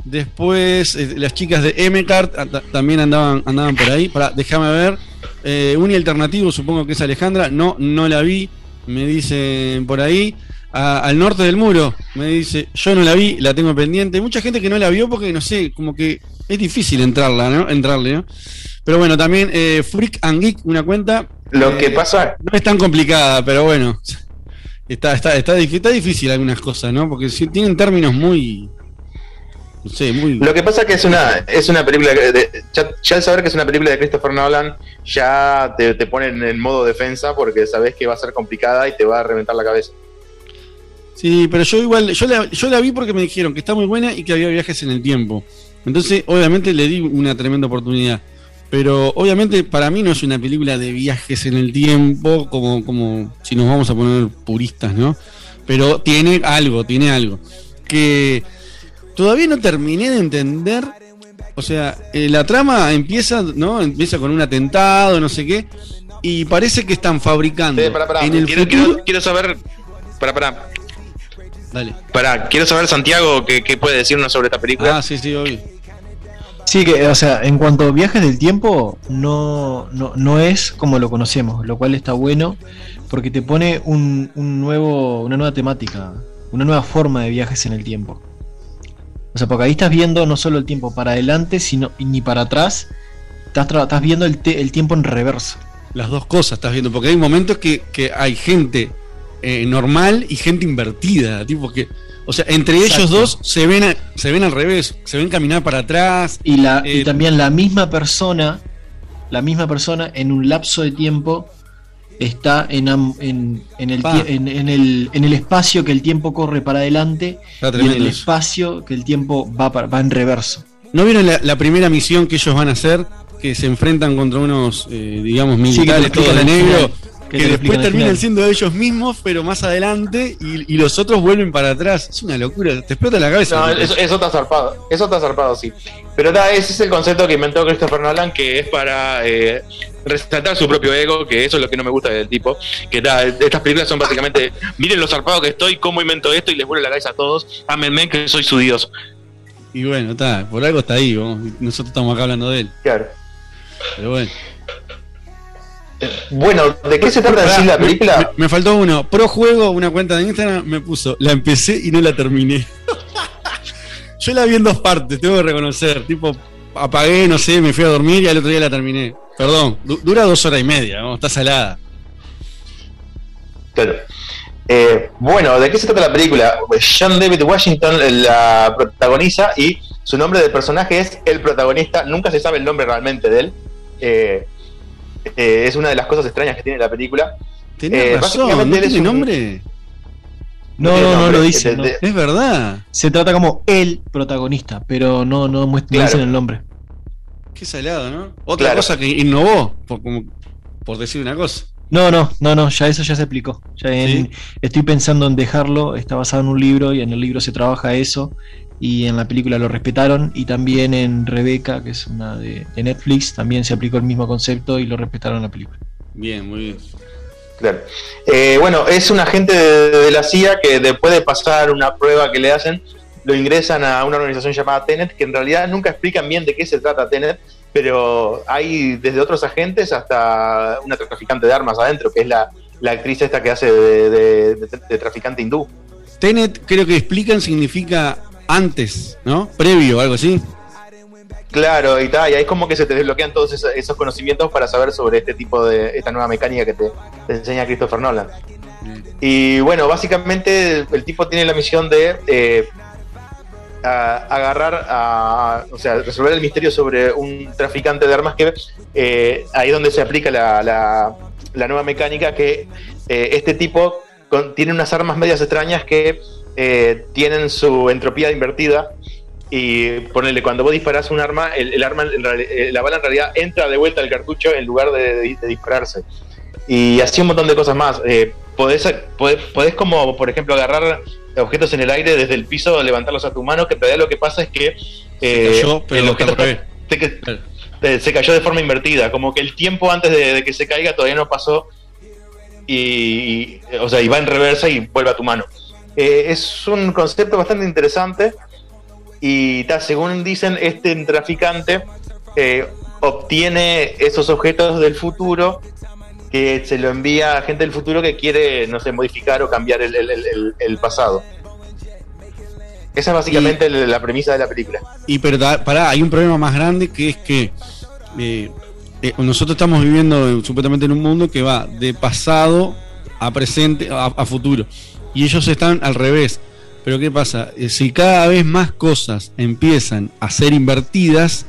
Después, eh, las chicas de M-Cart ah, ta- también andaban, andaban por ahí. Para, déjame ver. Eh, Uni Alternativo, supongo que es Alejandra. No, no la vi. Me dicen por ahí. A- al norte del muro, me dice, yo no la vi, la tengo pendiente. Hay mucha gente que no la vio porque, no sé, como que es difícil entrarla, ¿no? Entrarle, ¿no? Pero bueno, también eh, Freak and Geek, una cuenta. Lo eh, que pasa- No es tan complicada, pero bueno. Está, está, está, está difícil algunas cosas, ¿no? Porque si- tienen términos muy. Muy. Lo que pasa que es una, es una película de- ya, ya al saber que es una película de Christopher Nolan, ya te, te pone en el modo defensa porque sabes que va a ser complicada y te va a reventar la cabeza. Sí, pero yo igual, yo la, yo la vi porque me dijeron que está muy buena y que había viajes en el tiempo. Entonces, obviamente le di una tremenda oportunidad. Pero obviamente para mí no es una película de viajes en el tiempo, como, como si nos vamos a poner puristas, ¿no? Pero tiene algo, tiene algo. Que todavía no terminé de entender. O sea, eh, la trama empieza, ¿no? Empieza con un atentado, no sé qué. Y parece que están fabricando Sí, en el quiero, futuro. quiero- quiero saber. Para, para. Dale. Para, quiero saber, Santiago, qué, qué puede decirnos sobre esta película. Ah, sí, sí, obvio. Sí, que, o sea, en cuanto a viajes del tiempo, no, no, no es como lo conocemos, lo cual está bueno porque te pone un, un nuevo, una nueva temática, una nueva forma de viajes en el tiempo. O sea, porque ahí estás viendo no solo el tiempo para adelante, sino ni para atrás, estás, estás viendo el, el tiempo en reverso. Las dos cosas estás viendo, porque hay momentos que, que hay gente eh, normal y gente invertida, tipo que, o sea, entre ellos dos se ven, a- se ven al revés, se ven caminar para atrás. Y, la, y Eh, también la misma persona, la misma persona en un lapso de tiempo está en, am- en, en el, en, el, en el espacio que el tiempo corre para adelante Está y en el espacio que el tiempo va, para- va en reverso. ¿No vieron la, la primera misión que ellos van a hacer? Que se enfrentan contra unos, eh, digamos, Sí, militares explican todos de negro, que, que te lo después terminan siendo ellos mismos, pero más adelante, y, y los otros vuelven para atrás. Es una locura, te explota la cabeza. No, eso, eso está zarpado. Eso está zarpado, sí. Pero ta, ese es el concepto que inventó Christopher Nolan, que es para eh, resaltar su propio ego, que eso es lo que no me gusta del tipo. Que ta, estas películas son básicamente, miren lo zarpado que estoy, cómo invento esto y les vuelvo la cabeza a todos. Ámenme que soy su dios. Y bueno, está, por algo está ahí, vos, nosotros estamos acá hablando de él. Claro. Pero bueno. Bueno, ¿de qué se trata Pará, la película? Me, me faltó uno. Pro juego, una cuenta de Instagram, me puso. La empecé y no la terminé. Yo la vi en dos partes, tengo que reconocer. Tipo, apagué, no sé, me fui a dormir y al otro día la terminé. Perdón, du- dura dos horas y media, ¿no? está salada. Claro. Eh, bueno, ¿de qué se trata la película? John David Washington eh, la protagoniza y su nombre del personaje es el protagonista. Nunca se sabe el nombre realmente de él. Eh, eh, es una de las cosas extrañas que tiene la película. Tenés Eh, razón, ¿no tiene un- nombre? No, no, no nombre, lo dice. de- no. de- Es verdad. Se trata como el protagonista, pero no, no, muest- no Claro. dicen el nombre. Qué salado, ¿no? Otra Claro. cosa que innovó, por, como, por decir una cosa. No, no, no, no, ya eso ya se explicó. Ya en- Estoy pensando en dejarlo, está basado en un libro y en el libro se trabaja eso. Y en la película lo respetaron y también en Rebeca, que es una de, de Netflix, también se aplicó el mismo concepto y lo respetaron en la película. Bien, muy bien. Claro. Eh, bueno, es un agente de, de la CIA que después de pasar una prueba que le hacen, lo ingresan a una organización llamada Tenet, que en realidad nunca explican bien de qué se trata Tenet, pero hay desde otros agentes hasta una traficante de armas adentro, que es la, la actriz esta que hace de, de- de- de traficante hindú. Tenet, creo que explican, significa antes, ¿no? Previo, algo así. Claro, y, tal, y ahí es como que se te desbloquean todos esos, esos conocimientos para saber sobre este tipo de, esta nueva mecánica que te, te enseña Christopher Nolan. Y bueno, básicamente el, el tipo tiene la misión de eh, a- agarrar, a, o sea, resolver el misterio sobre un traficante de armas que eh, ahí es donde se aplica la, la- la nueva mecánica que eh, este tipo con- tiene unas armas medias extrañas que eh, tienen su entropía invertida y ponele, cuando vos disparás un arma, el, el arma, eh, la bala en realidad entra de vuelta al cartucho en lugar de, de- de dispararse. Y así un montón de cosas más. Eh, podés, podés, podés como, por ejemplo, agarrar objetos en el aire desde el piso, levantarlos a tu mano, que en realidad lo que pasa es que eh, cayó, pero el objeto se cayó de forma invertida, como que el tiempo antes de, de que se caiga todavía no pasó y, y, o sea, y va en reversa y vuelve a tu mano. Eh, es un concepto bastante interesante y ta, según dicen, este traficante eh, obtiene esos objetos del futuro que se lo envía a gente del futuro que quiere, no sé, modificar o cambiar el, el- el- el- el pasado. Esa es básicamente la premisa de la película. Y pero da- pará, hay un problema más grande que es que eh, eh, nosotros estamos viviendo eh, supuestamente en un mundo que va de pasado a presente, a, a futuro. Y ellos están al revés. Pero ¿qué pasa? Eh, si cada vez más cosas empiezan a ser invertidas,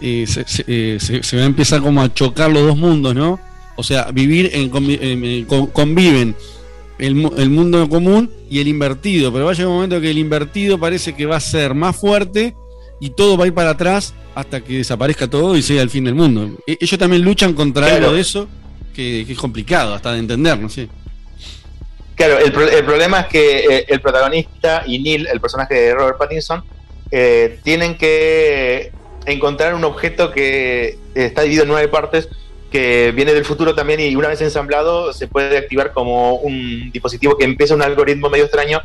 eh, se, se- eh, se- se va a empezar como a chocar los dos mundos, ¿no? O sea, vivir en, convi- en- en- con- conviven el, el mundo común y el invertido, pero va a llegar un momento que el invertido parece que va a ser más fuerte y todo va a ir para atrás hasta que desaparezca todo y sea el fin del mundo. E- Ellos también luchan contra Claro. algo de eso que, que es complicado hasta de entender, no sé. Claro, el, el problema es que eh, el protagonista y Neil, el personaje de Robert Pattinson, eh, tienen que encontrar un objeto que está dividido en nueve partes, que viene del futuro también y una vez ensamblado se puede activar como un dispositivo que empieza un algoritmo medio extraño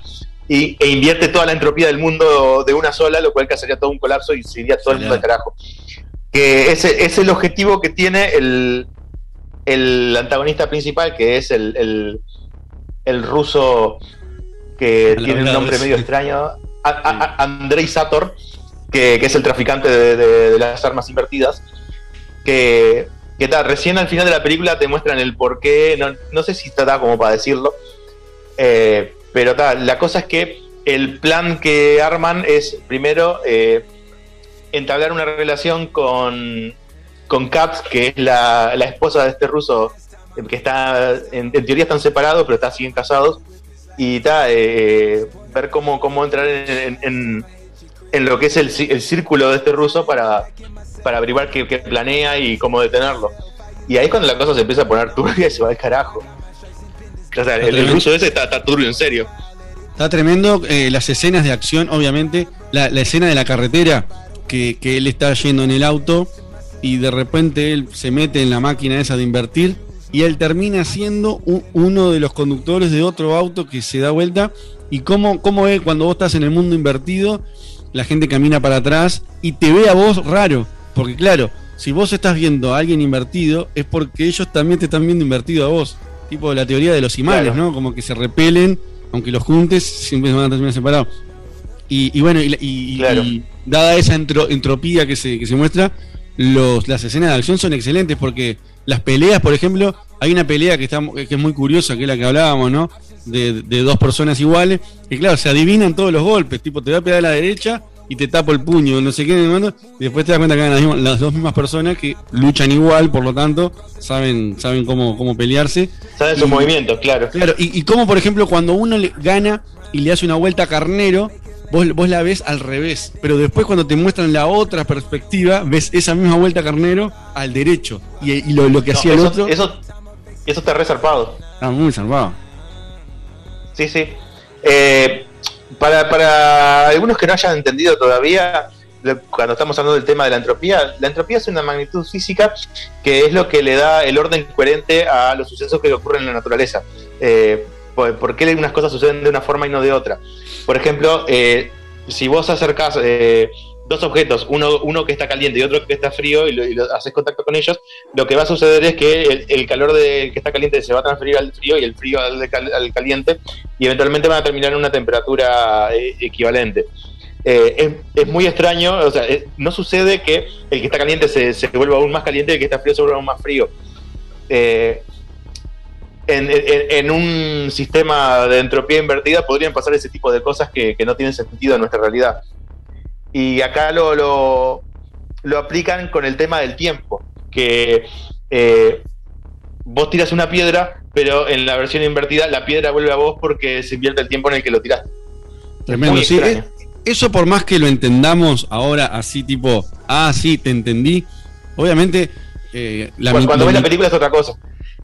y, e invierte toda la entropía del mundo de una sola, lo cual causaría todo un colapso y se iría todo el mundo al carajo. Que ese es el objetivo que tiene el, el antagonista principal, que es el, el ruso que tiene un nombre medio extraño, Andrei Sator, que, que es el traficante de, de- de las armas invertidas, que, que ta, recién al final de la película te muestran el por qué, no, no sé si está como para decirlo, eh, pero ta, la cosa es que el plan que arman es primero eh, entablar una relación con, con que es la, la esposa de este ruso, que está, en, en teoría están separados, pero está, siguen casados, y ta, eh, ver cómo, cómo entrar en, en- en- lo que es el, el círculo de este ruso para, para averiguar qué, qué planea y cómo detenerlo. Y ahí es cuando la cosa se empieza a poner turbia y se va al carajo. O sea, el, el ruso ese está, está turbio en serio. Está tremendo eh, las escenas de acción, obviamente. La, la escena de la carretera, que, que él está yendo en el auto y de repente él se mete en la máquina esa de invertir y él termina siendo uno de los conductores de otro auto que se da vuelta. Y cómo, cómo es cuando vos estás en el mundo invertido, la gente camina para atrás y te ve a vos raro. Porque claro, si vos estás viendo a alguien invertido, es porque ellos también te están viendo invertido a vos. Tipo la teoría de los imanes, Claro. ¿no? Como que se repelen, aunque los juntes, siempre se van a terminar separados. Y, y bueno, y, y- y dada esa entro- entropía que se, que se muestra, los, las escenas de acción son excelentes porque las peleas, por ejemplo, hay una pelea que, está, que es muy curiosa, que es la que hablábamos, ¿no? De, de dos personas iguales, que claro, se adivinan todos los golpes, tipo, te voy a pegar a la derecha y te tapo el puño, no sé qué, y después te das cuenta que eran las, mismas- las dos mismas personas que luchan igual, por lo tanto, saben, saben cómo, cómo pelearse. Saben sus movimientos, claro. Claro, y, y como por ejemplo cuando uno le gana y le hace una vuelta a Carnero, vos, vos la ves al revés, pero después cuando te muestran la otra perspectiva, ves esa misma vuelta a Carnero al derecho. Y, y lo, lo que No, hacía el otro Eso, eso está resarpado. está muy salvado. Sí, sí. Eh, para, para algunos que no hayan entendido todavía, cuando estamos hablando del tema de la entropía, la entropía es una magnitud física que es lo que le da el orden coherente a los sucesos que ocurren en la naturaleza. Eh, por, por qué unas cosas suceden de una forma y no de otra? Por ejemplo, eh, si vos acercás eh, dos objetos, uno, uno que está caliente y otro que está frío, y, lo, y lo- haces contacto con ellos, lo que va a suceder es que el, calor de, que está caliente se va a transferir al frío y el frío al, caliente, y eventualmente van a terminar en una temperatura eh, equivalente. Eh, es, es muy extraño, o sea, no sucede que el que está caliente se, se vuelva aún más caliente y el que está frío se vuelva aún más frío. Eh, en, en- un sistema de entropía invertida podrían pasar ese tipo de cosas que no tienen sentido en nuestra realidad. Y acá lo, lo, lo aplican con el tema del tiempo, que eh, vos tiras una piedra, pero en la versión invertida la piedra vuelve a vos porque se invierte el tiempo en el que lo tiraste. Tremendo, sí. eh, Eso por más que lo entendamos ahora así tipo, ah, sí, te entendí. Obviamente, eh, la Cuando, cuando ves la película es otra cosa.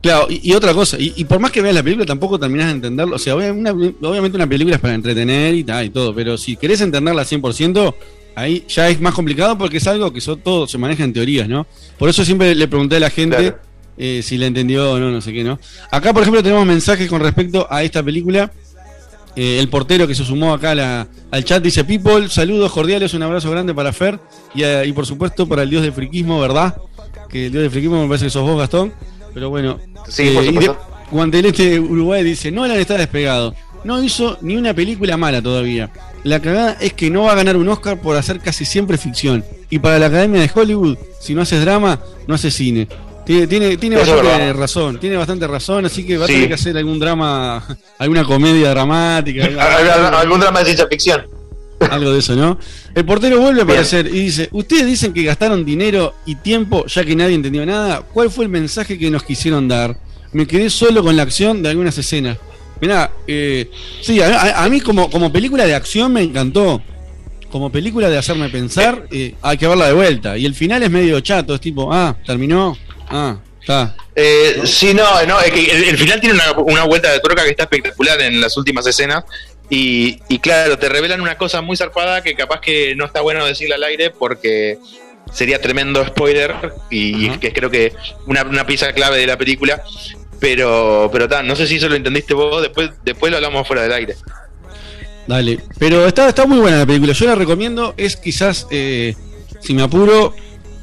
Claro, y, y otra cosa, y, y por más que veas la película tampoco terminás de entenderlo. O sea, una- obviamente una película es para entretener y, tal y todo, pero si querés entenderla 100%, ahí ya es más complicado porque es algo que todo se maneja en teorías, ¿no? Por eso siempre le pregunté a la gente eh, si la entendió o no, no sé qué, ¿no? Acá, por ejemplo, tenemos mensajes con respecto a esta película. Eh, el portero que se sumó acá a la- al chat dice: People, saludos cordiales, un abrazo grande para Fer y, eh, y por supuesto para el dios del friquismo, ¿verdad? Que el dios del friquismo me parece que sos vos, Gastón. Pero bueno, Sí, por y de-. Guantelete Uruguay dice: Nolan está despegado. No hizo ni una película mala todavía. La cagada es que no va a ganar un Oscar por hacer casi siempre ficción. Y para la Academia de Hollywood, si no haces drama, no haces cine. Tiene, tiene, tiene bastante razón, tiene bastante razón, así que va Sí. a tener que hacer algún drama, alguna comedia dramática. Algún drama de ciencia ficción. algo de eso, ¿no? El portero vuelve a Bien. aparecer y dice, ustedes dicen que gastaron dinero y tiempo ya que nadie entendió nada. ¿Cuál fue el mensaje que nos quisieron dar? Me quedé solo con la acción de algunas escenas. Mirá, eh, sí, a, a- mí como, como película de acción me encantó. Como película de hacerme pensar, eh, hay que verla de vuelta. Y el final es medio chato, es tipo, ah, terminó, ah, está. Eh, Sí, no, no, es que el, el final tiene una, una vuelta de tuerca que está espectacular en las últimas escenas. Y, y claro, te revelan una cosa muy zarpada que capaz que no está bueno decirla al aire porque sería tremendo spoiler y, y que creo que una, una pieza clave de la película. Pero, pero ta, no sé si eso lo entendiste vos, después, después lo hablamos fuera del aire. Dale, pero está, está muy buena la película. Yo la recomiendo. Es quizás, eh, si me apuro,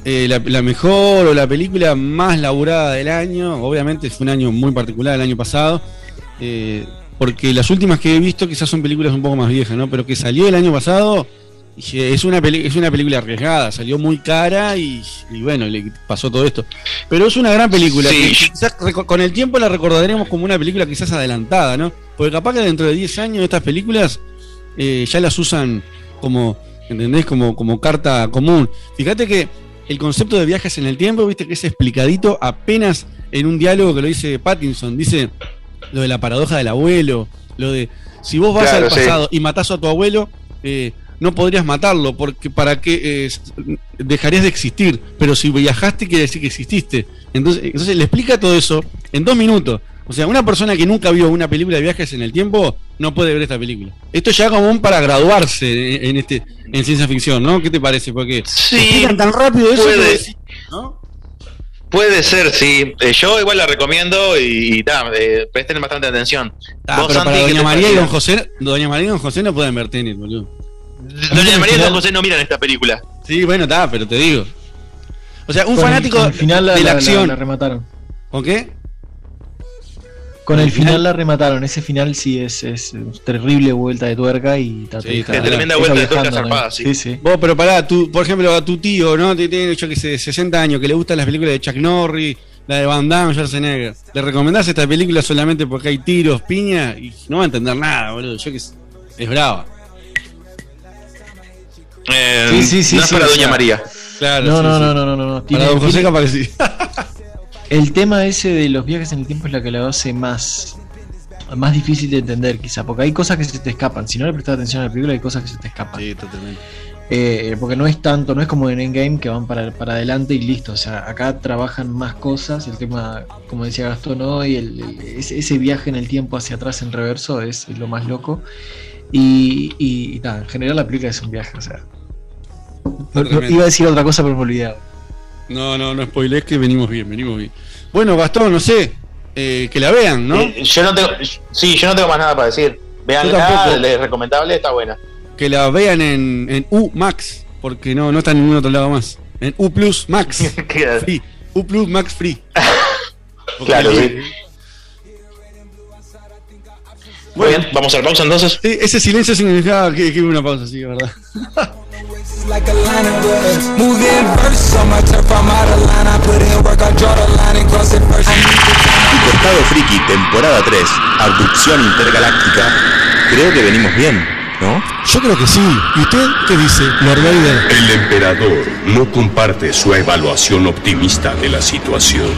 eh, la, mejor o la película más laburada del año. Obviamente fue un año muy particular el año pasado. eh, porque las últimas que he visto quizás son películas un poco más viejas, ¿no? Pero que salió el año pasado es una, peli- es una película arriesgada. Salió muy cara y, y bueno, le pasó todo esto. Pero es una gran película. Sí. que quizás con el tiempo la recordaremos como una película quizás adelantada, ¿no? Porque capaz que dentro de 10 años estas películas eh, ya las usan como, ¿entendés? Como, como carta común. Fíjate que el concepto de viajes en el tiempo, viste que es explicadito apenas en un diálogo que lo dice Pattinson. Dice lo de la paradoja del abuelo, lo de si vos vas Claro, al sí. pasado y matás a tu abuelo, eh, no podrías matarlo porque para qué eh, dejarías de existir, pero si viajaste quiere decir que exististe. Entonces, entonces le explica todo eso en dos minutos. O sea, una persona que nunca vio una película de viajes en el tiempo no puede ver esta película. Esto ya como un para graduarse en, en este en ciencia ficción, ¿no? ¿Qué te parece? Porque explican tan rápido eso. puede. decís, ¿no? Puede ser, sí. Eh, yo igual la recomiendo y, y ta, eh, presten bastante atención. Ah, Vos, pero Santi, para ¿qué Doña María y? Don José, Doña María y Don José no pueden ver tenis, boludo. Doña María y Don José no miran esta película. Sí, bueno, está, pero te digo. O sea, un Con fanático el final la, de la la- acción. la- la remataron. ¿Con qué? Con el final la remataron. Ese final sí es, es terrible vuelta de tuerca y está, Sí, está- tremenda está vuelta de tuerca zarpada, sí. sí. Vos, pero pará, tú, por ejemplo, a tu tío, ¿no? Que tiene, yo que sé, 60 años, que le gustan las películas de Chuck Norris, la de Van Damme, Schwarzenegger. ¿Le recomendás esta película solamente porque hay tiros, piña? Y no va a entender nada, boludo. Yo que sé, es brava. Eh, Sí, sí, sí, no es sí, para o Doña sea, María. Claro, no, sí, no, sí. no, no, no, no. Para Don José capaz que sí. El tema ese de los viajes en el tiempo es la que lo hace más más difícil de entender quizá, porque hay cosas que se te escapan. Si no le prestas atención a la película hay cosas que se te escapan. Sí, totalmente. Eh, porque no es tanto, no es como en Endgame que van para, para adelante y listo. O sea, acá trabajan más cosas. El tema, como decía Gastón hoy, el, el- ese, viaje en el tiempo hacia atrás en reverso es, es lo más loco. Y, y, y nada, en general la película es un viaje, o sea. No- no- Totalmente. iba a decir otra cosa, pero me olvidé. No, no, no spoilees que venimos bien, venimos bien. Bueno, Gastón, no sé, eh, que la vean, ¿no? Eh, yo no tengo, sí, yo no tengo más nada para decir. Veanla, es recomendable, está buena. Que la vean en, en U Max, porque no, no está en ningún otro lado más. En U Plus Max. free. U Plus Max Free. Porque Claro, sí. Muy bien, vamos a la pausa entonces. Sí, ese silencio significaba que, una pausa, sí, verdad. like a line of words. Move in verse on my turf, I'm out of line. I put in work, I draw the line and cross it first. Costado Friki, temporada 3, Abducción Intergaláctica. Creo que venimos bien, ¿no? Yo creo que sí. ¿Y usted qué dice, Lord Vader? El emperador no comparte su evaluación optimista de la situación.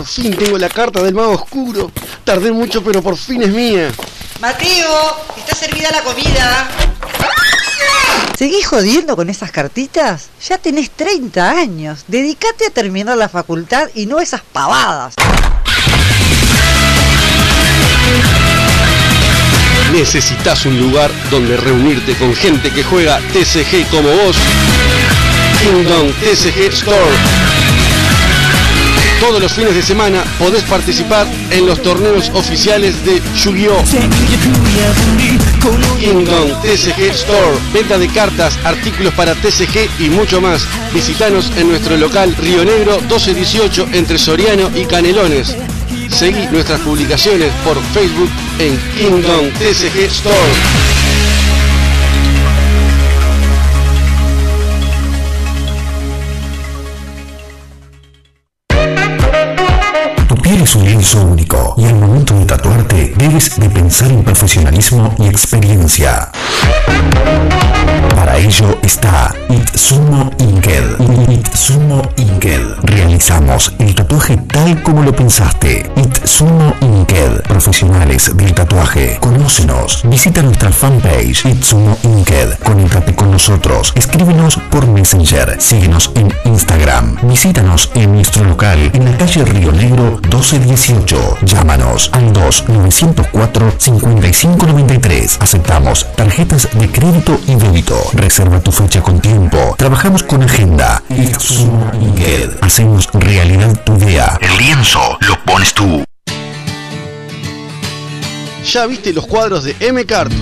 Por fin tengo la carta del mago oscuro. Tardé mucho, pero por fin es mía. Mateo, está servida la comida. ¿Seguís jodiendo con esas cartitas? Ya tenés 30 años. Dedicate a terminar la facultad y no esas pavadas. Necesitas un lugar donde reunirte con gente que juega TCG como vos. Kingdom TCG Store. Todos los fines de semana podés participar en los torneos oficiales de Yu-Gi-Oh! Kingdom TCG Store. Venta de cartas, artículos para TCG y mucho más. Visitanos en nuestro local Río Negro 1218 entre Soriano y Canelones. Seguí nuestras publicaciones por Facebook en Kingdom TCG Store. Es un lienzo único y al momento de tatuarte debes de pensar en profesionalismo y experiencia. Para ello está Itsumo Inked. Itsumo Inked. Realizamos el tatuaje tal como lo pensaste. Itsumo Inked. Profesionales del tatuaje. Conócenos. Visita nuestra fanpage Itsumo Inked. Conéctate con nosotros. Escríbenos por Messenger. Síguenos en Instagram. Visítanos en nuestro local en la calle Río Negro 1218. Llámanos al 2904 5593. Aceptamos tarjetas de crédito y débito. Reserva tu fecha con tiempo. Trabajamos con agenda. Hacemos realidad tu idea. El lienzo lo pones tú. ¿Ya viste los cuadros de M-Cart?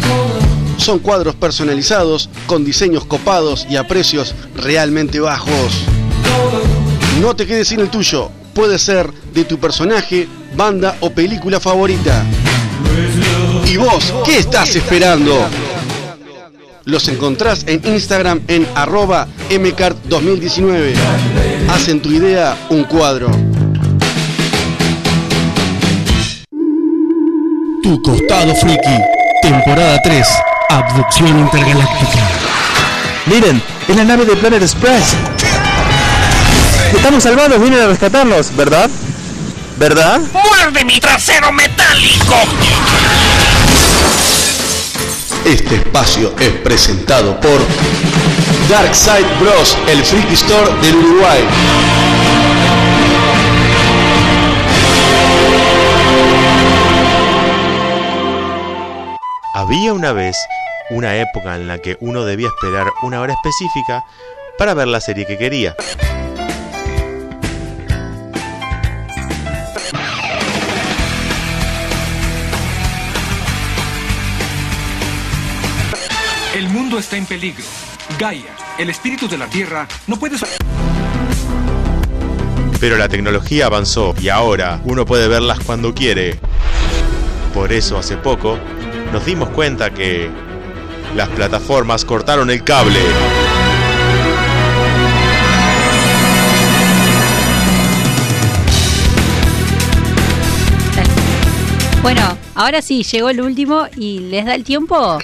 Son cuadros personalizados, con diseños copados y a precios realmente bajos. No te quedes sin el tuyo. Puede ser de tu personaje, banda o película favorita. ¿Y vos qué estás esperando? Los encontrás en Instagram en arroba mcart2019. Hacen tu idea un cuadro. Tu costado friki, temporada 3, Abducción Intergaláctica. Miren, es la nave de Planet Express. Estamos salvados, vienen a rescatarnos, ¿verdad? ¿Verdad? ¡Muerde mi trasero metálico! Este espacio es presentado por Darkside Bros, el Freaky Store del Uruguay. Había una vez una época en la que uno debía esperar una hora específica para ver la serie que quería. Mundo está en peligro. Gaia, el espíritu de la Tierra, no puede... Pero la tecnología avanzó y ahora uno puede verlas cuando quiere. Por eso hace poco nos dimos cuenta que las plataformas cortaron el cable. Bueno, ahora sí, llegó el último y les da el tiempo.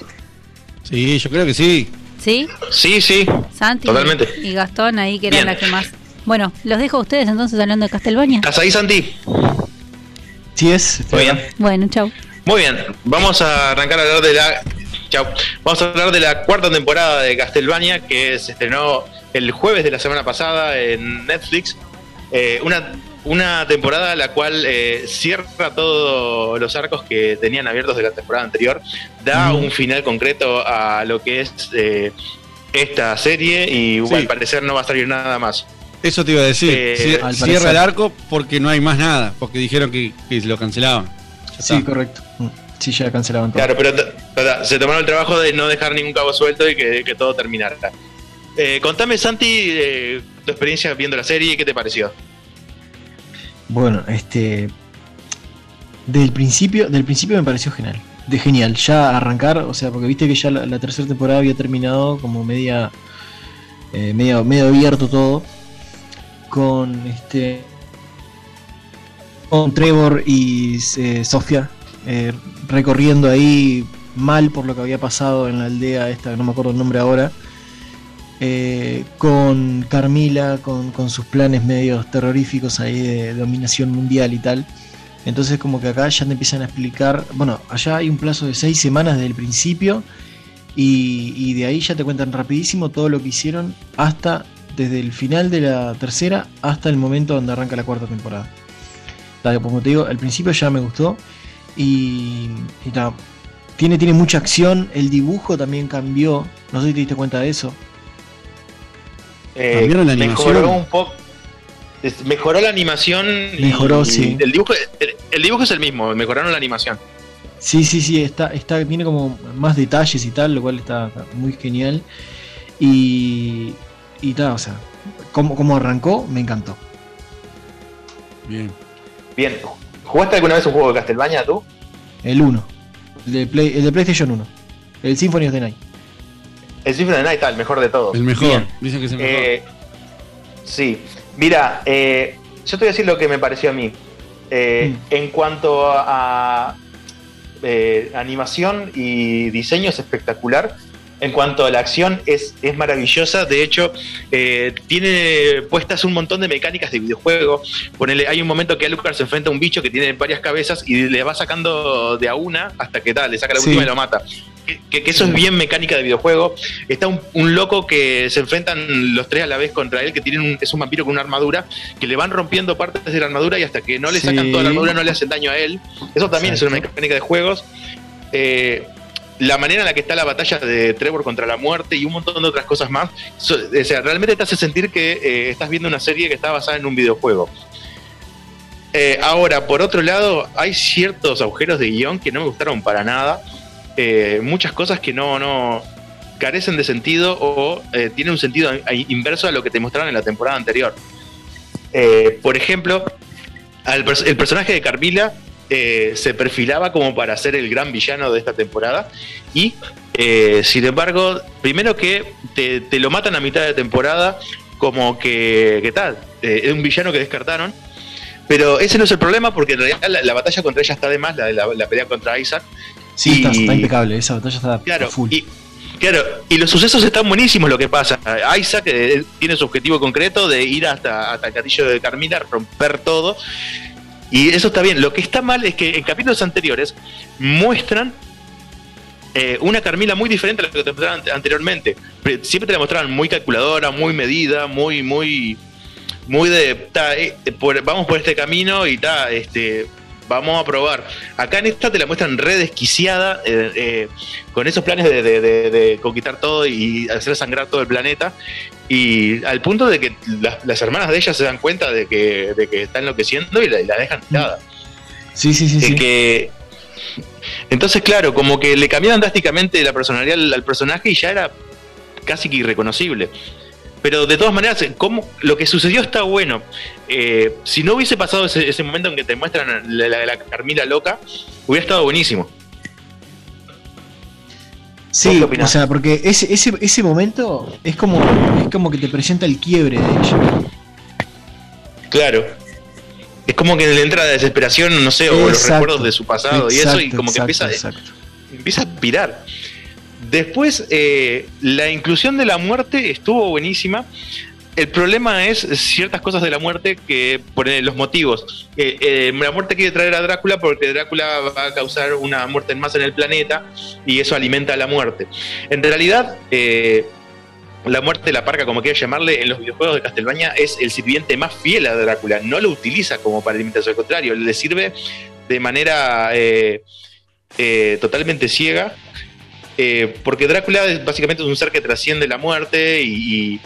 Sí, yo creo que sí. ¿Sí? Sí, sí. Santi Totalmente. y Gastón ahí que eran las que más. Bueno, los dejo a ustedes entonces hablando de Castelvania. ¿Estás ahí, Santi? Sí es. Muy bien. Bueno, chau. Muy bien. Vamos a arrancar a hablar de la Chao. Vamos a hablar de la cuarta temporada de Castlevania que se estrenó el jueves de la semana pasada en Netflix. Eh, una, una temporada la cual eh, cierra todos los arcos que tenían abiertos de la temporada anterior. Da un final concreto a lo que es eh, esta serie y Sí. al parecer no va a salir nada más. Eso te iba a decir. Eh, cierra el arco porque no hay más nada. Porque dijeron que, que lo cancelaban. Ya Sí, está. correcto. Mm, Sí, ya cancelaban todo. Claro, pero se tomaron el trabajo de no dejar ningún cabo suelto y que, que todo terminara. Eh, contame, Santi, eh, tu experiencia viendo la serie, ¿qué te pareció? Bueno, este. Del principio, del principio me pareció genial. De genial. Ya arrancar, o sea, porque viste que ya la, la tercera temporada había terminado como media. eh, medio, abierto todo. Con este. Con Trevor y eh, Sofía eh, recorriendo ahí mal por lo que había pasado en la aldea esta, no me acuerdo el nombre ahora. Eh, con Carmila, con, sus planes medios terroríficos ahí de dominación mundial y tal. Entonces como que acá ya te empiezan a explicar, bueno, allá hay un plazo de seis semanas desde el principio y, de ahí ya te cuentan rapidísimo todo lo que hicieron hasta, desde el final de la tercera hasta el momento donde arranca la cuarta temporada. Como te digo, al principio ya me gustó y, tiene, tiene mucha acción, el dibujo también cambió, no sé si te diste cuenta de eso. Eh, ¿Cambiaron la mejoró un poco. Mejoró la animación. Mejoró, y sí. El dibujo, el, el dibujo es el mismo, mejoraron la animación. Sí, sí, sí, está, está, tiene como más detalles y tal, lo cual está, está muy genial. Y, y tal, o sea, como, como arrancó, me encantó. Bien. Bien, ¿jugaste alguna vez un juego de Castlevania tú? El 1, el de, Play, el de PlayStation 1, el Symphony of the Night. El Symphony of the Night, el mejor de todos. El mejor. Bien. Dicen que es el mejor. Eh, sí, mira, eh, yo te voy a decir lo que me pareció a mí. Eh, En cuanto a, a, eh, animación y diseño es espectacular. En cuanto a la acción es, es maravillosa. De hecho, eh, tiene puestas un montón de mecánicas de videojuego. Ponele, hay un momento que Alucard se enfrenta a un bicho que tiene varias cabezas y le va sacando de a una hasta que tal, le saca la Sí. última y lo mata. Que, que- que eso es bien mecánica de videojuego. Está un, un loco que se enfrentan los tres a la vez contra él, que tienen un- es un vampiro con una armadura, que le van rompiendo partes de la armadura y hasta que no le Sí. sacan toda la armadura no le hacen daño a él. Eso también es una mecánica de juegos. Eh, la manera en la que está la batalla de Trevor contra la muerte y un montón de otras cosas más. So- o sea, realmente te hace sentir que eh, estás viendo una serie que está basada en un videojuego. Eh, ahora, por otro lado, hay ciertos agujeros de guion que no me gustaron para nada. Eh, muchas cosas que no, no carecen de sentido o eh, tienen un sentido inverso a lo que te mostraron en la temporada anterior. Eh, por ejemplo, el personaje de Carmila eh, se perfilaba como para ser el gran villano de esta temporada y sin embargo, primero que te, lo matan a mitad de temporada como que, ¿qué tal? Es un villano que descartaron, pero ese no es el problema porque en realidad la, la batalla contra ella está de más, la, la pelea contra Isaac. Sí, está, impecable, esa batalla está Claro, full. y, claro, y los sucesos están buenísimos lo que pasa. Isaac eh, tiene su objetivo concreto de ir hasta, hasta el castillo de Carmila, romper todo. Y eso está bien. Lo que está mal es que en capítulos anteriores muestran eh, una Carmila muy diferente a la que te mostraron ante- anteriormente. Pre- Siempre te la mostraban muy calculadora, muy medida, muy, muy, muy de, ta, eh, por- vamos por este camino y ta, este, vamos a probar. Acá en esta te la muestran re desquiciada, eh, eh, con esos planes de, de- de- de conquistar todo y hacer sangrar todo el planeta. Y al punto de que las, las hermanas de ella se dan cuenta de que, de que está enloqueciendo y la, y la dejan tirada. Sí, sí, sí, sí. que entonces, claro, como que le cambiaron drásticamente la personalidad al, al personaje y ya era casi que irreconocible. Pero de todas maneras, lo que sucedió está bueno. Eh, si no hubiese pasado ese, ese momento en que te muestran la, la- la Carmila loca, hubiera estado buenísimo. Sí, o sea, porque ese, ese, ese momento es como, es como que te presenta el quiebre de ella. Claro. Es como que le entra la desesperación, no sé, o los recuerdos de su pasado y eso, y como que exacto, empieza, empieza a aspirar. Después, eh, la inclusión de la muerte estuvo buenísima, el problema es ciertas cosas de la muerte que ponen los motivos. Eh, eh, la muerte quiere traer a Drácula porque Drácula va a causar una muerte en masa en el planeta y eso alimenta la muerte. En realidad, la muerte, la parca, como quieras llamarle, en los videojuegos de Castlevania es el sirviente más fiel a Drácula. No lo utiliza como para alimentación, al contrario, le sirve de manera totalmente ciega. Eh, porque Drácula es básicamente un ser que trasciende la muerte y, y-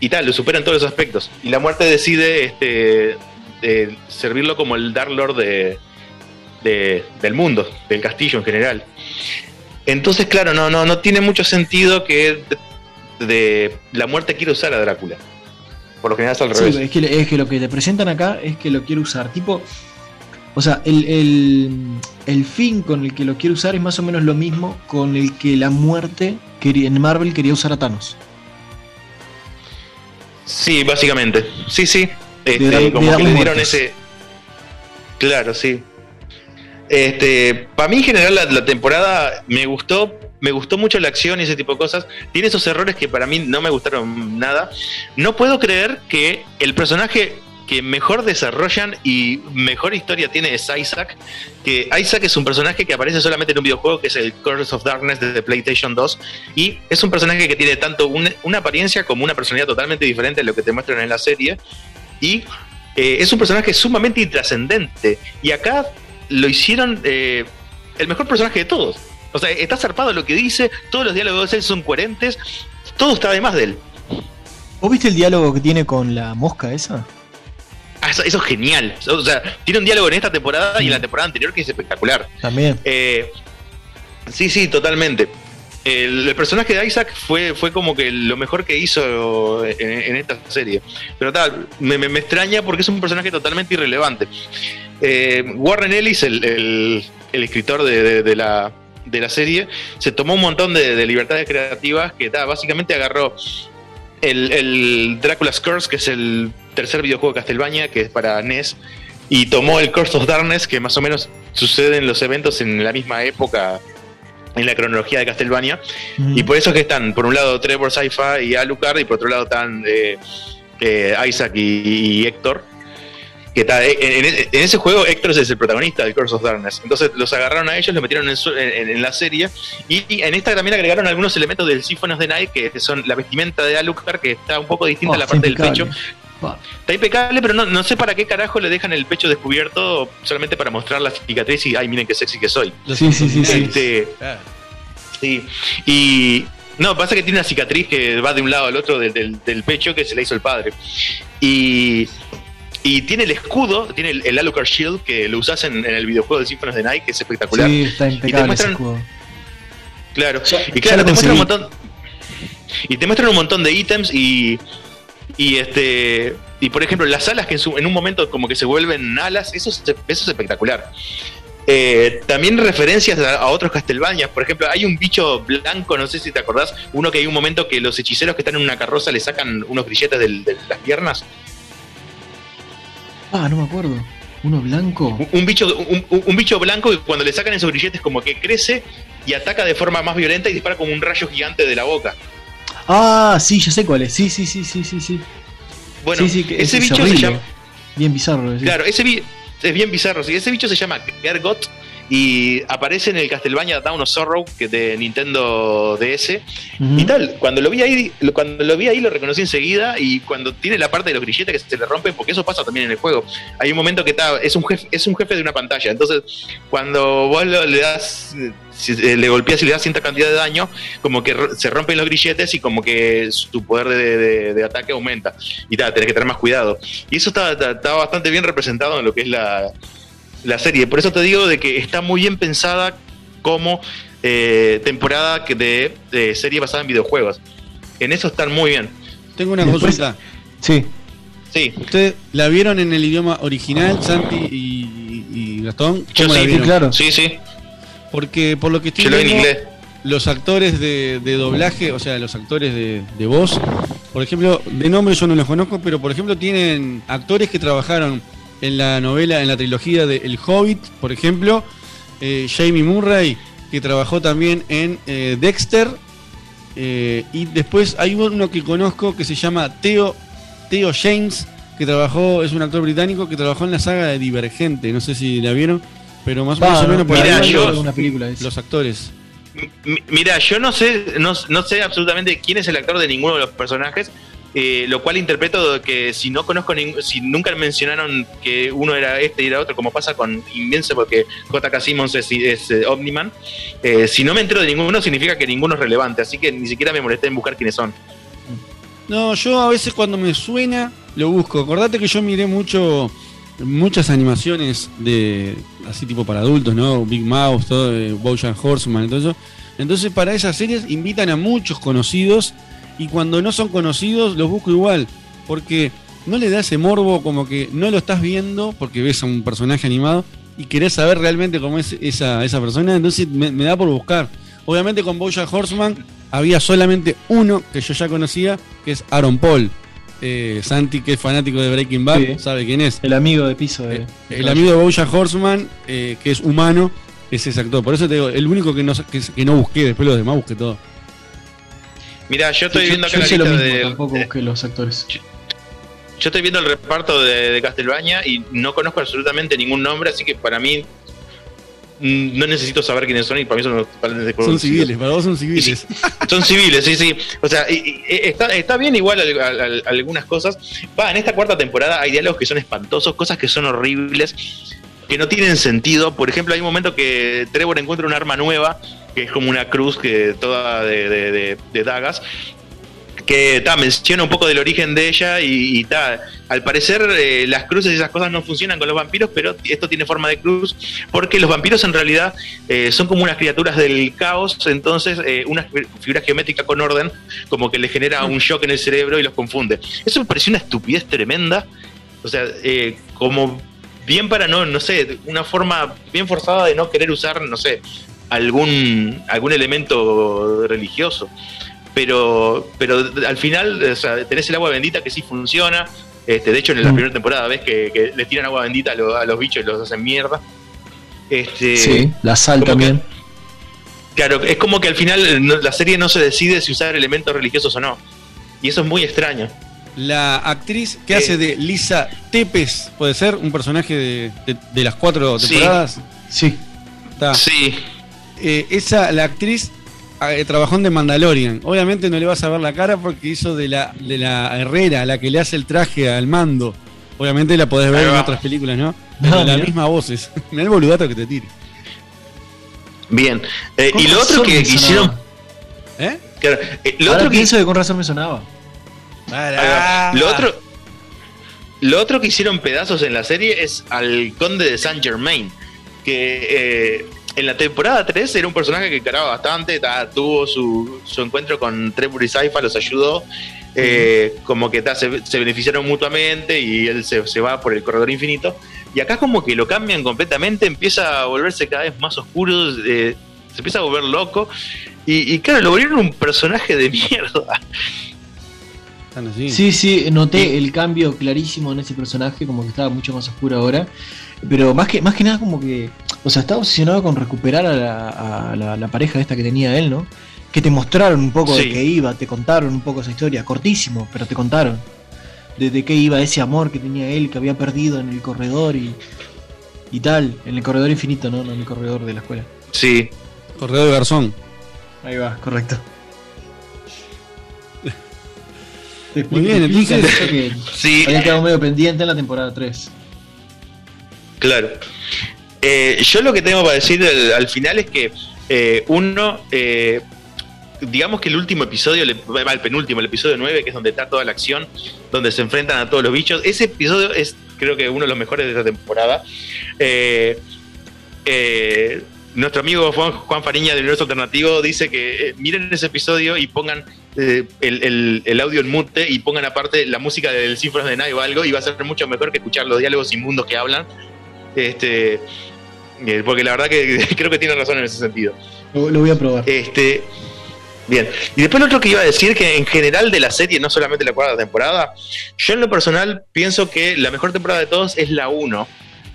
y tal, lo supera en todos los aspectos. Y la muerte decide este, de servirlo como el Dark Lord de, de- del mundo, del castillo en general. Entonces, claro, no, no, no tiene mucho sentido que de, la muerte quiera usar a Drácula. Por lo general es al Sí, revés. es, que, es que lo que te presentan acá es que lo quiere usar. Tipo, o sea, el, el, el fin con el que lo quiere usar es más o menos lo mismo con el que la muerte quería, en Marvel quería usar a Thanos. Sí, básicamente. Sí, sí. Este, De como de que le dieron muertes. ese. Claro, sí. Este, para mí en general la, la temporada me gustó, me gustó mucho la acción y ese tipo de cosas. Tiene esos errores que para mí no me gustaron nada. No puedo creer que el personaje que mejor desarrollan y mejor historia tiene es Isaac. Que Isaac es un personaje que aparece solamente en un videojuego que es el Curse of Darkness de PlayStation 2. Y es un personaje que tiene tanto un- una apariencia como una personalidad totalmente diferente a lo que te muestran en la serie. Y eh, es un personaje sumamente intrascendente. Y acá lo hicieron eh, el mejor personaje de todos. O sea, está zarpado lo que dice, todos los diálogos de son coherentes, todo está de más de él. ¿Vos viste el diálogo que tiene con la mosca esa? Ah, eso, eso es genial. O sea, tiene un diálogo en esta temporada y en la temporada anterior que es espectacular. También. Eh, sí, sí, totalmente. El, el personaje de Isaac fue, fue como que lo mejor que hizo en, en esta serie. Pero tal, me, me- me extraña porque es un personaje totalmente irrelevante. Eh, Warren Ellis, el, el- el escritor de, de- de la, de la serie, se tomó un montón de, de libertades creativas que ta, básicamente agarró el, el Dracula's Curse, que es el tercer videojuego de Castlevania, que es para NES, y tomó el Curse of Darkness, que más o menos suceden los eventos en la misma época en la cronología de Castlevania. Y por eso es que están, por un lado, Trevor Saifa y Alucard, y por otro lado están eh, eh, Isaac y, y Héctor. Que está, en, en- en ese juego Héctor es el protagonista del Curse of Darkness. Entonces los agarraron a ellos, los metieron en, su- en- en la serie. Y en esta también agregaron algunos elementos del Symphony of the Night, que son la vestimenta de Alucard, que está un poco distinta Oh, a la está parte del pecho. Está impecable, pero no, no sé para qué carajo le dejan el pecho descubierto solamente para mostrar la cicatriz y, ay, miren qué sexy que soy. Sí, sí, sí, sí. Este, sí. Y no, pasa que tiene una cicatriz que va de un lado al otro del, del- del pecho que se le hizo el padre. Y, y tiene el escudo, tiene el, el Alucard Shield que lo usas en, en el videojuego de Symphony of the Night, que es espectacular. Sí, está Y te impecable ese muestran- escudo. Claro, y claro, te muestran un montón. Y te muestran un montón de ítems y. Y este. Y por ejemplo, las alas que en, su- en un momento como que se vuelven alas, eso es, eso es espectacular. Eh, también referencias a, a otros Castlevanias. Por ejemplo, hay un bicho blanco, no sé si te acordás, uno que hay un momento que los hechiceros que están en una carroza le sacan unos grilletes de las piernas. Ah, no me acuerdo. Uno blanco. Un, un bicho, un, bicho blanco que cuando le sacan esos grilletes como que crece y ataca de forma más violenta y dispara como un rayo gigante de la boca. Ah, sí, ya sé cuál es. Sí, sí, sí, sí, sí, sí. Bueno, Sí, sí, que ese es bicho se llama. Bien bizarro. sí. Claro, ese bi- es bien bizarro. sí. Ese bicho se llama Gergot y aparece en el Castlevania Down of Sorrow que de Nintendo DS. Y tal, cuando lo vi ahí, lo- cuando lo vi ahí lo reconocí enseguida y cuando tiene la parte de los grilletes que se le rompen, porque eso pasa también en el juego. Hay un momento que está, es un jefe, es un jefe de una pantalla. Entonces, cuando vos lo- le das, si- eh, le golpeas y le das cierta cantidad de daño, como que se rompen los grilletes y como que su poder de, de- de ataque aumenta. Y tal, tenés que tener más cuidado. Y eso está, está- está bastante bien representado en lo que es la, la serie. Por eso te digo de que está muy bien pensada como eh, temporada que de, de serie basada en videojuegos. En eso están muy bien. Tengo una Después- consulta. Sí. Sí. ¿Ustedes la vieron en el idioma original, Santi y, y Gastón? Yo ¿Cómo la sí, vieron? claro. Sí, sí. Porque por lo que estoy Yo lo vi en viendo, inglés. los actores de, de doblaje, o sea, los actores de, de voz, por ejemplo, de nombre yo no los conozco, pero por ejemplo tienen actores que trabajaron en la novela, en la trilogía de El Hobbit, por ejemplo, eh, Jamie Murray, que trabajó también en eh, Dexter, Eh, y después hay uno que conozco que se llama Theo, Theo James, que trabajó, es un actor británico que trabajó en la saga de Divergente. No sé si la vieron, pero más, o no, menos por mirá, ahí yo- una película los actores. Mira, yo no sé, no, no sé absolutamente quién es el actor de ninguno de los personajes, eh, lo cual interpreto que si no conozco, si nunca mencionaron que uno era este y era otro, como pasa con Invincible, porque J.K. Simmons es, es, eh, Omniman, eh, si no me entero de ninguno significa que ninguno es relevante, así que ni siquiera me molesté en buscar quiénes son. No, yo a veces cuando me suena lo busco. Acordate que yo miré mucho muchas animaciones de así tipo para adultos, ¿no? Big Mouth, todo, eh, Bojack Horseman, todo eso. Entonces para esas series invitan a muchos conocidos y cuando no son conocidos los busco igual, porque no le da ese morbo como que no lo estás viendo porque ves a un personaje animado y querés saber realmente cómo es esa, esa persona, entonces me, me da por buscar. Obviamente con Bojack Horseman había solamente uno que yo ya conocía, que es Aaron Paul. Eh, Santi, que es fanático de Breaking Bad, Sí. sabe quién es. El amigo de piso de. El amigo de Bojack Horseman, eh, que es humano, es ese actor. Por eso te digo, el único que no, que, que no busqué, después los demás busqué todo. Mira, yo estoy viendo acá yo la hice lo lista mismo, de, tampoco busqué los actores. Yo estoy viendo el reparto de, de Castlevania y no conozco absolutamente ningún nombre, así que para mí mm, no necesito saber quiénes son y para mí son totalmente Son civiles, para vos son civiles. Son civiles, sí, sí. O sea, y- y- está, está bien igual al- al- al- algunas cosas. Va, en esta cuarta temporada hay diálogos que son espantosos, cosas que son horribles, que no tienen sentido. Por ejemplo, hay un momento que Trevor encuentra un arma nueva, que es como una cruz que toda de, de- de- de dagas, que ta, menciona un poco del origen de ella y, y ta, al parecer eh, las cruces y esas cosas no funcionan con los vampiros, pero esto tiene forma de cruz porque los vampiros en realidad eh, son como unas criaturas del caos, entonces eh, una fi- figura geométrica con orden como que le genera un shock en el cerebro y los confunde. Eso me pareció una estupidez tremenda, o sea, como bien para no, no sé, una forma bien forzada de no querer usar, no sé, algún, algún elemento religioso pero pero al final o sea, tenés el agua bendita que sí funciona. Este, de hecho, en la Mm. primera temporada ves que, que les tiran agua bendita a, lo- a los bichos y los hacen mierda. Este, Sí, la sal que- también. Claro, es como que al final la serie no se decide si usar elementos religiosos o no. Y eso es muy extraño. La actriz que hace de Lisa Tepes, ¿puede ser? Un personaje de, de- de las cuatro Sí. temporadas. Sí. Sí. esa, la actriz eh, trabajó en The Mandalorian. Obviamente no le vas a ver la cara porque hizo de la, de la Herrera, la que le hace el traje al mando. Obviamente la podés ver en otras películas, ¿no? No, la misma voces. Mirá el boludato que te tire. Bien. Eh, y lo otro que hicieron. sonaba. ¿Eh? Claro, eh, lo Ahora otro que pienso que con razón me sonaba. Lo otro, lo otro que hicieron pedazos en la serie es al conde de Saint Germain, que eh, en la temporada 3 era un personaje que cargaba bastante, ta, tuvo su, su encuentro con Trevor y Saifa, los ayudó, eh, como que ta, se, se beneficiaron mutuamente y él se, se va por el corredor infinito. Y acá como que lo cambian completamente, empieza a volverse cada vez más oscuro, eh, se empieza a volver loco. Y, y claro, lo volvieron un personaje de mierda. Están así. Sí, sí, noté el cambio clarísimo en ese personaje, como que estaba mucho más oscuro ahora. Pero más que, más que nada como que, o sea, estaba obsesionado con recuperar a la, a la- la pareja esta que tenía él, ¿no? Que te mostraron un poco Sí. de qué iba, te contaron un poco esa historia, cortísimo, pero te contaron. De, de qué iba ese amor que tenía él, que había perdido en el corredor y, y tal, en el corredor infinito, ¿no? No en el corredor de la escuela. Sí. Corredor de Garzón. Ahí va, correcto. Muy bien, eso que Sí. habían quedado medio pendiente en la temporada 3. Claro. Eh, yo lo que tengo para decir al, al final es que eh, uno, eh, digamos que el último episodio, le- va, el penúltimo, el episodio 9, que es donde está toda la acción, donde se enfrentan a todos los bichos, ese episodio es creo que uno de los mejores de esta temporada. Eh, eh, nuestro amigo Juan, Juan Fariña del Universo Alternativo dice que eh, miren ese episodio y pongan eh, el, el- el audio en mute y pongan aparte la música del Cifras de Night o algo y va a ser mucho mejor que escuchar los diálogos inmundos que hablan. Este, eh, porque la verdad que creo que tiene razón en ese sentido. Lo, lo voy a probar. Este, bien. Y después lo otro que iba a decir, que en general de la serie, no solamente la cuarta temporada, yo en lo personal pienso que la mejor temporada de todos es la 1.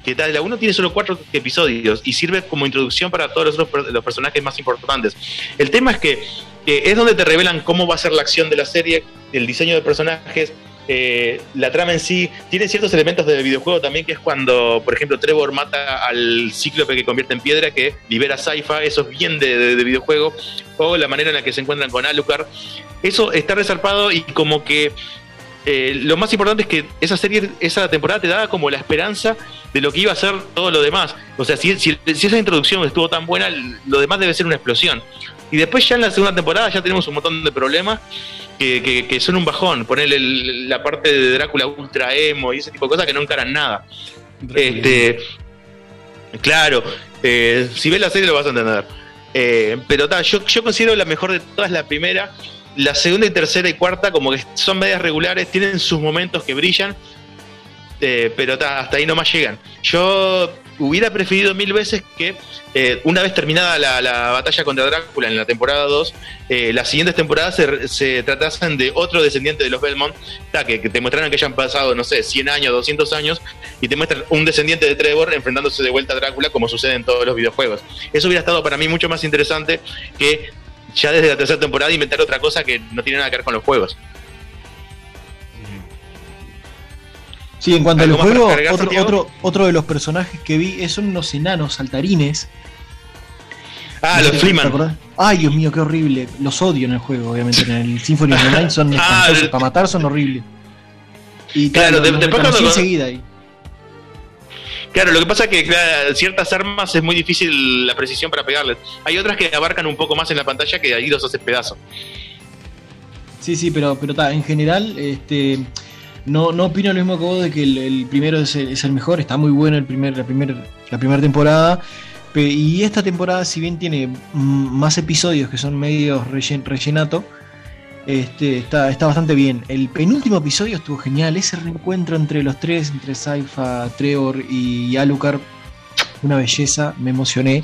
Que la 1 tiene solo cuatro episodios y sirve como introducción para todos los, personajes más importantes. El tema es que es donde te revelan cómo va a ser la acción de la serie, el diseño de personajes, eh, la trama en sí. Tiene ciertos elementos del videojuego también, que es cuando, por ejemplo, Trevor mata al cíclope que convierte en piedra, que libera Saifa, eso es bien de videojuego, o la manera en la que se encuentran con Alucard. Eso está resarpado y como que eh, lo más importante es que esa serie, esa temporada te daba como la esperanza de lo que iba a ser todo lo demás. O sea, si, si- si esa introducción estuvo tan buena, lo demás debe ser una explosión. Y después ya en la segunda temporada ya tenemos un montón de problemas que, que- que son un bajón. Ponerle la parte de Drácula ultra emo y ese tipo de cosas que no encaran nada. Este, claro, eh, si ves la serie lo vas a entender. Eh, pero ta, yo, yo considero la mejor de todas la primera. La segunda y tercera y cuarta como que son medias regulares, tienen sus momentos que brillan, eh, pero ta, hasta ahí nomás llegan. Yo hubiera preferido mil veces que eh, una vez terminada la, la batalla contra Drácula en la temporada 2, eh, las siguientes temporadas se, se tratasen de otro descendiente de los Belmont, ta, que, que te muestraran que ya han pasado, no sé, 100 años, 200 años, y te muestran un descendiente de Trevor enfrentándose de vuelta a Drácula como sucede en todos los videojuegos. Eso hubiera estado para mí mucho más interesante que ya desde la tercera temporada inventar otra cosa que no tiene nada que ver con los juegos. Sí, en cuanto al ¿Algo más para juego, otro, otro, otro de los personajes que vi son unos enanos saltarines. Ah, No los Freeman. Ay, Dios mío, qué horrible. Los odio en el juego, obviamente. En el Symphony of the Night son Ah, espantosos. Para matar son horribles. Y Claro, claro, de- después cuando- enseguida ahí. Claro, lo que pasa es que ciertas armas es muy difícil la precisión para pegarles. Hay otras que abarcan un poco más en la pantalla que ahí los haces pedazos. Sí, sí, pero, pero ta, en general, este, no, no opino lo mismo que vos de que el, primero es el, mejor, está muy bueno el primer, la primera la primera temporada. Y esta temporada, si bien tiene más episodios que son medio rellen- rellenato, este, está, está bastante bien. El penúltimo episodio estuvo genial, ese reencuentro entre los tres, entre Saifa, Trevor y Alucard, una belleza, me emocioné,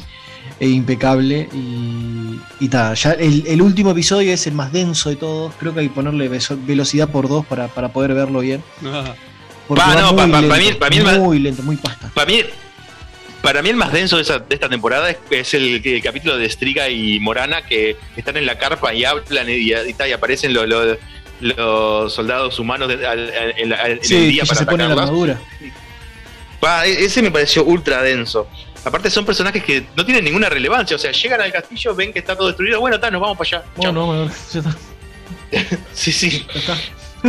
e impecable. Y, y ta, ya el, el último episodio es el más denso de todos, creo que hay que ponerle velocidad por dos para, para poder verlo bien. Porque Pa, va no, muy pa- pa- pa lento, mí- pa mí muy lento, muy pasta. Para mí, para mí el más denso de, esa- de esta temporada es, es el, el capítulo de Striga y Morana que están en la carpa y hablan y, y, y ta, y aparecen los, los, los soldados humanos de- al- al- en, el día para se la armadura. E- ese me pareció ultra denso. Aparte son personajes que no tienen ninguna relevancia, o sea, llegan al castillo, ven que está todo destruido, bueno, está, nos vamos para allá. Chao. No, no, ya está. Sí, sí.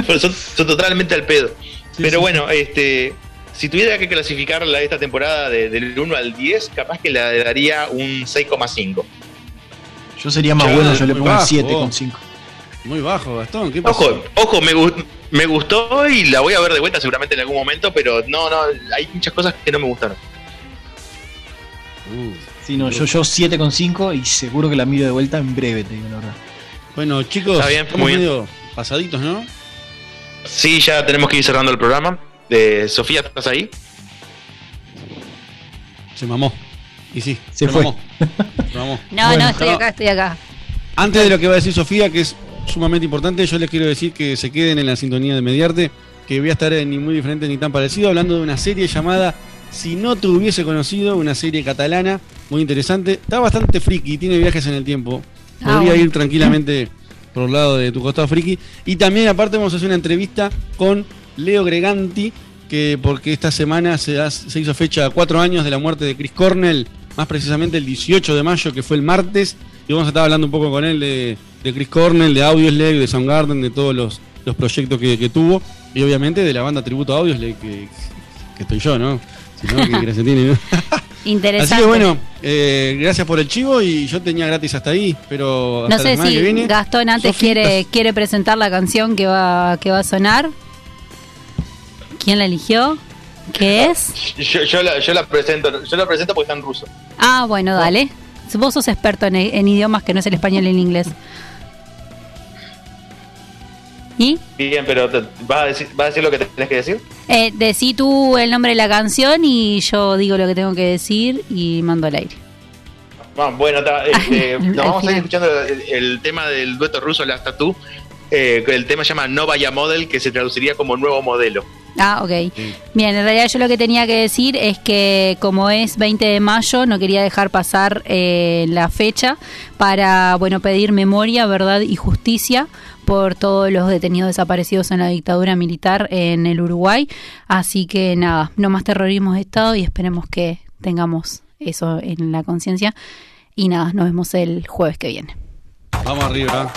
Pero son, son totalmente al pedo. Pero bueno, este si tuviera que clasificarla esta temporada de- del 1 al 10, capaz que le daría un 6,5. Yo sería más bueno, yo le pongo un bajo, 7 vos. con 5. Muy bajo, Gastón. ¿Qué pasó? Ojo, ojo, me, gu- me gustó y la voy a ver de vuelta seguramente en algún momento, pero no, no, hay muchas cosas que no me gustaron. Sí, no, yo, yo 7 con 5 y seguro que la miro de vuelta en breve, te digo la verdad. Bueno, chicos, Está bien, estamos muy bien. medio pasaditos, ¿no? Sí, ya tenemos que ir cerrando el programa. Sofía, ¿estás ahí? Se mamó. Y sí, Se fue. mamó. Se mamó. No, Bueno, no, estoy acá, estoy acá. Antes de lo que va a decir Sofía, que es sumamente importante, yo les quiero decir que se queden en la sintonía de Mediarte, que voy a estar ni muy diferente ni tan parecido, hablando de una serie llamada Si no te hubiese conocido, una serie catalana muy interesante. Está bastante friki, tiene viajes en el tiempo. Ah, Podría bueno. ir tranquilamente por el lado de tu costado friki. Y también, aparte, vamos a hacer una entrevista con Leo Greganti, que porque esta semana se, hizo fecha cuatro años de la muerte de Chris Cornell, más precisamente el 18 de mayo, que fue el martes. Y vamos a estar hablando un poco con él de, de Chris Cornell, de Audioslave, de Soundgarden, de todos los, los proyectos que, que tuvo. Y obviamente de la banda tributo a Audioslave, que, que estoy yo, ¿no? Si no, ¿qué crees que tiene? no? Interesante. Así que bueno, eh, gracias por el chivo y yo tenía gratis hasta ahí, pero hasta No la sé semana si que viene. Gastón antes quiere, quiere presentar la canción que va, que va a sonar. ¿Quién la eligió? ¿Qué es? Yo, yo la, yo la presento, yo la presento porque está en ruso. Ah, bueno, dale. Vos sos experto en, en idiomas que no es el español y el inglés. ¿Y? Bien, pero te- ¿vas a decir, vas a decir lo que tenés que decir? Eh, decí tú el nombre de la canción y yo digo lo que tengo que decir y mando al aire. Ah, bueno, está, este, nos vamos a ir escuchando el, el tema del dueto ruso, Las Tatú. Eh, el tema se llama No Vaya Model, que se traduciría como nuevo modelo. Ah, ok. Bien, en realidad yo lo que tenía que decir es que como es 20 de mayo, no quería dejar pasar eh, la fecha para, bueno, pedir memoria, verdad y justicia por todos los detenidos desaparecidos en la dictadura militar en el Uruguay. Así que nada, no más terrorismo de Estado y esperemos que tengamos eso en la conciencia. Y nada, nos vemos el jueves que viene. Vamos arriba.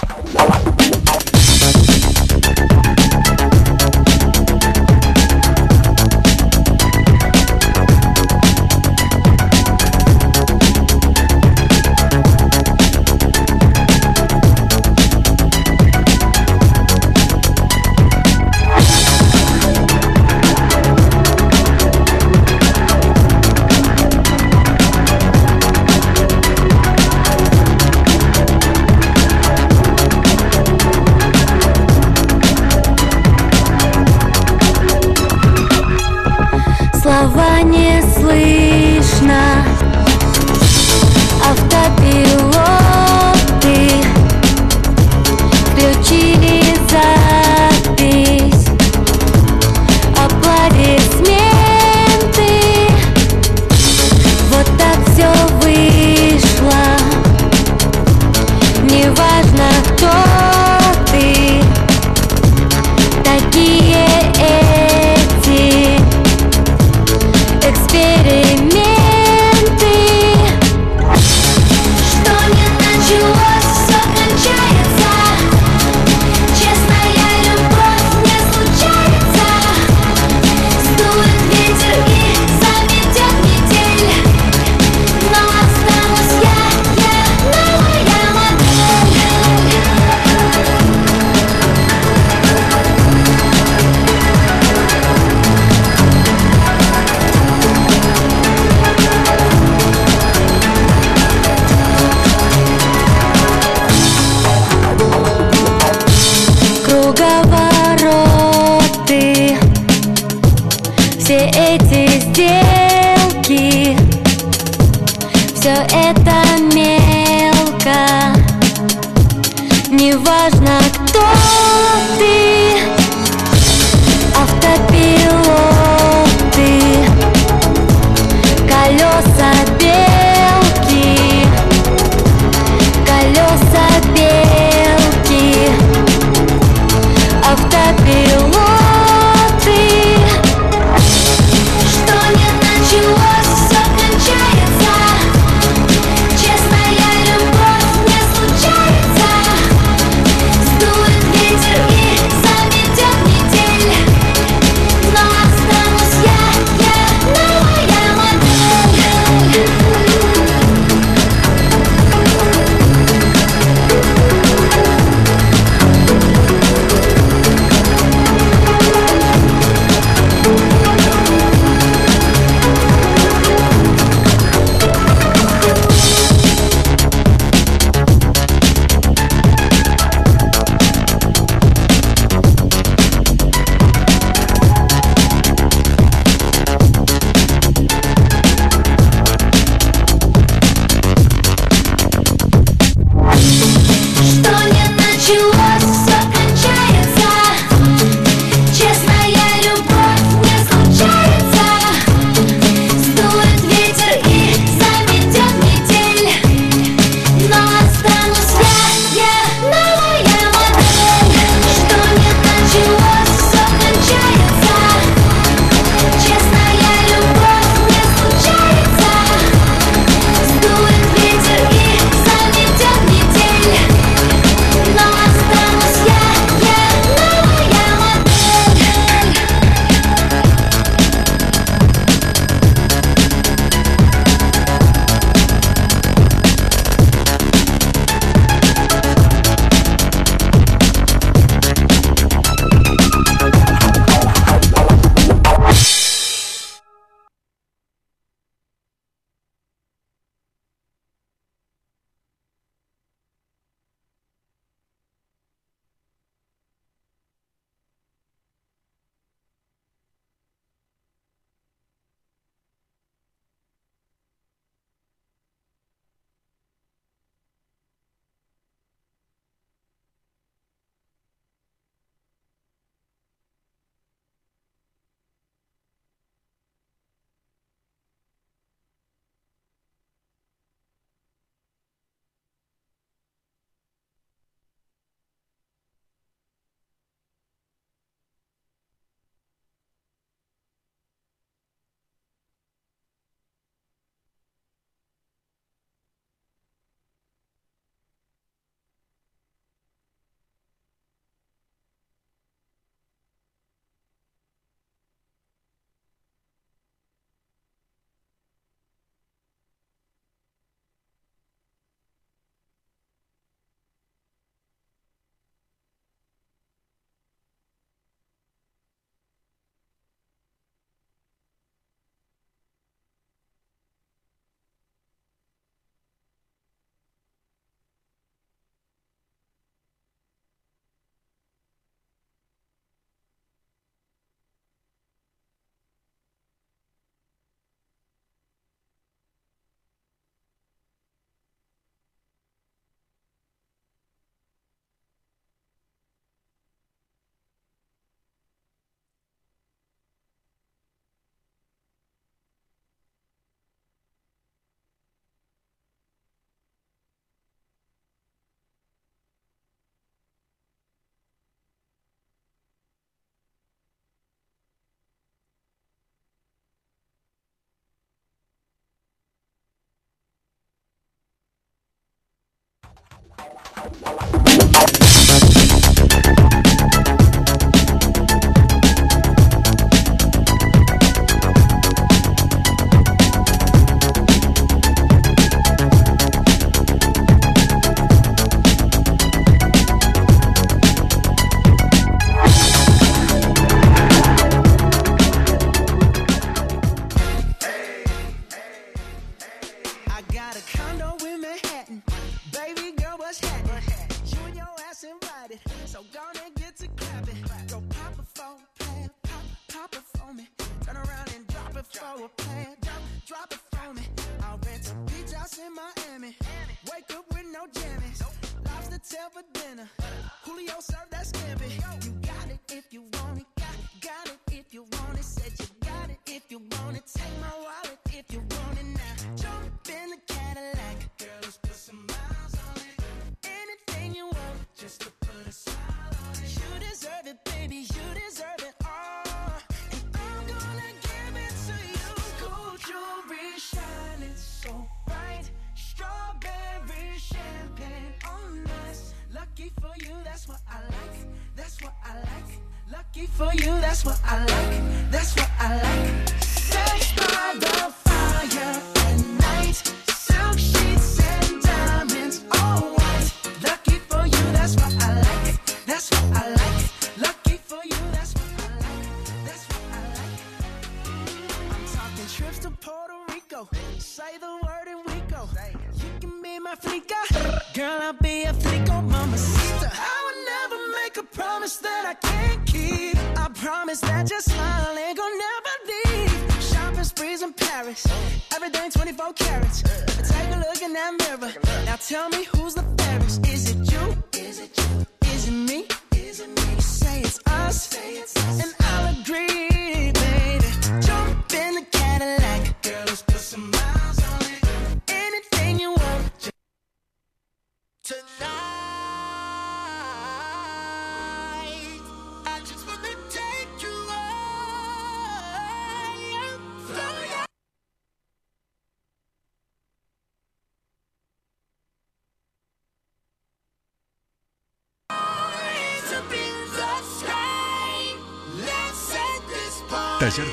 Tell me who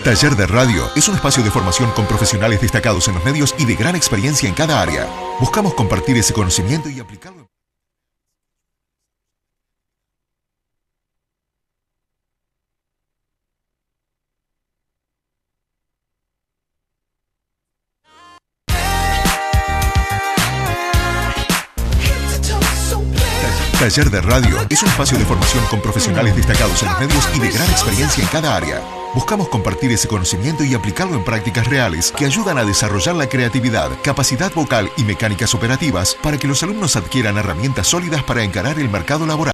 Taller de Radio es un espacio de formación con profesionales destacados en los medios y de gran experiencia en cada área. Buscamos compartir ese conocimiento y aplicarlo. Taller de Radio es un espacio de formación con profesionales destacados en los medios y de gran experiencia en cada área. Buscamos compartir ese conocimiento y aplicarlo en prácticas reales que ayudan a desarrollar la creatividad, capacidad vocal y mecánicas operativas para que los alumnos adquieran herramientas sólidas para encarar el mercado laboral.